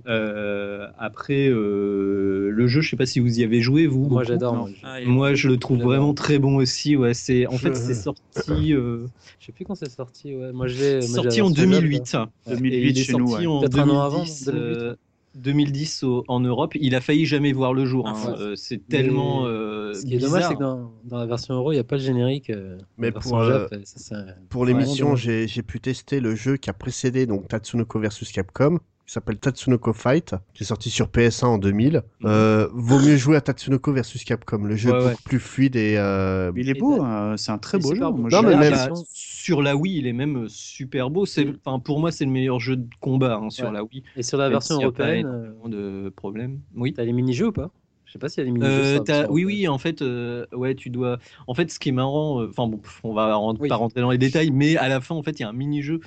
Euh, après, euh, le jeu, je sais pas si vous y avez joué, vous. Moi j'adore. moi, je- Ah, Moi, je le trouve vraiment très bon aussi. Ouais, c'est en fait, c'est sorti, euh, Je sais plus quand c'est sorti. Ouais. Moi j'ai sorti en version jaune, 2008. là. Et 2008 il est chez nous. ouais. en un an avant, 2010, 2008, euh, 2010 au- en Europe. Il a failli jamais voir le jour. Ah, hein. ouais. Euh, c'est tellement. Mais euh, Ce qui est dommage, c'est que dans, dans la version euro, il n'y a pas le générique. euh, Mais pour, euh, Jap, ça, Pour l'émission, j'ai pu tester le jeu qui a précédé donc Tatsunoko versus Capcom, qui s'appelle Tatsunoko Fight, qui est sorti sur PS1 en 2000. Euh, vaut mieux jouer à Tatsunoko versus Capcom. Le jeu Ouais, est ouais. plus fluide et euh, il est beau, hein, c'est un très beau jeu. super beau. Moi, Non, je- mais même- sur la Wii, il est même super beau. C'est, enfin, pour moi, c'est le meilleur jeu de combat hein, sur Ouais. la Wii. Et sur la version s'il y a pas européenne, euh, de problèmes. Oui. t'as les mini-jeux ou pas? Je sais pas s'il y a les mini-jeux. Euh, version oui, oui, en fait, euh, ouais, tu dois. En fait, ce qui est marrant, euh, enfin bon, pff, on va Oui. pas rentrer dans les détails, mais à la fin, en fait, il y a un mini-jeu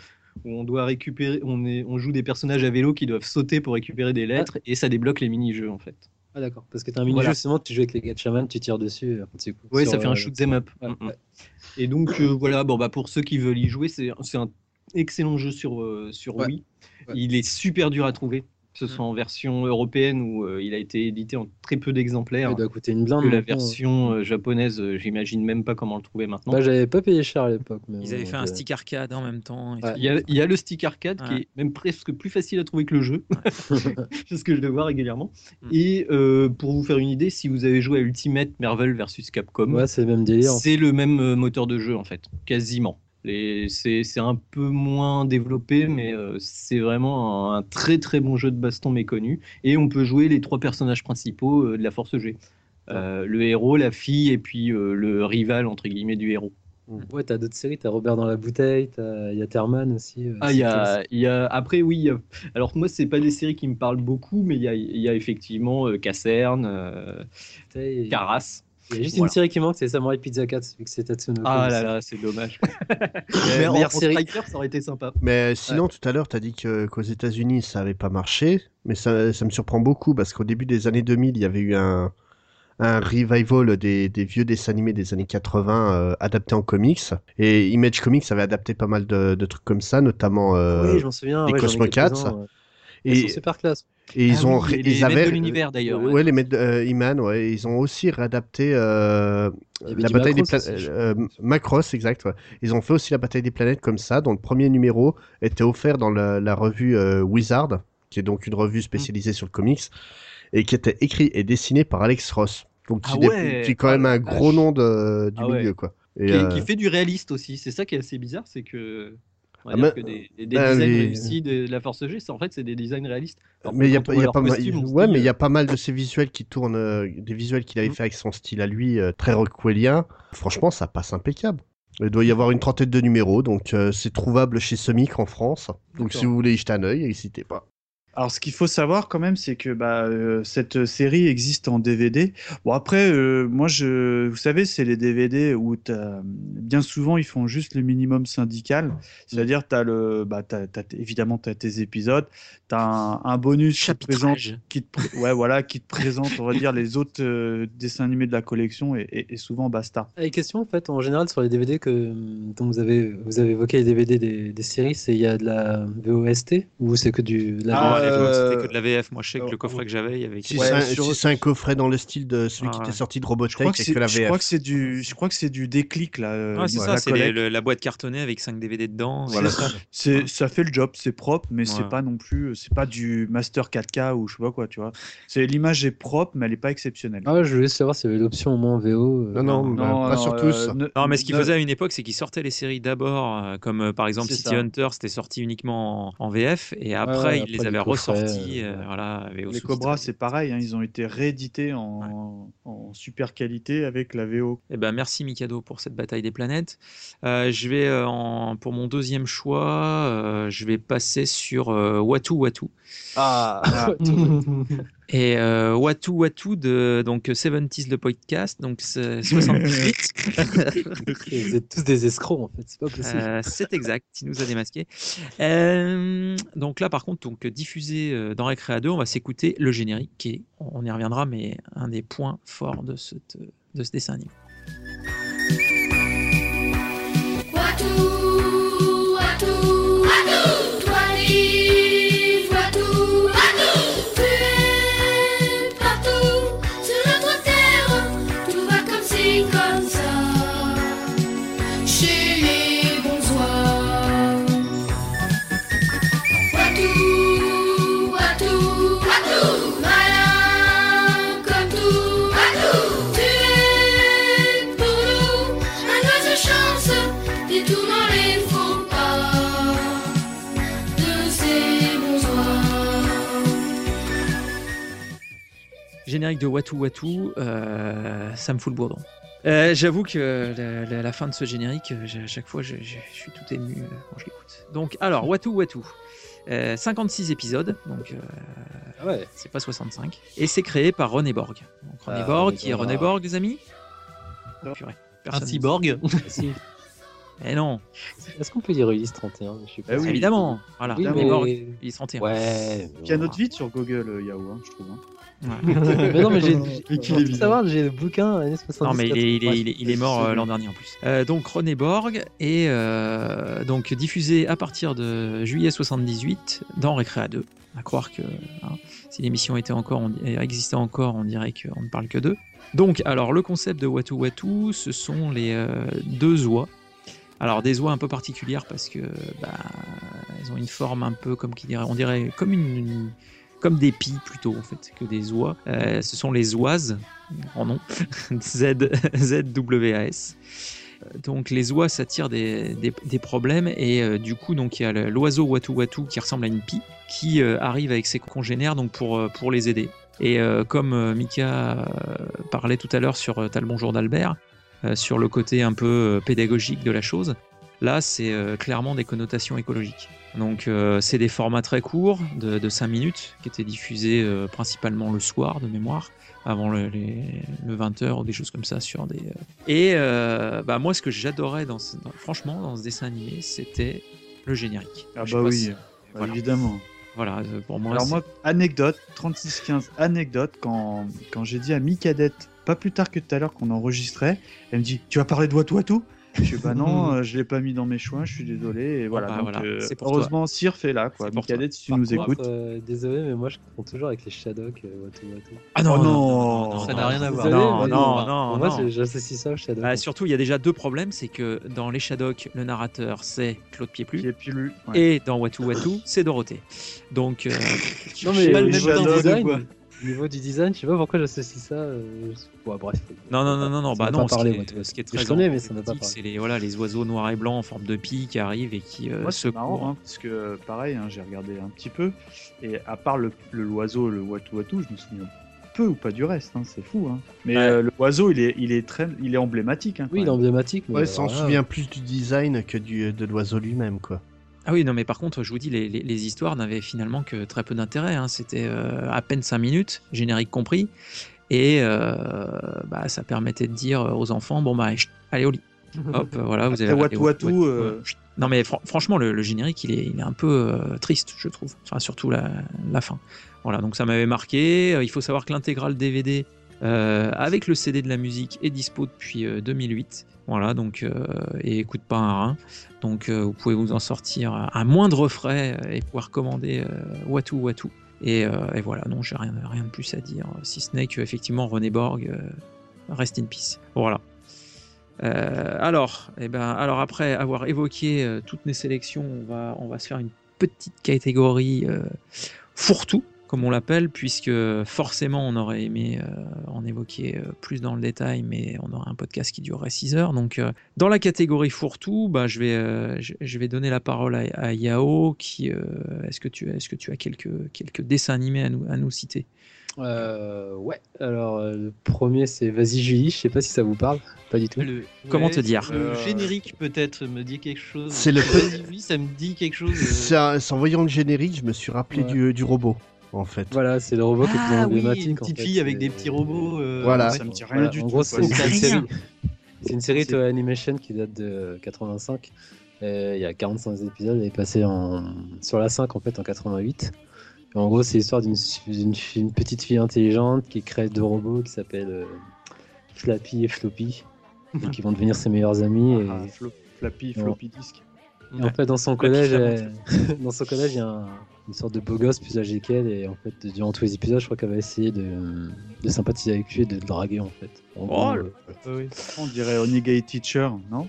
où on doit récupérer, on est, on joue des personnages à vélo qui doivent sauter pour récupérer des lettres, et ça débloque les mini-jeux, en fait. Ah d'accord, parce que t'as un mini-jeu, Voilà. justement, tu joues avec les Gatchaman, tu tires dessus. euh, c'est cool. Ouais, Sur, ça fait un euh, shoot them up. Ouais, Mm, mm. ouais. Et donc euh, voilà, bon bah pour ceux qui veulent y jouer, c'est c'est un excellent jeu sur euh, sur Ouais. Wii. Ouais. Il est super dur à trouver, que ce Mm. soit en version européenne où euh, il a été édité en très peu d'exemplaires. Il doit coûter une blinde. Que la version euh, japonaise, euh, j'imagine même pas comment le trouver maintenant. Bah, j'avais pas payé cher à l'époque. mais Ils avaient fait un stick arcade en même temps. Ouais. Il y, a, il y a le stick arcade qui est même presque plus facile à trouver que le jeu, c'est ce que je le vois régulièrement. Mm. Et euh, pour vous faire une idée, si vous avez joué à Ultimate Marvel vs Capcom, Ouais, c'est le même délire. c'est le même euh, moteur de jeu en fait, quasiment. C'est un peu moins développé, mais euh, c'est vraiment un, un très très bon jeu de baston méconnu. Et on peut jouer les trois personnages principaux euh, de la Force G. Euh, le héros, la fille et puis le rival entre guillemets du héros. Ouais, t'as d'autres séries, t'as Robert dans la bouteille, t'as- il y a Terman aussi. Ah, y c'est- a, il y a- après oui. Alors moi, c'est pas des séries qui me parlent beaucoup, mais il y a, y a effectivement Caserne, euh, Il y a- juste Voilà. une série qui manque, c'est Samurai Pizza 4, vu que c'est Tatsunoko. Ah là là, c'est dommage. Mais en, meilleure en série. Striker, ça aurait été sympa. Mais sinon, tout à l'heure, tu as dit que- qu'aux États-Unis, ça avait pas marché. Mais ça, ça me surprend beaucoup parce qu'au début des années 2000, il y avait eu un, un revival des, des vieux dessins animés des années 80 euh, adaptés en comics. Et Image Comics avait adapté pas mal de, de trucs comme ça, notamment euh, Oui, souviens, les ouais, quelques-uns, ouais. Et, sont super classe. Et ils Ah ont, oui, les- les ils maîtres avaient, de l'univers, d'ailleurs, Ouais, ouais. les maîtres euh, He-Man, ouais. Ils ont aussi réadapté euh, la bataille des Macross planètes. aussi, je euh, Macross, exact. ouais. Ils ont fait aussi la bataille des planètes comme ça, dont le premier numéro était offert dans la, la revue euh, Wizard, qui est donc une revue spécialisée sur le comics, et qui était écrit et dessiné par Alex Ross. Donc Ah qui, dé- ouais, qui est quand même la un gros nom de, du Ah milieu, quoi. Et, qui, qui fait du réaliste aussi. C'est ça qui est assez bizarre, c'est que, on va Ah, dire que des, des bah, designs les- réussis de la Force G, en fait c'est des designs réalistes. Alors mais il y a, pas- y a costume, se ouais, dit, mais il y euh, a pas mal de ces visuels qui tournent, euh, des visuels qu'il avait fait avec son style à lui, euh, très rockwellien. Franchement, ça passe impeccable. Il doit y avoir une trentaine de numéros, donc euh, c'est trouvable chez Semic en France. Donc si vous voulez y jeter un œil, n'hésitez pas. Alors, ce qu'il faut savoir quand même, c'est que bah, euh, cette série existe en DVD. Bon, après, euh, moi, je, vous savez, c'est les DVD où bien souvent, ils font juste le minimum syndical. C'est-à-dire, tu as le, bah, évidemment, tu as tes épisodes, tu as un, un bonus qui te, présente, qui, te, ouais, voilà, qui te présente, on va dire, les autres euh, dessins animés de la collection et, et- et souvent basta. Ah, Et question en fait, en général sur les DVD que dont vous avez vous avez évoqué les DVD des, des séries, c'est il y a de la VOST ou c'est que du de la Ah? Les euh, c'était que de la VF. Moi, je sais que le coffret que j'avais, il y avait. Si Ouais, c'est un, si coffret dans le style de celui Ah, qui ouais. était sorti de Je crois Robotech c'est que la je VF. crois que c'est du, je crois que c'est du déclic là. euh, Ouais, c'est ça, la c'est boîte cartonnée avec 5 DVD dedans. et- Voilà. C'est, ça fait le job, c'est propre, mais c'est pas non plus, c'est pas du master 4K ou je sais pas quoi, tu vois. C'est l'image est propre, mais elle est pas exceptionnelle. Ah je voulais savoir s'il y avait l'option au moins en VO. euh. Non, non, Non, bah, pas non, sur tous. Non, mais ce qu'ils faisaient à une époque, c'est qu'ils sortaient les séries d'abord, comme par exemple City. Hunter, c'était sorti uniquement en, VF, et après, ils les avaient euh, euh, voilà, VO Les. Cobras, c'est pareil, hein, ils ont été réédités en, en super qualité avec la VO. Eh ben, merci Mikado pour cette bataille des planètes. Euh, je vais euh, en, pour mon deuxième choix, euh, je vais passer sur euh, Watu Watu. Ah, Et euh, Watu Watu de donc 70s le podcast, donc c'est 78. Vous êtes tous des escrocs en fait, c'est pas possible. Euh, c'est exact, il nous a démasqué. Euh, donc là, par contre, donc diffusé euh, dans Recrea 2, on va s'écouter le générique, qui est, on y reviendra, mais un des points forts de, cette, de ce dessin animé. Générique de Watu Watu, euh, ça me fout le bourdon. Euh, J'avoue que la, la- la fin de ce générique, euh, à chaque fois, je, je- je suis tout ému quand je l'écoute. Donc, alors, Watu Watu. Euh, 56 épisodes, donc euh, Ah ouais. c'est pas 65. Et c'est créé par René Borg. Donc, René Ah, Borg, qui est Borg. René Borg, les amis? Purée, un cyborg. Si. Eh non, Est-ce qu'on peut dire Ulysse 31 Je sais pas. Bah oui. évidemment. Voilà, Oui, René mais- Borg, il est 31. Ouais. Qui a notre vite sur Google euh, Yahoo, hein, je trouve. hein. Ouais. mais non, mais j'ai. Savoir, j'ai le bouquin années 70. Non, mais il est, il est- 80. il est- il est mort euh, l'an dernier en plus. Euh, donc René Borg est euh, donc diffusé à partir de juillet 78 dans Recrea 2. À croire que hein, si l'émission était encore, on- existait encore, on dirait qu'on ne parle que d'eux. Donc, alors le concept de Watu Watu, ce sont les euh, deux oies. Alors des oies un peu particulières parce que bah, elles ont une forme un peu comme qui dirait, on dirait comme une, une- comme des pies plutôt en fait que des oies. Euh, ce sont les oises en nom ZWAS. Euh, Donc les oies s'attirent des, des, problèmes et euh, du coup donc il y a l'oiseau Watu Watu qui ressemble à une pie qui arrive avec ses congénères donc pour, pour les aider. Et comme Mika parlait tout à l'heure sur T'as bonjour d'Albert, sur le côté un peu pédagogique de la chose, là c'est euh, clairement des connotations écologiques. Donc euh, c'est des formats très courts, de, de 5 minutes, qui étaient diffusés euh, principalement le soir de mémoire, avant le, les- le 20h ou des choses comme ça sur des... Et bah, moi ce que j'adorais dans, ce- dans- franchement dans ce dessin animé, c'était le générique. Ah bah oui, si- bah voilà. évidemment. Voilà, pour moi Alors moi, anecdote, 3615, anecdote, quand, quand j'ai dit à Micadette, pas plus tard que tout à l'heure qu'on enregistrait, elle me dit, tu vas parler de Watu Watu? Je suis bah non, euh, je l'ai pas mis dans mes choix, je suis désolé. Et voilà, bah donc, voilà, euh, heureusement, Sirf est là, quoi. Si tu Par nous contre, écoutes. euh, désolé, mais moi je confonds toujours avec les Shadok euh, Watu Watu. Ah non, Oh non, non, non, non, ça n'a rien à voir. Non, non, non, Moi, j'associe ça au Shadok. Bah, surtout, il y a déjà deux problèmes, c'est que dans les Shadok, le narrateur c'est Claude Pieplu, ouais. et dans Watu Watu, c'est Dorothée. Donc, euh, non, mais pas le même design, quoi. Au niveau du design, je sais pas pourquoi j'associe ça. euh, bref. Non, non, non, non, non, bah non, pas parlé, ce, qui est, Watu Watu. ce qui est Je très connais, mais ça m'a pas emblématique, parlé. c'est les, voilà, les oiseaux noirs et blancs en forme de pie qui arrivent et qui euh, Moi, c'est marrant, hein, parce que pareil, hein, j'ai regardé un petit peu, et à part le, le l'oiseau, le Watu Watu, je me souviens peu ou pas du reste, hein, c'est fou. Hein. Mais Ouais. euh, le oiseau, il est, il est très, il est emblématique. Hein, Oui, il est emblématique. Mais Ouais, ça en alors là, souvient plus du design que du, de l'oiseau lui-même, quoi. Ah oui, non, mais par contre, je vous dis, les, les- les histoires n'avaient finalement que très peu d'intérêt. hein. C'était euh, à peine 5 minutes, générique compris. Et euh, bah, ça permettait de dire aux enfants bon, bah, chut, allez au lit. Hop, voilà, vous avez. Watu, ouais, euh. Non, mais fran- franchement, le, le générique, il est, il est un peu euh, triste, je trouve. Enfin, surtout la, la fin. Voilà, donc ça m'avait marqué. Il faut savoir que l'intégrale DVD avec le CD de la musique est dispo depuis euh, 2008. Voilà, donc, euh, et coûte pas un rein. Donc, euh, vous pouvez vous en sortir à, moindre frais et pouvoir commander euh, Watu Watu. Et, et voilà, non, j'ai rien, rien de plus à dire, si ce n'est que effectivement René Borg, rest in peace. Voilà. Alors, eh ben, alors après avoir évoqué toutes mes sélections, on va, se faire une petite catégorie fourre-tout, comme on l'appelle, puisque forcément on aurait aimé euh, en évoquer euh, plus dans le détail, mais on aurait un podcast qui durerait 6 heures. Donc, euh, dans la catégorie fourre-tout, bah, je, vais, euh, je, je vais donner la parole à, à Yao. Qui, euh, est-ce que tu, est-ce que tu as quelques, quelques dessins animés à nous, à nous citer? Euh, ouais, alors euh, le premier c'est Vas-y Julie, je sais pas si ça vous parle, pas du tout. Le- Comment ouais, te dire? Le générique peut-être me dit quelque chose. C'est le- Vas-y, ça me dit quelque chose. euh, C'est en voyant le générique, je me suis rappelé Ouais. du, du robot, en fait. Voilà, c'est le robot qui est plus Ah oui, emblématique. une en petite fait, fille avec des petits robots. euh, Voilà. Ça me dit rien Voilà, du en tout. c'est une Rien. série. C'est une série C'est- Animation qui date de 85. Euh, Il y a 45 épisodes, elle est passée en... sur la 5 en fait en 88. Et en gros, c'est l'histoire d'une une petite fille intelligente qui crée deux robots qui s'appellent euh, Flappy et Floppy, et qui vont devenir ses meilleurs amis. Et, Ah, Flo- Flappy, floppy disk. et en fait, dans son collège, elle- dans son collège, il y a un- une sorte de beau gosse plus âgé qu'elle, et en fait, durant tous les épisodes, je crois qu'elle va essayer de, de sympathiser avec lui et de le draguer en fait. En Oh, gros, le- euh, On dirait Onigay Teacher, non?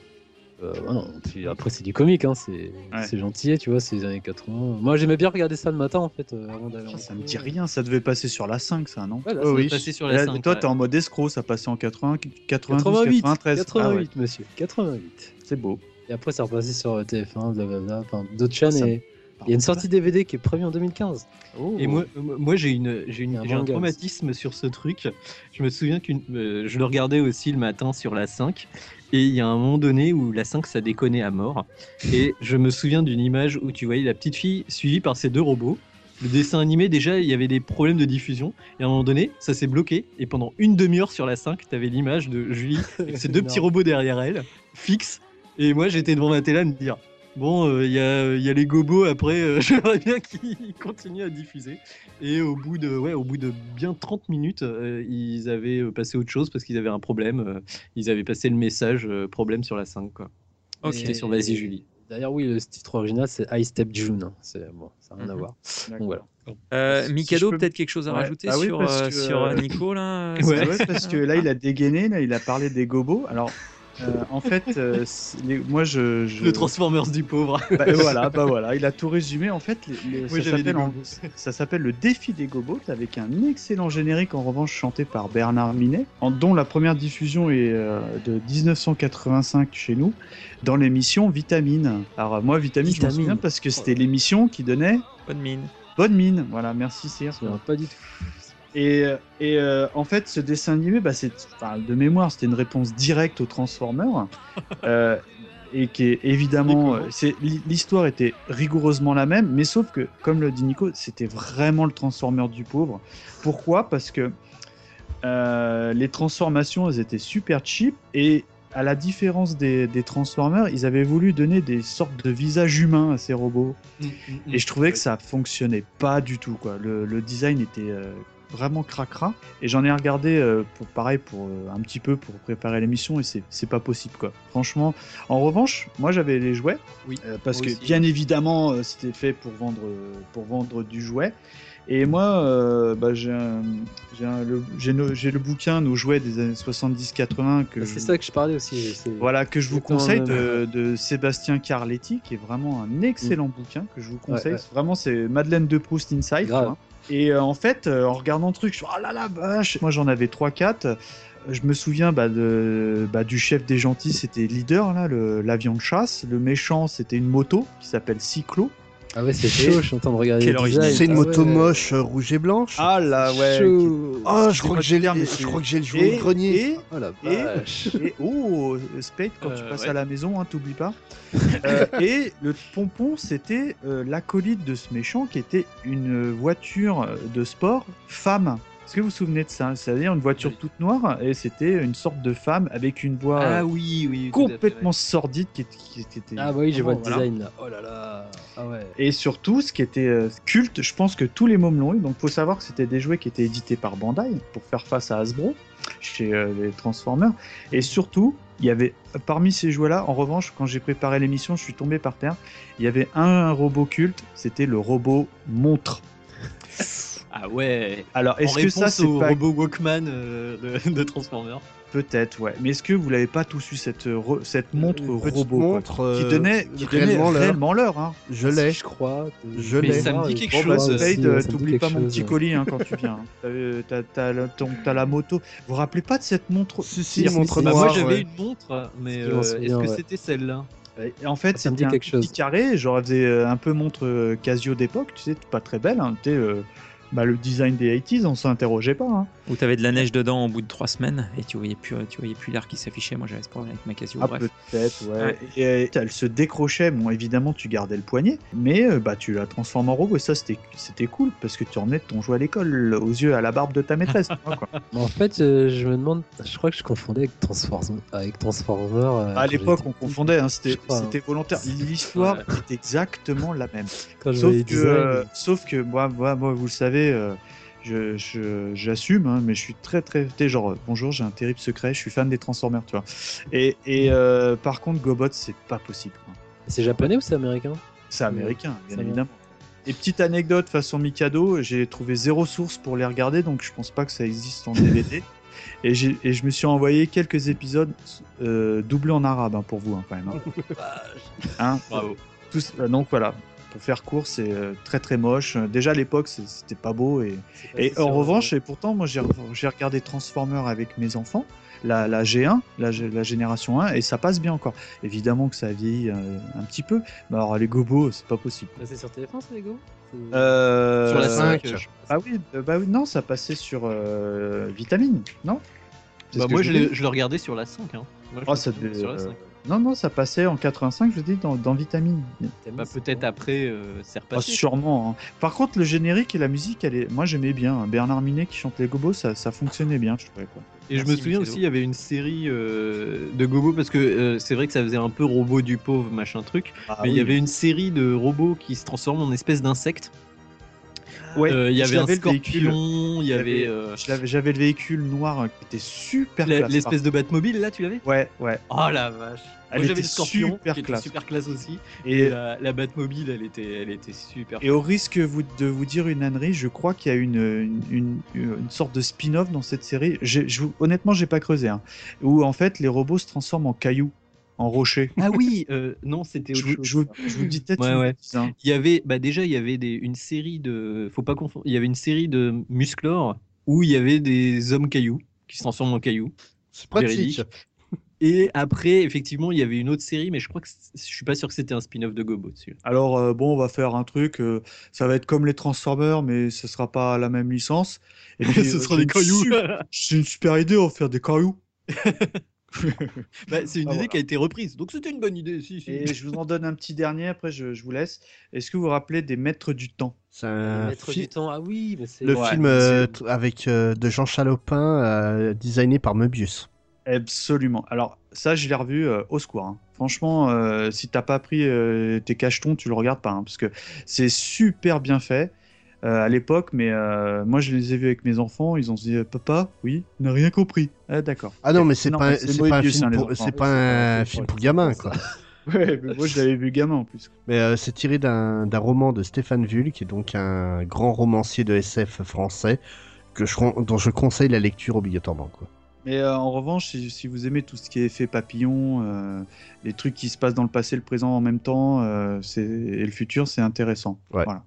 Euh, ouais, non, puis après c'est du comique, hein, c'est c'est gentil, tu vois, c'est les années 80. Moi j'aimais bien regarder ça le matin en fait, euh, avant d'aller en Ça me dit rien, ça devait passer sur la 5, ça, non? Ouais, là, ça Oh oui. passer sur la là, 5, Toi, ouais. t'es en mode escroc, ça passait en 80, 92, 88, 93. 88 Ah ouais, monsieur, 88. c'est beau. Et après c'est repassé sur euh, TF1, blablabla, enfin d'autres chaînes Ça- et il y a une sortie DVD qui est prévue en 2015. Et moi, moi j'ai une, j'ai une, un j'ai un traumatisme sur ce truc. Je me souviens que je le regardais aussi le matin sur la 5. Et il y a un moment donné où la 5 ça déconnait à mort. Et je me souviens d'une image où tu voyais la petite fille suivie par ces deux robots. Le dessin animé, déjà, il y avait des problèmes de diffusion. Et à un moment donné, ça s'est bloqué. Et pendant une demi-heure sur la 5, tu avais l'image de Julie avec ces deux petits robots derrière elle, fixes. Et moi, j'étais devant ma télé à me dire Bon, euh, il y, a, il y a les gobos après, euh, j'aimerais bien qu'ils continuent à diffuser. Et au bout de, ouais, au bout de bien 30 minutes, euh, ils avaient euh, passé autre chose parce qu'ils avaient un problème. euh, ils avaient passé le message euh, problème sur la 5. Quoi. Ok. C'était sur Vas-y Julie. D'ailleurs oui, le titre original c'est I Step June, hein. c'est bon, ça n'a rien à Mhm. voir. Donc voilà. Euh, Mikado, peux- peut-être quelque chose à Ouais. rajouter Ah sur, parce que, sur euh, Nico là Ouais, c'est- ouais, parce que là, il a dégainé, là, il a parlé des gobos. Alors, euh, en fait, euh, les- moi, je, je- Le Transformers du pauvre. Bah, euh, voilà, bah voilà, il a tout résumé. En fait, les- les- Moi, ça s'appelle en- le défi des gobos, avec un excellent générique en revanche chanté par Bernard Minet, en, dont la première diffusion est euh, de 1985 chez nous, dans l'émission Vitamine. Alors moi, Vitamine, je Vitamine. me souviens parce que c'était l'émission qui donnait Bonne mine. bonne mine. Voilà, merci Cyr. Je pas du tout. Et, et euh, en fait, ce dessin animé, bah, c'est, enfin, de mémoire, c'était une réponse directe aux Transformers. euh, et qui est évidemment, euh, c'est, l'histoire était rigoureusement la même, mais sauf que, comme le dit Nico, c'était vraiment le Transformer du pauvre. Pourquoi? Parce que euh, les transformations, elles étaient super cheap et à la différence des, des Transformers, ils avaient voulu donner des sortes de visages humains à ces robots. Et je trouvais que ça fonctionnait pas du tout. Quoi. Le, le design était euh, vraiment cracra. Et j'en ai regardé, euh, pour, pareil, pour euh, un petit peu pour préparer l'émission, et c'est pas possible. quoi. Franchement, en revanche, moi j'avais les jouets. Oui, euh, parce que aussi. bien évidemment, c'était fait pour vendre, pour vendre du jouet. Et moi, euh, bah, j'ai le, le bouquin Nos jouets des années 70-80 que Bah, C'est ça que je parlais aussi. voilà, que je vous conseille le de, de Sébastien Carletti, qui est vraiment un excellent bouquin que je vous conseille. ouais. Vraiment, c'est Madeleine de Proust Inside. Grave. quoi. Et euh, en fait, euh, en regardant le truc, je suis oh là là, Moi, j'en avais 3-4. Je me souviens bah, bah, du chef des gentils, c'était leader, là, l'avion de chasse. Le méchant, c'était une moto qui s'appelle Cyclo. Ah ouais, c'est chaud, je suis en train de regarder. C'est une Ah moto ouais. moche euh, rouge et blanche. Ah là, ouais. Chaud. Oh, je crois que j'ai mais je crois que j'ai le jouet Et- au grenier. et- Oh la Et, vache. et- oh, Spade, quand tu Euh, passes ouais. à la maison, hein, t'oublies pas. Euh, et le pompon, c'était euh, l'acolyte de ce méchant qui était une voiture de sport femme. Est-ce que vous vous souvenez de ça? C'est-à-dire une voiture toute noire et c'était une sorte de femme avec une voix Ah oui, oui. tout à fait, complètement sordide qui, qui- qui était. Ah bah oui, je vois le vraiment, voilà. design là. Oh là là. Ah ouais. Et surtout, ce qui était euh, culte, je pense que tous les mômes l'ont eu. Donc, faut savoir que c'était des jouets qui étaient édités par Bandai pour faire face à Hasbro chez euh, les Transformers. Et surtout, il y avait parmi ces jouets-là, en revanche, quand j'ai préparé l'émission, je suis tombé par terre. Il y avait un robot culte, c'était le robot montre. Ah ouais. Alors, est-ce que ça, c'est au pas robot Walkman euh, de, de Transformers. peut-être, ouais. Mais est-ce que vous l'avez pas tous eu cette euh, re- cette montre Une robot quoi, montre, qui euh, donnait, qui donnait réellement l'heure. réellement l'heure hein. Je l'ai. Je crois. Je l'ai. ça me dit quelque bah, chose. Euh, dit t'oublies pas mon petit colis hein, quand tu viens. hein. T'as, euh, la, ton- t'as la moto. Vous vous rappelez pas de cette montre Si, si, Bah, montre Bah, noire. moi j'avais ouais. une montre, mais euh, est-ce que c'était celle-là? Et en fait, c'était un quelque petit chose. carré, genre elle faisait euh, un peu montre euh, Casio d'époque, tu sais, pas très belle. Hein, tu sais, euh, bah, le design des 80s, on s'interrogeait pas. Hein. Où tu avais de la neige dedans au bout de trois semaines et tu voyais plus, tu voyais plus l'air qui s'affichait. Moi j'avais ce problème avec ma Casio. Ah, peut-être, ouais. Ouais. Et, euh, elle se décrochait, bon, évidemment, tu gardais le poignet, mais euh, bah, tu la transformes en robot, et ça, c'était, c'était cool, parce que tu emmenais ton jouet à l'école, aux yeux, à la barbe de ta maîtresse. quoi. En fait, euh, je me demande, je crois que je confondais avec Transformers. Avec Transformers euh, à l'époque, on confondait, hein, c'était, hein. c'était volontaire. L'histoire est exactement la même. Quand Sauf que, euh, sauf que moi, moi, moi, vous le savez, euh, je, je- j'assume, hein, mais je suis très très, tu sais, genre, bonjour, j'ai un terrible secret, je suis fan des Transformers, tu vois. Et, et euh, par contre, Gobot, c'est pas possible. quoi. C'est japonais ou c'est américain? C'est américain, bien évidemment. Et petite anecdote façon Mikado, j'ai trouvé zéro source pour les regarder, donc je pense pas que ça existe en DVD. Et, j'ai- et je me suis envoyé quelques épisodes euh, doublés en arabe hein, pour vous, hein, quand même. hein. Hein, Bravo. tous- euh, donc voilà, pour faire court, c'est euh, très très moche. Déjà à l'époque, c'était pas beau. Et, et en revanche, et pourtant, moi j'ai regardé Transformers avec mes enfants, la, la G1, la, génération 1, et ça passe bien encore. Évidemment que ça a vieilli euh, un petit peu, mais alors les gobos, c'est pas possible. Bah, C'est sur TF1, c'est Lego? Euh, Sur la euh, 5, je- Ah oui, bah oui, non, ça passait sur euh, Vitamine, non? Bah, moi je le regardais sur la 5. Hein. Moi, je Oh, le ça regardais devait, sur la euh, 5. Non, non, ça passait en 85, je dis, dans, dans Vitamine. Bah, peut-être après, euh, c'est Ah, repassé. sûrement. hein. Par contre, le générique et la musique, elle est... moi j'aimais bien. hein. Bernard Minet qui chante les gobos, ça, ça fonctionnait bien, je trouvais. Quoi. Et je me souviens aussi, il y avait une série euh, de Gobo parce que euh, c'est vrai que ça faisait un peu robot du pauvre, machin truc. Ah mais il y avait une série de robots qui se transforment en espèce d'insectes. Ouais, Euh, il y je avait un scorpion, il y avait euh, je J'avais le véhicule noir euh, qui était super la- classe. l'espèce de Batmobile là, tu l'avais? Ouais, ouais. Oh la vache Elle Moi j'avais était le scorpion super qui était classe. super classe aussi. Et- Et, la, la Batmobile, elle était, elle était super. Et au risque vous- de vous dire une ânerie, je crois qu'il y a une, une, une- une sorte de spin-off dans cette série. Je vous- honnêtement, j'ai pas creusé. Hein, où en fait les robots se transforment en cailloux, en rochers. Ah oui, euh, non, c'était Je autre vous, chose. je vous- je vous dis peut-être Ouais, ouais. hein. Il y avait, bah déjà, il y avait des, une série de, faut pas confondre, il y avait une série de Musclor où il y avait des hommes cailloux qui se transforment en cailloux. C'est pratique. Véridique. Et après, effectivement, il y avait une autre série, mais je crois que je suis pas sûr que c'était un spin-off de Gobo dessus. Alors, euh, bon, on va faire un truc. euh, ça va être comme les Transformers, mais ce sera pas la même licence. Et Ce euh, sera des cailloux. C'est une super idée, on va faire des cailloux. Bah, c'est une Ah, idée voilà. qui a été reprise, donc c'était une bonne idée. Si, si. Et je vous en donne un petit dernier, après je, je vous laisse. Est-ce que vous vous rappelez des Maîtres du Temps? Un maîtres fi- du temps, ah oui, mais c'est. le Ouais, film c'est- euh, avec euh, de Jean Chalopin, euh, designé par Möbius. Absolument. Alors, ça, je l'ai revu euh, au secours. hein. Franchement, euh, si t'as pas pris euh, tes cachetons, tu le regardes pas. hein, parce que c'est super bien fait euh, à l'époque. Mais euh, moi, je les ai vus avec mes enfants. Ils ont dit euh, Papa, oui, n'a rien compris. Ah, d'accord. Ah non, mais c'est pas, un film pour, c'est pas un film pour gamins, quoi. Ouais, mais moi, je l'avais vu gamin en plus. Mais euh, c'est tiré d'un roman de Stéphane Vull, qui est donc un grand romancier de SF français, que je, dont je conseille la lecture obligatoirement. Quoi. Mais euh, en revanche, si, si vous aimez tout ce qui est effet papillon, euh, les trucs qui se passent dans le passé et le présent en même temps, euh, et le futur, c'est intéressant. Ouais. Voilà.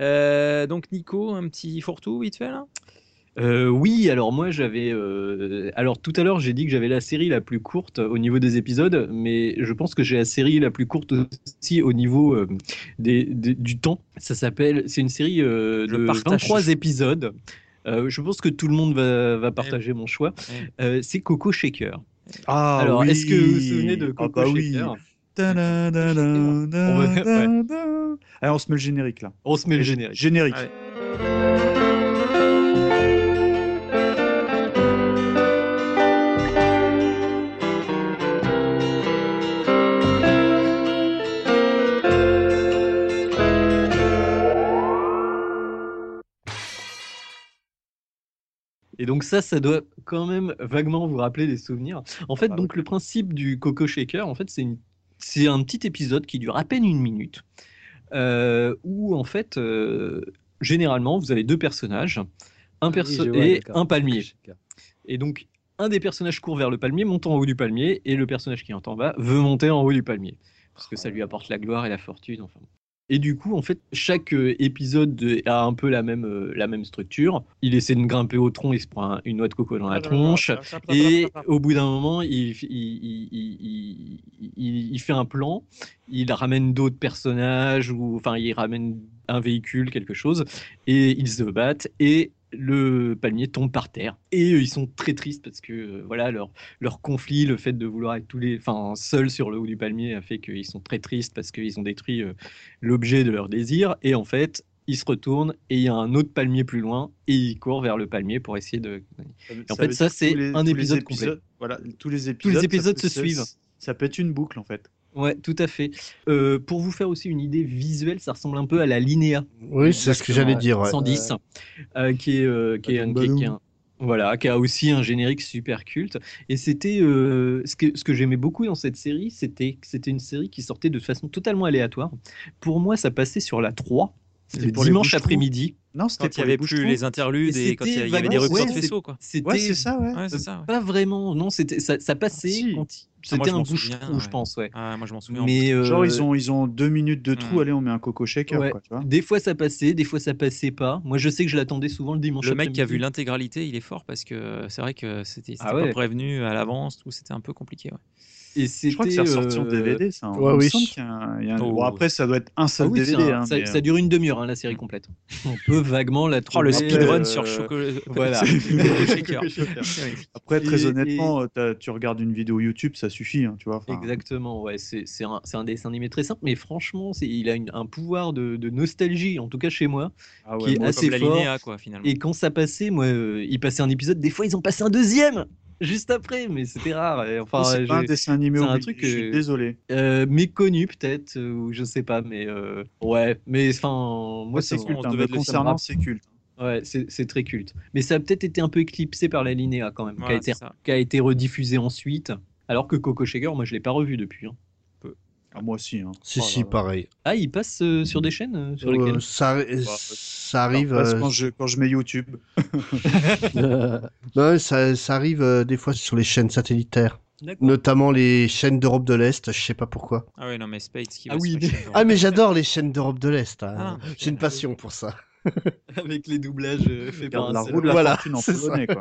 Euh, donc Nico, un petit fourre-tout vite fait là? Euh, oui, alors moi j'avais. euh, Alors tout à l'heure j'ai dit que j'avais la série la plus courte au niveau des épisodes, mais je pense que j'ai la série la plus courte aussi au niveau euh, des, des- du temps. Ça s'appelle. C'est une série euh, de partage 23 ce- épisodes. Euh, je pense que tout le monde va, va partager mon choix. Euh, c'est Coco Shaker. Ah, Alors, oui. est-ce que vous vous souvenez de Ah Coco bah oui. Shaker? Ta-da-da-da, Allez, on se met le générique là. On se met le générique. Générique. Et donc ça, ça doit quand même vaguement vous rappeler des souvenirs. En fait, donc le principe du Coco Shaker, en fait, c'est une- c'est un petit épisode qui dure à peine une minute, euh, où en fait, euh, généralement, vous avez deux personnages, un perso vois, et un palmier. Et donc, un des personnages court vers le palmier, monte en haut du palmier, et le personnage qui est en bas veut monter en haut du palmier, parce que ça lui apporte la gloire et la fortune. Enfin. Et du coup, en fait, chaque euh, épisode de- a un peu la même, euh, la même structure. Il essaie de grimper au tronc, il se prend un- une noix de coco dans la tronche. Et au bout d'un moment, il- il fait un plan, il ramène d'autres personnages, ou enfin, il ramène un véhicule, quelque chose, et ils se battent. Et le palmier tombe par terre. Et euh, ils sont très tristes parce que euh, voilà leur, leur conflit, le fait de vouloir être tous les, enfin seuls sur le haut du palmier a fait qu'ils sont très tristes parce qu'ils ont détruit euh, l'objet de leur désir. Et en fait, ils se retournent et il y a un autre palmier plus loin et ils courent vers le palmier pour essayer de. Et en fait, ça c'est tous les- un tous les épisode complet. Voilà, tous les Tous épisodes. les ça épisodes se suivent. Ça peut être une boucle en fait. Ouais, tout à fait. Euh, pour vous faire aussi une idée visuelle, ça ressemble un peu à la Linéa. Oui, c'est ce que j'allais dire. ouais. 110, euh, qui est, euh, qui est, un- qui est- qui est un- voilà, qui a aussi un générique super culte. Et c'était euh, ce que, ce que j'aimais beaucoup dans cette série, c'était que c'était une série qui sortait de façon totalement aléatoire. Pour moi, ça passait sur la 3, C'était le pour dimanche après-midi. Non, Quand il y avait plus les interludes et quand il y avait des ruptures de vaisseau quoi. C'était Ouais, c'est ça, ouais. Ouais, c'est ça. ouais. pas vraiment, non, c'était ça, ça passait. Ah, C'était un bouche trou, je ouais. pense, ouais. Ah, moi je m'en souviens. Mais euh, Genre, ils ont, ils ont deux minutes de trou, Hmm. allez, on met un coco shaker, ouais, quoi, tu vois. des fois ça passait, des fois ça passait pas. Moi, je sais que je l'attendais souvent le dimanche. Le mec qui a vu l'intégralité, il est fort parce que c'est vrai que c'était c'était Ah pas ouais. prévenu à l'avance, tout c'était un peu compliqué. ouais. Et Je crois que c'est ressorti en euh, DVD, ça. Ouais, Il me oui. semble qu'il y a un- il y a un- Oh. Bon, après, ça doit être un Ah seul oui, c'est DVD. un- hein, ça, mais, ça euh, dure une demi-heure, hein, la série complète. On peut vaguement la Oh, trouver. le speedrun euh, sur Chocolat. voilà. Après, très Et- honnêtement, euh, tu regardes une vidéo YouTube, ça suffit, hein, tu vois. Exactement, ouais, c'est un, un dessin animé très simple, mais franchement, il a une- un pouvoir de, de nostalgie, en tout cas chez moi, ah qui ouais, est moi, assez fort. linéa quoi finalement. Et quand ça passait, moi, euh, ils passaient un épisode, des fois ils ont passé un deuxième juste après, mais c'était rare. et enfin, c'est pas un dessin animé c'est un truc je suis désolé. euh, méconnu peut-être, euh, ou je sais pas, mais euh, ouais, mais enfin, moi c'est culte. hein, concernant, c'est culte. Ouais, c'est très culte. Mais ça a peut-être été un peu éclipsé par la Linéa quand même, qui, a été, qui a été rediffusé ensuite. Alors que Coco Shaker, moi je l'ai pas revu depuis. hein. Ah, moi aussi. Hein. Si, Oh si, là là. pareil. Ah, il passe euh, sur des chaînes euh, sur Euh, lesquelles ça, ça arrive. Alors, euh, quand, je, quand je mets YouTube. non, ça, ça arrive euh, des fois sur les chaînes satellitaires. Notamment les chaînes d'Europe de l'Est, je sais pas pourquoi. Ah ouais non mais Spades qui Ah va oui, mais- Ah, mais j'adore les chaînes d'Europe de l'Est. hein. Ah, J'ai une passion pour ça. Avec les doublages faits par la roue de la Voilà, fortune en polonais, quoi.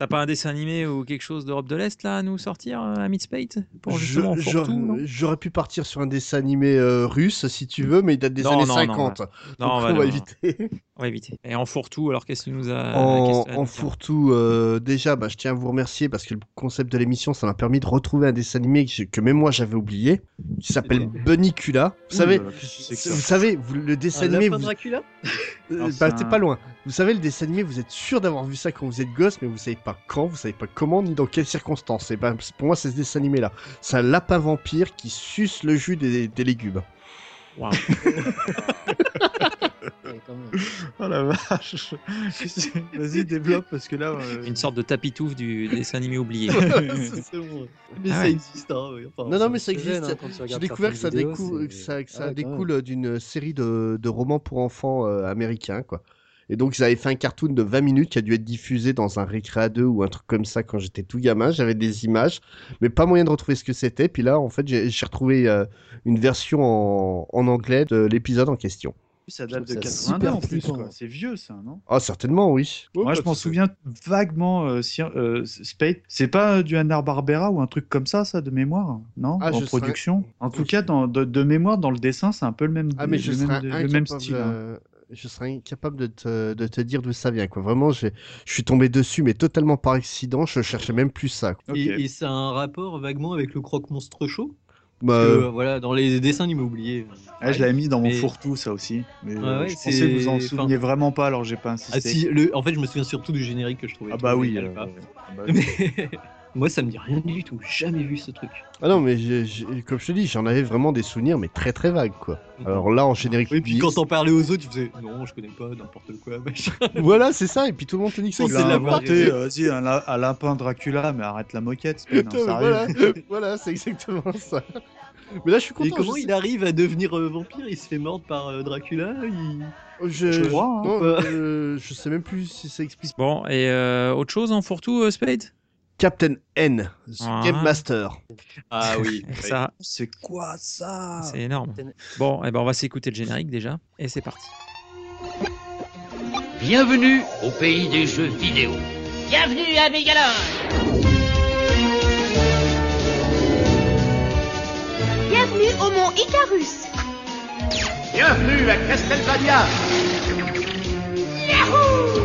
T'as pas un dessin animé ou quelque chose d'Europe de l'Est là à nous sortir, euh, à Midspate Pour justement j'aurais- Fourre-tout, non? J'aurais pu partir sur un dessin animé euh, russe si tu veux, mais il date des Non, années non, non, 50. ouais. Donc, Non, on bah, va non. éviter. On va éviter. Et en fourre-tout, alors qu'est-ce que tu nous as En, fourre-tout, euh, déjà, bah, je tiens à vous remercier parce que le concept de l'émission, ça m'a permis de retrouver un dessin animé que, j'ai- que même moi j'avais oublié, qui s'appelle Bunnicula. Vous savez, là là, qu'est-ce que c'est que ça? vous savez, vous- le dessin Un animé, vous, Dracula? Euh, Non, bah, t'es un- pas loin. Vous savez, le dessin animé, vous êtes sûr d'avoir vu ça quand vous êtes gosse, mais vous savez pas quand, vous savez pas comment, ni dans quelles circonstances. Et ben, c'est- pour moi, c'est ce dessin animé-là. C'est un lapin vampire qui suce le jus des, des légumes. Waouh. Oh la vache. Vas-y, développe parce que là. euh, Une sorte de tapitouf du dessin animé oublié. C'est bon. Mais Ah ça ouais. existe, hein. enfin, Non, non, mais ça existe. hein, J'ai découvert que ça, vidéos, découle, que ça, que Ah même. découle d'une série de, de romans pour enfants euh, américains, quoi. Et donc, ils avaient fait un cartoon de 20 minutes qui a dû être diffusé dans un récré 2 ou un truc comme ça quand j'étais tout gamin. J'avais des images, mais pas moyen de retrouver ce que c'était. Puis là, en fait, j'ai j'ai retrouvé euh, une version en, en anglais de l'épisode en question. Ça date de Je trouve ça 82 super en plus. C'est vieux ça, non? Ah, certainement, oui. Moi, je m'en souviens vaguement. Euh, si- euh, Spade, c'est pas du Hanna Barbera ou un truc comme ça, ça, de mémoire, non? Ah, En je production? serais- En tout cas, dans, de, de mémoire, dans le dessin, c'est un peu le même. Ah, mais je le serais même, le même style. hein. Je serais incapable de te, de te dire d'où ça vient, quoi. Vraiment, j'ai- je suis tombé dessus, mais totalement par accident. Je cherchais même plus ça. quoi. Ok. Et, et ça a un rapport vaguement avec le croque-monstre chaud? Bah, Parce que, euh, euh, voilà, dans les dessins animés oubliés. Ah, je l'avais mis dans mon Mais- fourre-tout, ça aussi. Mais euh, ouais, je pensais que vous en souveniez vraiment pas, alors j'ai pas insisté. Ah si, le... en fait, je me souviens surtout du générique que je trouvais. Ah bah oui. euh, ah bah oui. Mais moi, ça me dit rien du tout. Jamais vu ce truc. Ah non, mais j'ai- j'ai- comme je te dis, j'en avais vraiment des souvenirs, mais très très vagues, quoi. Mhm. Alors là, en générique. Oui, puis quand t'en parlais aux autres, tu faisais non, je connais pas, n'importe quoi, machin. Voilà, c'est ça, et puis tout le monde te dit que c'est On Il sait a l'avoir inventé, rêvé. euh, vas-y, un, la- un lapin Dracula, mais arrête la moquette, voilà, voilà, c'est exactement ça. Mais là, je suis content. Et comment je il sais- arrive à devenir euh, vampire? Il se fait mordre par euh, Dracula il... je, Je crois, hein. non, euh, je sais même plus si ça explique. Bon, et euh, autre chose en fourre-tout, euh, Spade? Captain N, The Ah. Game Master. Ah oui. Ça, C'est quoi ça? C'est énorme. Bon, et ben on va s'écouter le générique déjà, et c'est parti. Bienvenue au pays des jeux vidéo. Bienvenue à Megaland Bienvenue au mont Icarus. Bienvenue à Castlevania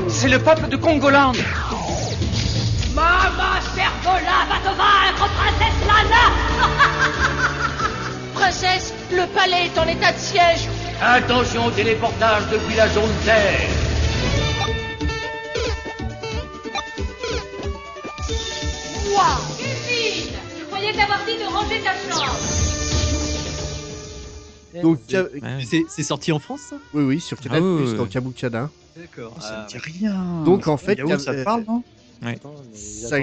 C'est le peuple de Congoland. Mama Servola va te vaincre, princesse Lana Princesse, le palais est en état de siège. Attention au téléportage depuis la zone terre. Moi, Ufine Je croyais t'avoir dit de ranger ta chambre Donc, C'est- sorti en France, ça? Oui, oui, sur Canal+, Ah oui, oui, dans. D'accord. Ça Ah, me dit rien. Donc, en fait, Yahoo, Cap- ça te parle, non? Attends, Ça,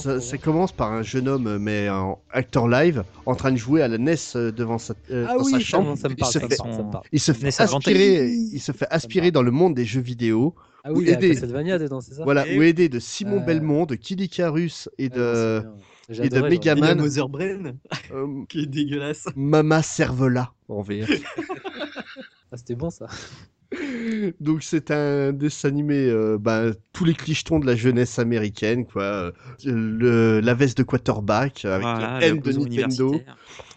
ça- ça commence par un jeune homme, mais en acteur live, en train de jouer à la NES euh, devant sa, euh, Ah dans oui, sa ça, chambre. il parle, se fait, il se Advantage. aspirer, il se fait aspirer dans le monde des jeux vidéo. Ah Ou oui, il y a aider. Castlevania dedans, c'est ça Voilà, Et- ou aidé de Simon Euh, Belmont, de Kid Icarus et Ah, de. J'ai et de adoré, Mega Il y a Man. Mother Brain, euh, qui est dégueulasse. Mama Servola en VR. Ah, c'était bon ça. Donc c'est un dessin animé, euh, ben, tous les clichetons de la jeunesse américaine, quoi. Euh, Le, la veste de quarterback avec Voilà, le M le de Nintendo,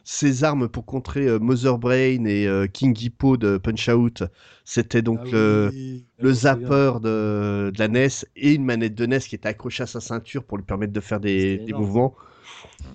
ses armes pour contrer euh, Mother Brain et euh, King Hippo de Punch Out. C'était donc Ah le, oui. zapper de, de la NES et une manette de NES qui était accrochée à sa ceinture pour lui permettre de faire des, mouvements.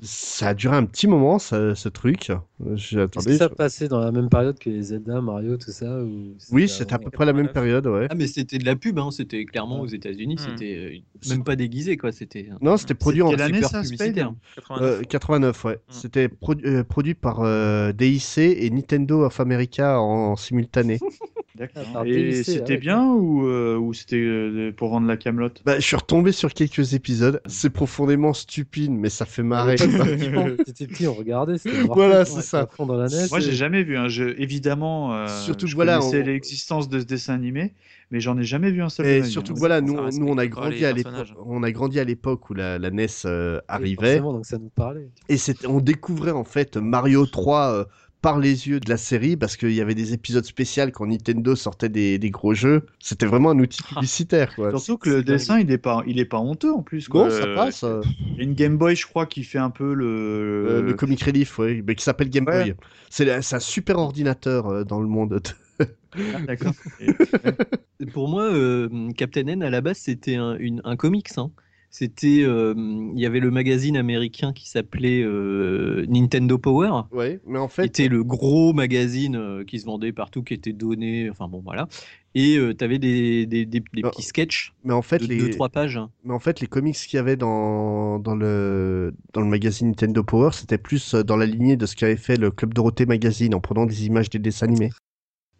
Ça a duré un petit moment, ça- ce truc. Est-ce J'ai que attendu. ça passait dans la même période que les Zelda, Mario, tout ça ou Oui, c'était à peu près la même période, ouais. Ah, mais c'était de la pub, hein. c'était clairement aux États-Unis, Hmm. c'était euh, même pas déguisé, quoi. C'était Non, c'était produit en quelle année, super ça, publicitaire. Spade Euh, 89, ouais. Mm. C'était produ- euh, produit par euh, DIC et Nintendo of America en, en simultané. D'accord. Ah, Et c'était ah ouais, bien ou, euh, ou c'était euh, pour vendre la camelote? Bah, je suis retombé sur quelques épisodes. C'est profondément stupide, mais ça fait marrer. T'étais petit, on regardait. c'était Voilà, c'est ça. dans la. Moi, j'ai jamais vu un jeu. Évidemment, euh, Surtout je voilà, connaissais on- l'existence de ce dessin animé, mais j'en ai jamais vu un seul. Et surtout hein. voilà, nous, nous on a pas grandi les à l'époque, personnages. on a grandi à l'époque où la, la NES euh, arrivait, donc ça nous parlait. et c'était, on découvrait en fait Mario 3 euh, par les yeux de la série parce qu'il y avait des épisodes spéciaux quand Nintendo sortait des, des gros jeux. C'était vraiment un outil publicitaire, quoi. Surtout que le dessin, il est pas, il est pas honteux en plus. Quoi. Non, ça Euh, passe. euh, il y a Une Game Boy, je crois, qui fait un peu le. euh, le comic relief, oui, mais qui s'appelle Game Ouais. Boy. C'est un super ordinateur euh, dans le monde. Ah, D'accord. Pour moi, euh, Captain N, à la base, c'était un, une- un comics. hein. C'était, euh, il y avait le magazine américain qui s'appelait euh, Nintendo Power. Ouais, mais en fait, était le gros magazine euh, qui se vendait partout, qui était donné. Enfin bon, voilà. Et tu avais des, des, des- des Non. petits sketchs mais en fait, de les, 2-3 pages. mais en fait, les comics qu'il y avait dans, dans, le, dans le magazine Nintendo Power, c'était plus euh, dans la lignée de ce qu'avait fait le Club Dorothée Magazine en prenant des images des dessins animés.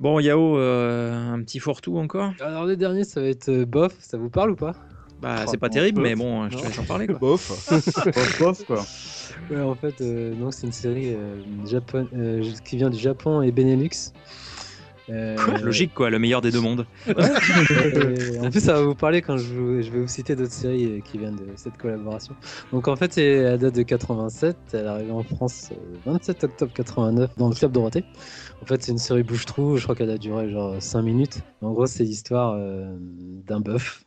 Bon, Yao, euh, un petit fourre-tout encore? Alors, les derniers, ça va être euh, bof. Ça vous parle ou pas? Bah, c'est pas terrible, bof. mais bon, je te laisse en parler. Quoi. Bof. Bof, bof, quoi. Ouais, en fait, euh, donc c'est une série euh, Japon- euh, qui vient du Japon et Benelux. Euh, Logique, quoi, le meilleur des deux mondes. et en plus, ça va vous parler quand je, vous- je vais vous citer d'autres séries euh, qui viennent de cette collaboration. Donc, en fait, c'est elle date de 87. Elle est arrivée en France euh, 27 octobre 89 dans le Club Dorothée. En fait, c'est une série bouche-trou. Je crois qu'elle a duré genre 5 minutes. En gros, c'est l'histoire euh, d'un bœuf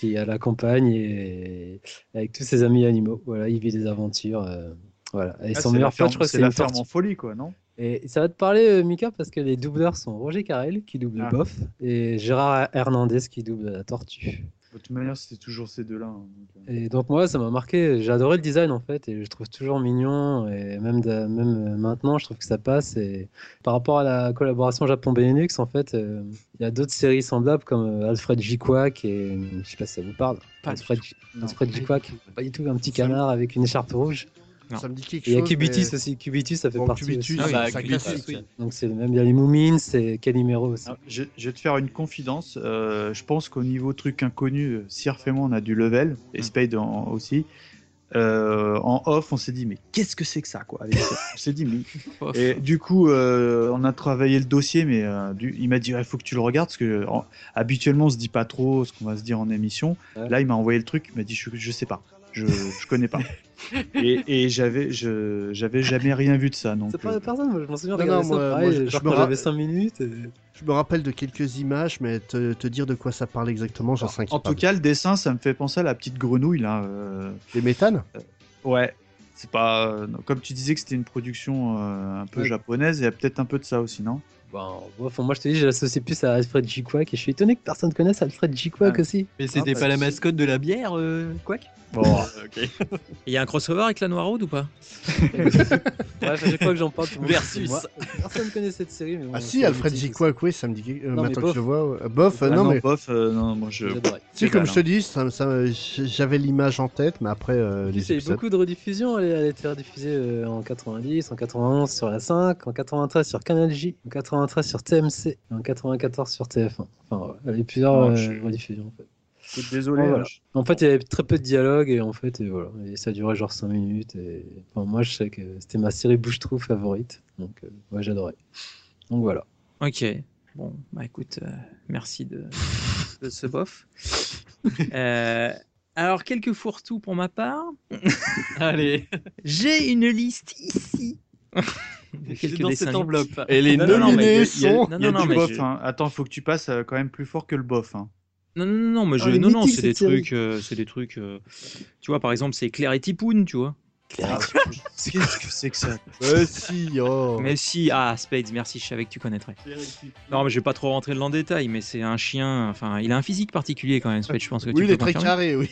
qui est à la campagne et avec tous ses amis animaux. Voilà, il vit des aventures. euh, voilà. Et Ah, son meilleur pote, je crois que c'est la ferme en folie, quoi, non? Et ça va te parler, euh, Mika, parce que les doubleurs sont Roger Carrel qui double Ah. Boff et Gérard Hernandez qui double la tortue. De toute manière, c'était toujours ces deux-là. hein, euh. Et donc moi, ça m'a marqué. J'ai adoré le design en fait, et je trouve toujours mignon. Et même, de- même euh, maintenant, je trouve que ça passe. Et par rapport à la collaboration Japon-Benelux, en fait, euh, il y a d'autres séries semblables comme Alfred J. Quack et je sais pas si ça vous parle. Pas Alfred, J. Quack, pas du tout, un petit canard avec une écharpe rouge. Non. Ça me dit quelque Et il y a. Cubitus mais- aussi. Cubitus, ça fait Bon, partie Cubitus, aussi. Ah oui, bah, Cubitus, oui. Donc c'est même il y a les Moomins, c'est Calimero aussi. Alors, je, je vais te faire une confidence. euh, je pense qu'au niveau truc inconnu, Sirf et moi, on a du level, et Mm. Spade en- aussi. Euh, en off, on s'est dit, mais qu'est-ce que c'est que ça, quoi avec ça On s'est dit, mais. Et du coup, euh, on a travaillé le dossier, mais euh, du- il m'a dit, il faut que tu le regardes, parce que en- habituellement, on se dit pas trop ce qu'on va se dire en émission. Ouais. Là, il m'a envoyé le truc, il m'a dit, je, je sais pas, je, je connais pas. et et j'avais, je, j'avais jamais rien vu de ça. Donc, C'est pas euh, personne, moi je m'en souviens Non, regarder non, ça moi- pareil, moi, je- me quand ra- j'avais 5 minutes. et- Je me rappelle de quelques images, mais te, te dire de quoi ça parle exactement, j'en suis en tout cas, le dessin, ça me fait penser à la petite grenouille là. euh, Les méthanes? Ouais, c'est pas. euh, non, comme tu disais que c'était une production euh, un peu Ouais. japonaise, il y a peut-être un peu de ça aussi, non? Bon, bref, moi je te dis, je l'associe plus à Alfred J. Quack et je suis étonné que personne connaisse Alfred J. Quack Ah. aussi. Mais c'était bah, pas la si. mascotte de la bière, euh, Quack Bon, Il y a un crossover avec la Noiraude ou pas? Bref, à chaque fois que j'en parle, tout le monde Versus. moi, Personne connaît cette série. Mais bon, Ah si, Alfred J. Quack, oui, ça me dit. euh, Non, maintenant que je vois. euh, bof, euh, Ah non, non, mais. bof, euh, non, moi je. Si, c'est comme je te dis, ça, ça- j'avais l'image en tête, mais après euh, les Il y a eu épisodes. beaucoup de rediffusions. Elle, elle a été rediffusée euh, en 90, en 91 sur la 5, en 93 sur Canal J, en 93 sur TMC, et en 94 sur TF1. Enfin, il y avait plusieurs Non, euh, rediffusions en fait. Désolé. Ouais, voilà. hein, je- En fait, il y avait très peu de dialogue et en fait, et voilà. Et ça durait genre 5 minutes. Et enfin, moi, je sais que c'était ma série bouche-trou favorite. Donc, euh, ouais, j'adorais. Donc voilà. Ok. Bon, bah écoute, euh, merci de, de ce bof. Euh, alors, quelques fourre-tout pour ma part. Allez, J'ai une liste ici. dans dessins cette enveloppe. Et les Non, mais nominés sont. il y a, Non, non, du mais bof. je- hein. Attends, faut que tu passes euh, quand même plus fort que le bof. hein. Non, non, non, mais Oh, je... non, non, mythique, c'est des trucs, euh, c'est des trucs. euh, Tu vois, par exemple, c'est Claire et Tipoun, tu vois. Qu'est-ce que c'est que ça? Euh, si, oh. Mais si, ah, Spades, merci, je savais que tu connaîtrais. Non, mais je vais pas trop rentrer dans le détail, mais c'est un chien. Enfin, il a un physique particulier quand même, Spades. Je pense que tu Oui, il est très carré, oui.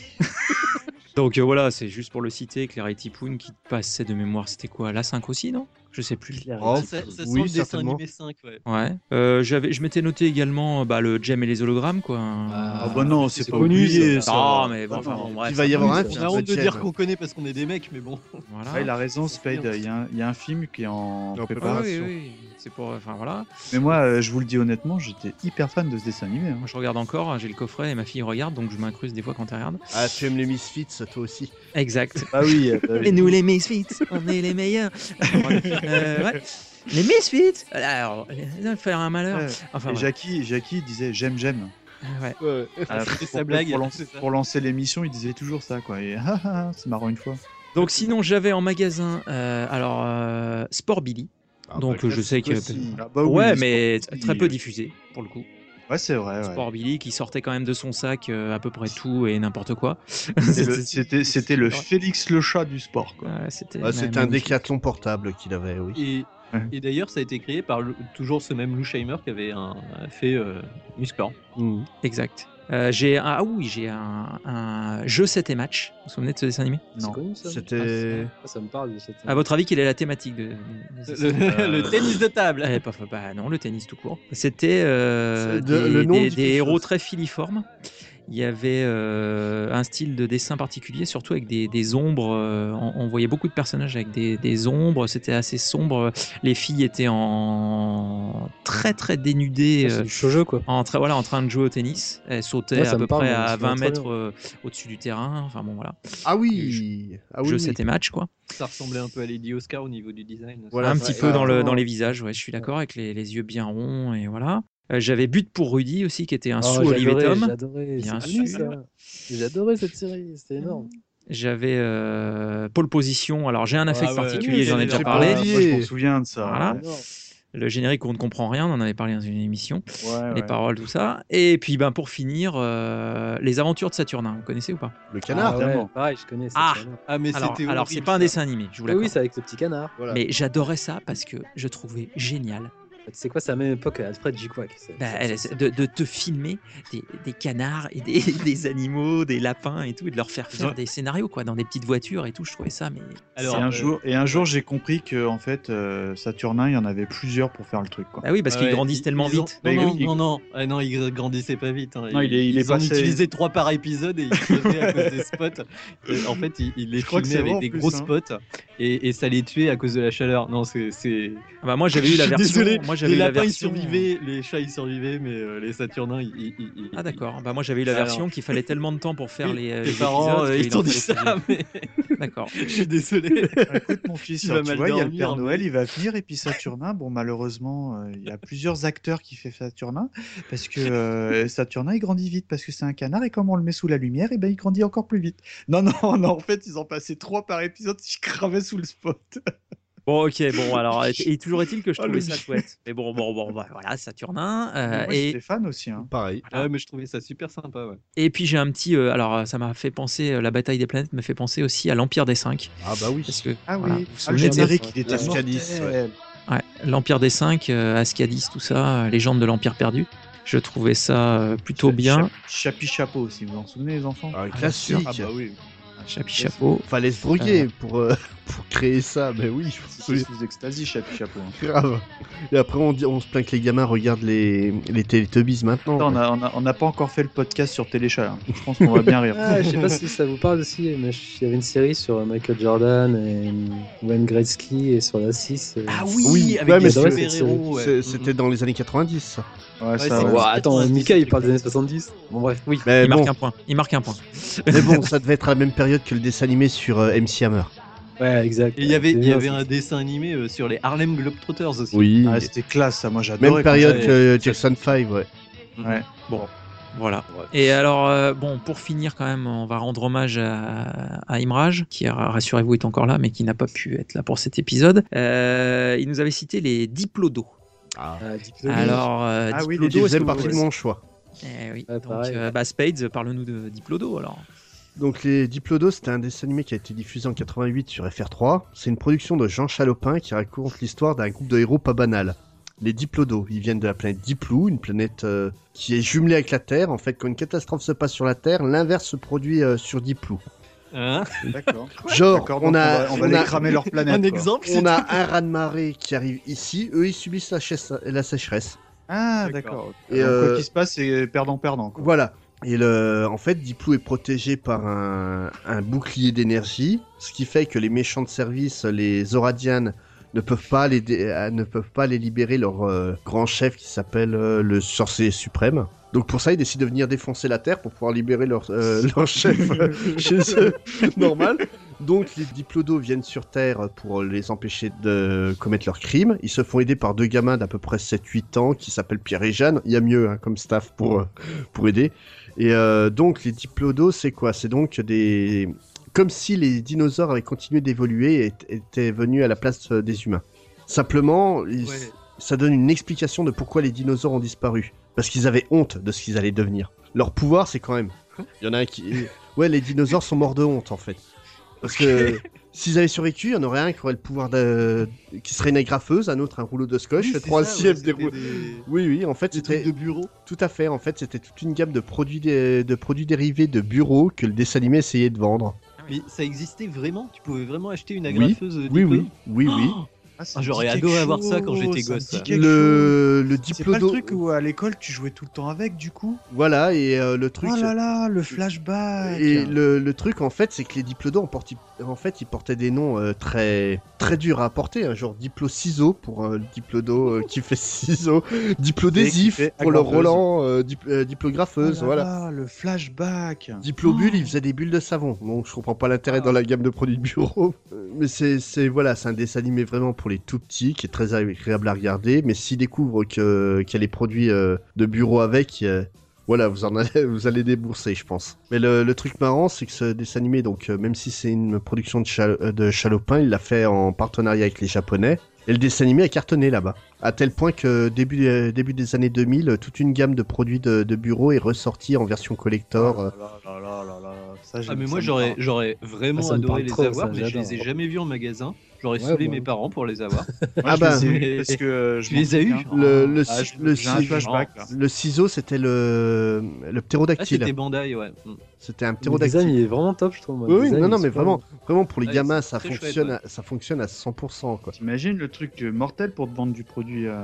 Donc euh, voilà, c'est juste pour le citer, Claire et Tipoun qui passait de mémoire, c'était quoi La 5 aussi, non? Je sais plus. Oh, ça, ça sent oui, le dessin certainement. animé 5, ouais. Ouais. Euh, j'avais, je m'étais noté également bah, le Gem et les hologrammes, quoi. Ah bah non, c'est c'est pas connu, oublié ça. ça. Non, mais bon, Ah enfin. Il va y avoir un On film. a honte de dire qu'on connaît parce qu'on est des mecs, mais bon. Voilà. Ouais, il a raison, Spade. Il y, a un- il y a un film qui est en Ah oui, préparation. oui, c'est pour. Enfin voilà. Mais moi, euh, je vous le dis honnêtement, j'étais hyper fan de ce dessin animé. hein. Moi je regarde encore, j'ai le coffret et ma fille regarde, donc je m'incruste des fois quand elle regarde. Ah, tu aimes les Misfits, toi aussi. Exact. Ah oui. euh, bah oui. Et nous les Misfits, on est les meilleurs. Euh, ouais. Les Misfits Alors, il va faire un malheur. Ouais. Enfin, Et ouais. Jackie, Jackie disait j'aime, j'aime. Ouais. Ah, C'est pour, sa blague, Pour, c'est lancer, ça. pour lancer l'émission, il disait toujours ça, quoi. Et ah, ah, ah, c'est marrant une fois. Donc sinon, j'avais en magasin, euh, alors, euh, Sport Billy. Donc bah, je sais que. Ah bah oui, ouais, mais très peu euh. diffusé pour le coup. Ouais, c'est vrai. ouais. Sport Billy qui sortait quand même de son sac euh, à peu près tout et n'importe quoi. C'était le- le Félix le chat du sport. Quoi. Ouais, c'était Ah, C'était un décathlon portable qu'il avait, oui. Et, et d'ailleurs, ça a été créé par le- toujours ce même Lou Scheimer qui avait un, fait euh, Musclan. Exact. Euh, j'ai un, ah oui, j'ai un, un jeu 7 et match. Vous vous souvenez de ce dessin animé? Ça C'était. Ah, ça me parle de cette. À votre avis, quelle est la thématique de, Le, le tennis de table. Eh, bah non, le tennis tout court. C'était euh, de- des, le nom des- dit des quelque héros chose. très filiformes. Il y avait euh, un style de dessin particulier, surtout avec des, des ombres. euh, on, on voyait beaucoup de personnages avec des, des ombres. C'était assez sombre. Les filles étaient en très très dénudées. C'est euh, du shoujo, quoi. En, train- voilà, en train de jouer au tennis. Elles sautaient Ouais, à peu parle, près moi, à ça me 20 parle très mètres euh, au-dessus du terrain. Enfin bon, voilà. Ah oui ah oui, Jeu oui. 7 et match, quoi. Ça ressemblait un peu à Lady Oscar au niveau du design. Voilà, un petit peu dans, le, dans les visages, ouais, je suis d'accord, avec les, les yeux bien ronds, et voilà. Euh, J'avais But pour Rudy aussi, qui était un Oh, sous Olivier j'adorais, Tom. J'adorais. J'adorais cette série, c'était énorme. J'avais euh, Pole Position. Alors j'ai un affect Ah ouais, particulier, j'en ai déjà parlé. Moi, je m'en souviens de ça. Voilà. ouais. Énorme. Le générique, on ne comprend rien, on en avait parlé dans une émission. Ouais, Les ouais. paroles, tout ça. Et puis ben, pour finir, euh, Les Aventures de Saturnin. Vous connaissez ou pas? Le Ah canard ouais, évidemment. pareil, je connais. Ah. Ah, mais Alors, c'était alors c'est pas un dessin animé, je vous Ah oui, l'accorde. c'est avec le petit canard. Voilà. Mais j'adorais ça parce que je trouvais génial Sais quoi, c'est à la même époque Alfred Jiquac. c'est- bah, c'est- c'est- de, de te filmer des, des canards et des, des animaux, des lapins et tout, et de leur faire faire Ouais. des scénarios quoi, dans des petites voitures et tout. Je trouvais ça, mais Alors, et, un euh, jour, et un jour, j'ai compris que en fait, euh, Saturnin, il y en avait plusieurs pour faire le truc. Quoi. ah oui, parce qu'ils Ouais, grandissent ils- tellement ils ont- vite. Non, non, non, non, Ah, non, ils grandissaient pas vite. hein. Non, il est- il ils est en passé- trois par épisode et ils crevaient à cause des spots. Et en fait, ils, ils les filmaient c'est avec des plus, gros hein. spots et, et ça les tuait à cause de la chaleur. Non, c'est. c'est- Ah bah, moi j'avais eu la version. Désolé, moi j'avais les eu la lapins ils survivaient, les chats ils survivaient, mais euh, les Saturnins ils. ils- ils- Ah d'accord. Bah moi j'avais eu la Alors. version qu'il fallait tellement de temps pour faire Oui, les, euh, tes les parents, épisodes euh, ils qu'il t'ont dit fallait ça, mais. D'accord. je suis désolé. Écoute, mon fils, Tu vas tu mal vois, il y a le dormir, Père mais- Noël, il va venir, et puis Saturnin, bon, malheureusement, euh, il y a plusieurs acteurs qui font Saturnin, parce que euh, Saturnin, il grandit vite, parce que c'est un canard, et comme on le met sous la lumière, et ben, il grandit encore plus vite. Non, non, non, en fait, ils ont passé trois par épisode, je cravais sous le spot. Bon ok bon alors et, et toujours est-il que je Ah, trouvais ça chouette. Mais bon bon bon bah, voilà Saturnin euh, Moi, et j'étais fan aussi. Hein. Pareil. Ah ouais, mais je trouvais ça super sympa. Ouais. Et puis j'ai un petit, euh, alors ça m'a fait penser, euh, la bataille des planètes me fait penser aussi à l'Empire des Cinq. Ah bah oui. Parce que, Ah voilà, oui, vous vous ah, le générique, il était Ascadis, mortel. Ouais, l'Empire des Cinq, euh, Ascadis, tout ça, euh, légende de l'Empire perdu. Je trouvais ça plutôt bien. Cha- Chapi Chapeau, si vous vous en souvenez, les enfants? Ah, bien classique. Ah bah oui. Chapi chapeau. Fallait se broguer pour, euh, pour créer ça, mais oui, je me C'est souviens. sous extasie, Chapi Chapeau. hein. Grave. Et après, on, dit, on se plaint que les gamins regardent les, les Teletubbies maintenant. Attends, on a- on a- on n'a pas encore fait le podcast sur Téléchat. hein. Je pense qu'on va bien rire. Ah, je sais pas si ça vous parle aussi, mais il y avait une série sur Michael Jordan et Wayne Gretzky et sur la 6. euh, Ah Oui, avec ouais, Mm, C'était dans les années 90, ça. Ouais, Ouais, ça, c'est- ouais. Ouah, attends, 90, Mika il parle des années 70. Bon, bref. Oui, Mais il bon. marque un point. Il marque un point. Mais bon, ça devait être à la même période que le dessin animé sur euh, MC Hammer. Ouais, exact. Et il y avait, il y avait un dessin animé euh, sur les Harlem Globetrotters aussi. Oui. Ah, c'était classe, ça. Moi, j'adorais. même période que Jackson 5, ouais. Ouais. Bon, voilà. Et alors, euh, bon, pour finir quand même, on va rendre hommage à, à Imraj, qui, rassurez-vous, est encore là, mais qui n'a pas pu être là pour cet épisode. Euh, il nous avait cité les diplodos. Ah. Ah, Diplodo. Alors, euh, Ah oui, Diplodo, les faisait partie vous- de mon choix. Eh oui. Donc, euh, bah, Spades, parle-nous de Diplodo alors. Donc les Diplodos, c'était un dessin animé qui a été diffusé en 88 sur FR3. C'est une production de Jean Chalopin qui raconte l'histoire d'un groupe de héros pas banal. Les Diplodos, ils viennent de la planète Diplou, une planète euh, qui est jumelée avec la Terre. En fait, quand une catastrophe se passe sur la Terre, l'inverse se produit euh, sur Diplou. Hein? D'accord. Genre, on donc a, on va, on va on les a- cramer leur planète. Un quoi. exemple on a un raz-de-marée qui arrive ici, eux ils subissent la, chasse- la sécheresse. Ah, D'accord. Et, euh, quoi qu'il se passe, c'est perdant-perdant. Voilà. Et le, en fait, Diplou est protégé par un, un bouclier d'énergie, ce qui fait que les méchants de service, les Oradianes, ne peuvent pas les, euh, ne peuvent pas les libérer leur euh, grand chef qui s'appelle euh, le sorcier suprême. Donc pour ça, ils décident de venir défoncer la Terre pour pouvoir libérer leur, euh, leur chef chez eux. Normal. Donc les diplodos viennent sur Terre pour les empêcher de commettre leurs crimes. Ils se font aider par deux gamins d'à peu près 7-8 ans qui s'appellent Pierre et Jeanne. Il y a mieux hein, comme staff pour, pour aider. Et euh, donc les diplodos, c'est quoi? C'est donc des... Comme si les dinosaures avaient continué d'évoluer et étaient venus à la place euh, des humains. Simplement, Ouais. ça donne une explication de pourquoi les dinosaures ont disparu. Parce qu'ils avaient honte de ce qu'ils allaient devenir. Leur pouvoir, c'est quand même. Il y en a un qui. Ouais, les dinosaures sont morts de honte en fait. Parce que s'ils avaient survécu, il y en aurait un qui aurait le pouvoir de. qui serait une agrafeuse, un autre un rouleau de scotch, Oui, troisième ouais, des rouleaux. des- Oui, oui, en fait, c'était. de bureau. Tout à fait, en fait, c'était toute une gamme de produits, dé- de produits dérivés de bureaux que le dessin animé essayait de vendre. Mais ça existait vraiment? Tu pouvais vraiment acheter une Oui, agrafeuse oui, oui, oui, oui. Ah, ça Ah, me J'aurais adoré avoir ça quand j'étais gosse. Le, le C'est pas le diplodo. truc où à l'école tu jouais tout le temps avec du coup? Voilà, et euh, le truc. Oh là là, le flashback Et le, le truc en fait, c'est que les diplodos en, porti- en fait, ils portaient des noms euh, très très durs à porter, hein, genre diplo ciseau pour euh, le diplodo euh, qui fait ciseaux, diplodésif pour le. Roland, euh, dip- euh, Oh diplographeuse, là voilà. là, le flashback Diplobulle, il faisait des bulles de savon. Donc je comprends pas l'intérêt dans la gamme de produits de bureau. Euh, Mais c'est c'est- voilà, c'est un dessin animé vraiment pour les tout petits qui est très agréable à regarder. Mais s'ils découvrent que qu'il y a les produits euh, de bureau avec, euh, voilà, vous en allez, vous allez débourser, je pense. Mais le, le truc marrant, c'est que ce dessin animé, donc euh, même si c'est une production de, Chal- de Chalopin, il l'a fait en partenariat avec les Japonais. Et le dessin animé a cartonné là-bas. À tel point que début, euh, début des années 2000, toute une gamme de produits de, de bureau est ressortie en version collector. euh, Ça, Ah mais ça moi j'aurais j'aurais vraiment Ah, adoré les trop, avoir, ça, mais je les ai jamais vus en magasin. J'aurais Ouais, saoulé moi. mes parents pour les avoir. Moi, Ah bah. ai parce que je les as eus souviens. Le, le, Ah, je- le, ciseau, c'était le, le Ah, ptérodactyle. c'était Bandai, ouais. Mm. c'était un Le design, ptérodactyle. il est vraiment top, je trouve. moi. Oui, design, non, non, mais vraiment, vraiment pour les Ouais, gamins, ça chouette, fonctionne, ouais. à, ça fonctionne à 100%. Quoi. T'imagines le truc euh, mortel pour te vendre du produit euh,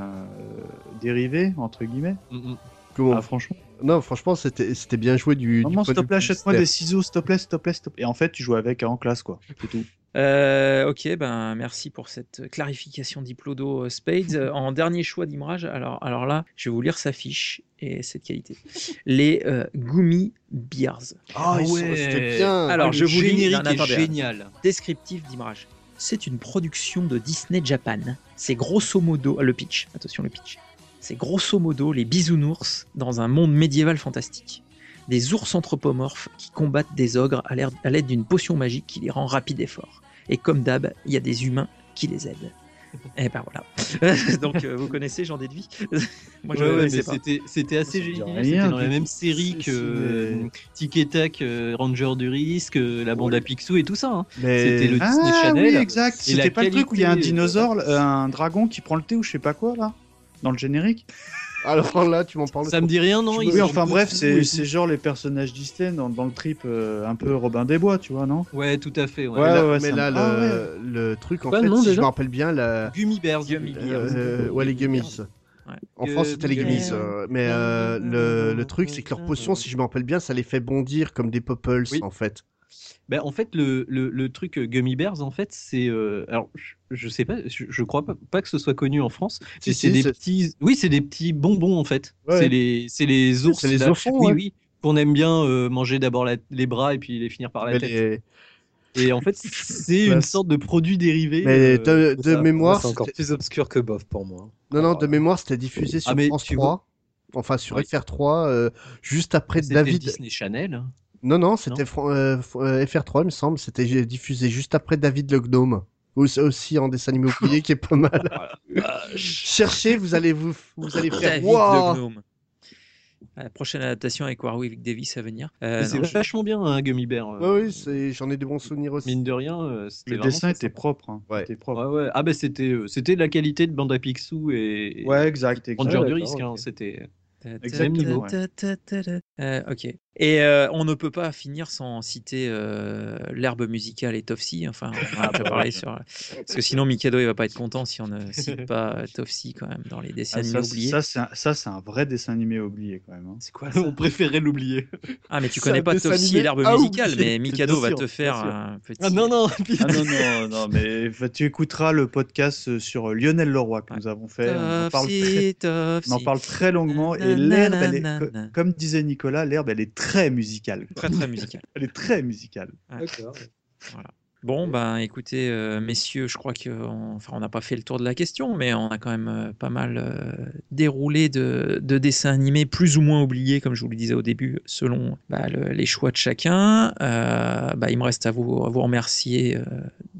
dérivé, entre guillemets? Mm, mm. Comment? Ah, franchement. Non, franchement, c'était c'était bien joué du. Point s'il te plaît, achète-moi des ciseaux, s'il te plaît, s'il te plaît, s'il te plaît. Et en fait, tu joues avec en classe, quoi. C'est tout. Euh, ok, ben merci pour cette clarification Diplodo euh, Spades. Euh, En dernier choix d'image, alors, alors là, je vais vous lire sa fiche et c'est de qualité. Les euh, Gummy Bears. Ah, ouais. c'était bien. Alors, je vous lis générique non, attendez, génial. Descriptif d'image. C'est une production de Disney Japan. C'est grosso modo le pitch. Attention le pitch. C'est grosso modo les bisounours dans un monde médiéval fantastique. Des ours anthropomorphes qui combattent des ogres à l'aide d'une potion magique qui les rend rapides et forts. Et comme d'hab, il y a des humains qui les aident. Et ben voilà. Donc euh, vous connaissez, j'en déduis. Moi je Ouais, c'était assez génial. C'était dans la même série que euh, Tic et Tac, euh, Ranger du risque, euh, la bande à Picsou et tout ça. hein. Mais... C'était le Disney ah, Channel. oui, exact. C'était pas le truc où il y a un dinosaure, euh, un dragon qui prend le thé ou je sais pas quoi, là? Dans le générique Alors là, tu m'en parles. Ça me dit rien, non Oui, enfin bref, c'est genre les personnages Disney dans, dans le trip euh, un peu Robin des Bois, tu vois, non? Ouais, tout à fait. Ouais. Ouais, mais là, ouais, mais ça là, me- le, Ah le truc, en fait, si je me rappelle bien, la... Gummy Bears. Gummy Bears. euh, ouais, les gummies. Ouais. En France, c'était les gummies. euh, mais euh, le, le truc, c'est que leurs potions, si je me rappelle bien, ça les fait bondir comme des popples, Oui. en fait. Ben, en fait, le, le, le truc euh, Gummy Bears, en fait, c'est. euh, alors, je, je sais pas, je, je crois pas, pas que ce soit connu en France. Si, c'est si, des petits. Oui, c'est des petits bonbons, en fait. Ouais. C'est les, ours. c'est les là. enfants, Oui, ouais. oui. Qu'on aime bien euh, manger d'abord les bras et puis les finir par la Mais, tête. les- Et en fait, c'est Bah, une sorte de produit dérivé. mais euh, de, mémoire, C'est encore plus obscur que bof pour moi. non, non, de mémoire, c'était diffusé sur Ah, France tu 3. Enfin, sur Oui. FR3, euh, juste après C'était David. Disney Channel. Non, non, c'était euh, F- euh, FR3, il me semble. C'était diffusé juste après David le Gnome. Aussi, aussi en dessin animé oublié qui est pas mal. Cherchez, vous allez vous, vous allez faire. David Waouh le gnome. La prochaine adaptation avec Warwick Davis à venir. Euh, c'est je- vachement bien, un Gummy Bear. euh, Ouais, oui, c'est- j'en ai de bons souvenirs aussi. Mine de rien, euh, Le dessin était propre. Hein. Ouais. Était propre. Ouais, ouais. Ah, bah, c'était euh, c'était de la qualité de Banda Picsou et. Ouais, exact. exact. Ranger Ouais, du risque, hein, c'était. Exactement, niveau. ouais. Euh, ok. Et euh, on ne peut pas finir sans citer euh, l'herbe musicale et Tofsi. Enfin, on a déjà parlé sur. Parce que sinon, Mikado, il va pas être content si on ne cite pas Tofsi quand même dans les dessins Ah, animés ça, oubliés. ça, c'est un, ça, un vrai dessin animé oublié quand même. hein. C'est quoi On préférait l'oublier. Ah, mais tu connais pas Tofsi et l'herbe musicale, mais Mikado va sûr, te faire un petit. Ah non, non, Ah non, non, non, mais tu écouteras le podcast euh, sur Lionel Leroy que nous avons fait. On en parle très, on en parle très longuement. Et l'herbe, est, comme disait Nicolas, l'herbe, elle est très musicale. Très très musical. Elle est très musicale. D'accord. Voilà. Bon, ben écoutez, euh, messieurs, je crois qu'on enfin, on n'a pas fait le tour de la question, mais on a quand même euh, pas mal euh, déroulé de, de dessins animés plus ou moins oubliés, comme je vous le disais au début, selon bah, le- les choix de chacun. Bah, il me reste à vous, à vous remercier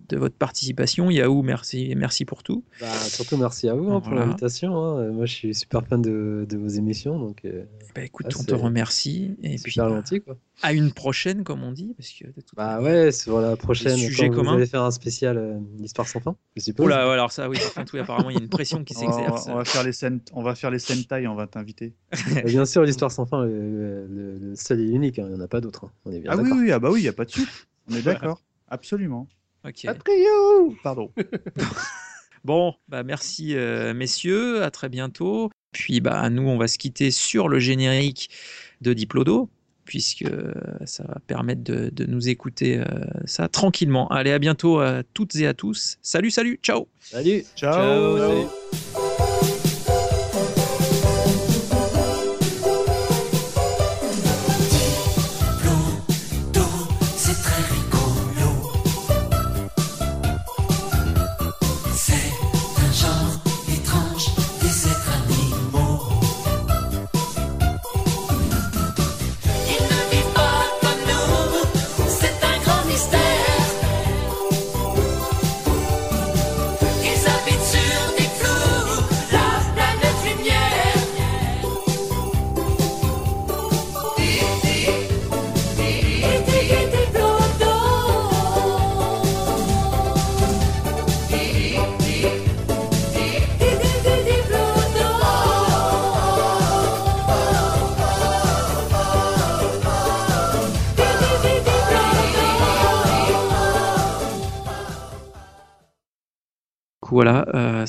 de votre participation. Yahoo, merci, merci pour tout. Bah, surtout merci à vous hein, pour Voilà. l'invitation. hein. Moi, je suis super fan de, de vos émissions. Donc, euh, Bah, écoute, ah, on te remercie. Et puis, super bah, gentil. Quoi. à une prochaine, comme on dit. Parce que de toute Bah ouais, sur la prochaine, sujets quand vous allez faire un spécial euh, Histoire sans fin, je suppose. Là, ouais, alors ça, oui, apparemment, il y a une pression qui On va, s'exerce. on va faire les scènes, on va faire les Sentai, on va t'inviter. Euh, Bien sûr, l'Histoire sans fin, le, le- le seul et unique, hein, il n'y en a pas d'autre. hein. On est bien Ah oui, ah bah oui, il y a pas de suite. On est d'accord, absolument. Ok. Atrio Pardon. Bon, bah merci euh, messieurs, à très bientôt. Puis bah nous on va se quitter sur le générique de Diplodo puisque euh, ça va permettre de, de nous écouter euh, ça tranquillement. Allez, à bientôt à toutes et à tous. Salut, salut, ciao. Salut. Ciao. salut.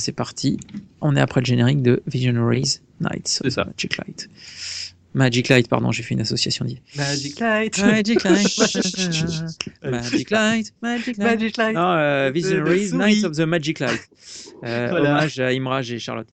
C'est parti. On est après le générique de Visionaries Nights. of Magic Light. Magic Light, pardon, j'ai fait une association d'idées. Magic Light. Magic Light. Magic Light. Magic Light. Magic Light. Non, euh, De- de Visionaries souris. Nights of the Magic Light. Euh, Voilà. Hommage à Imraj et Charlotte.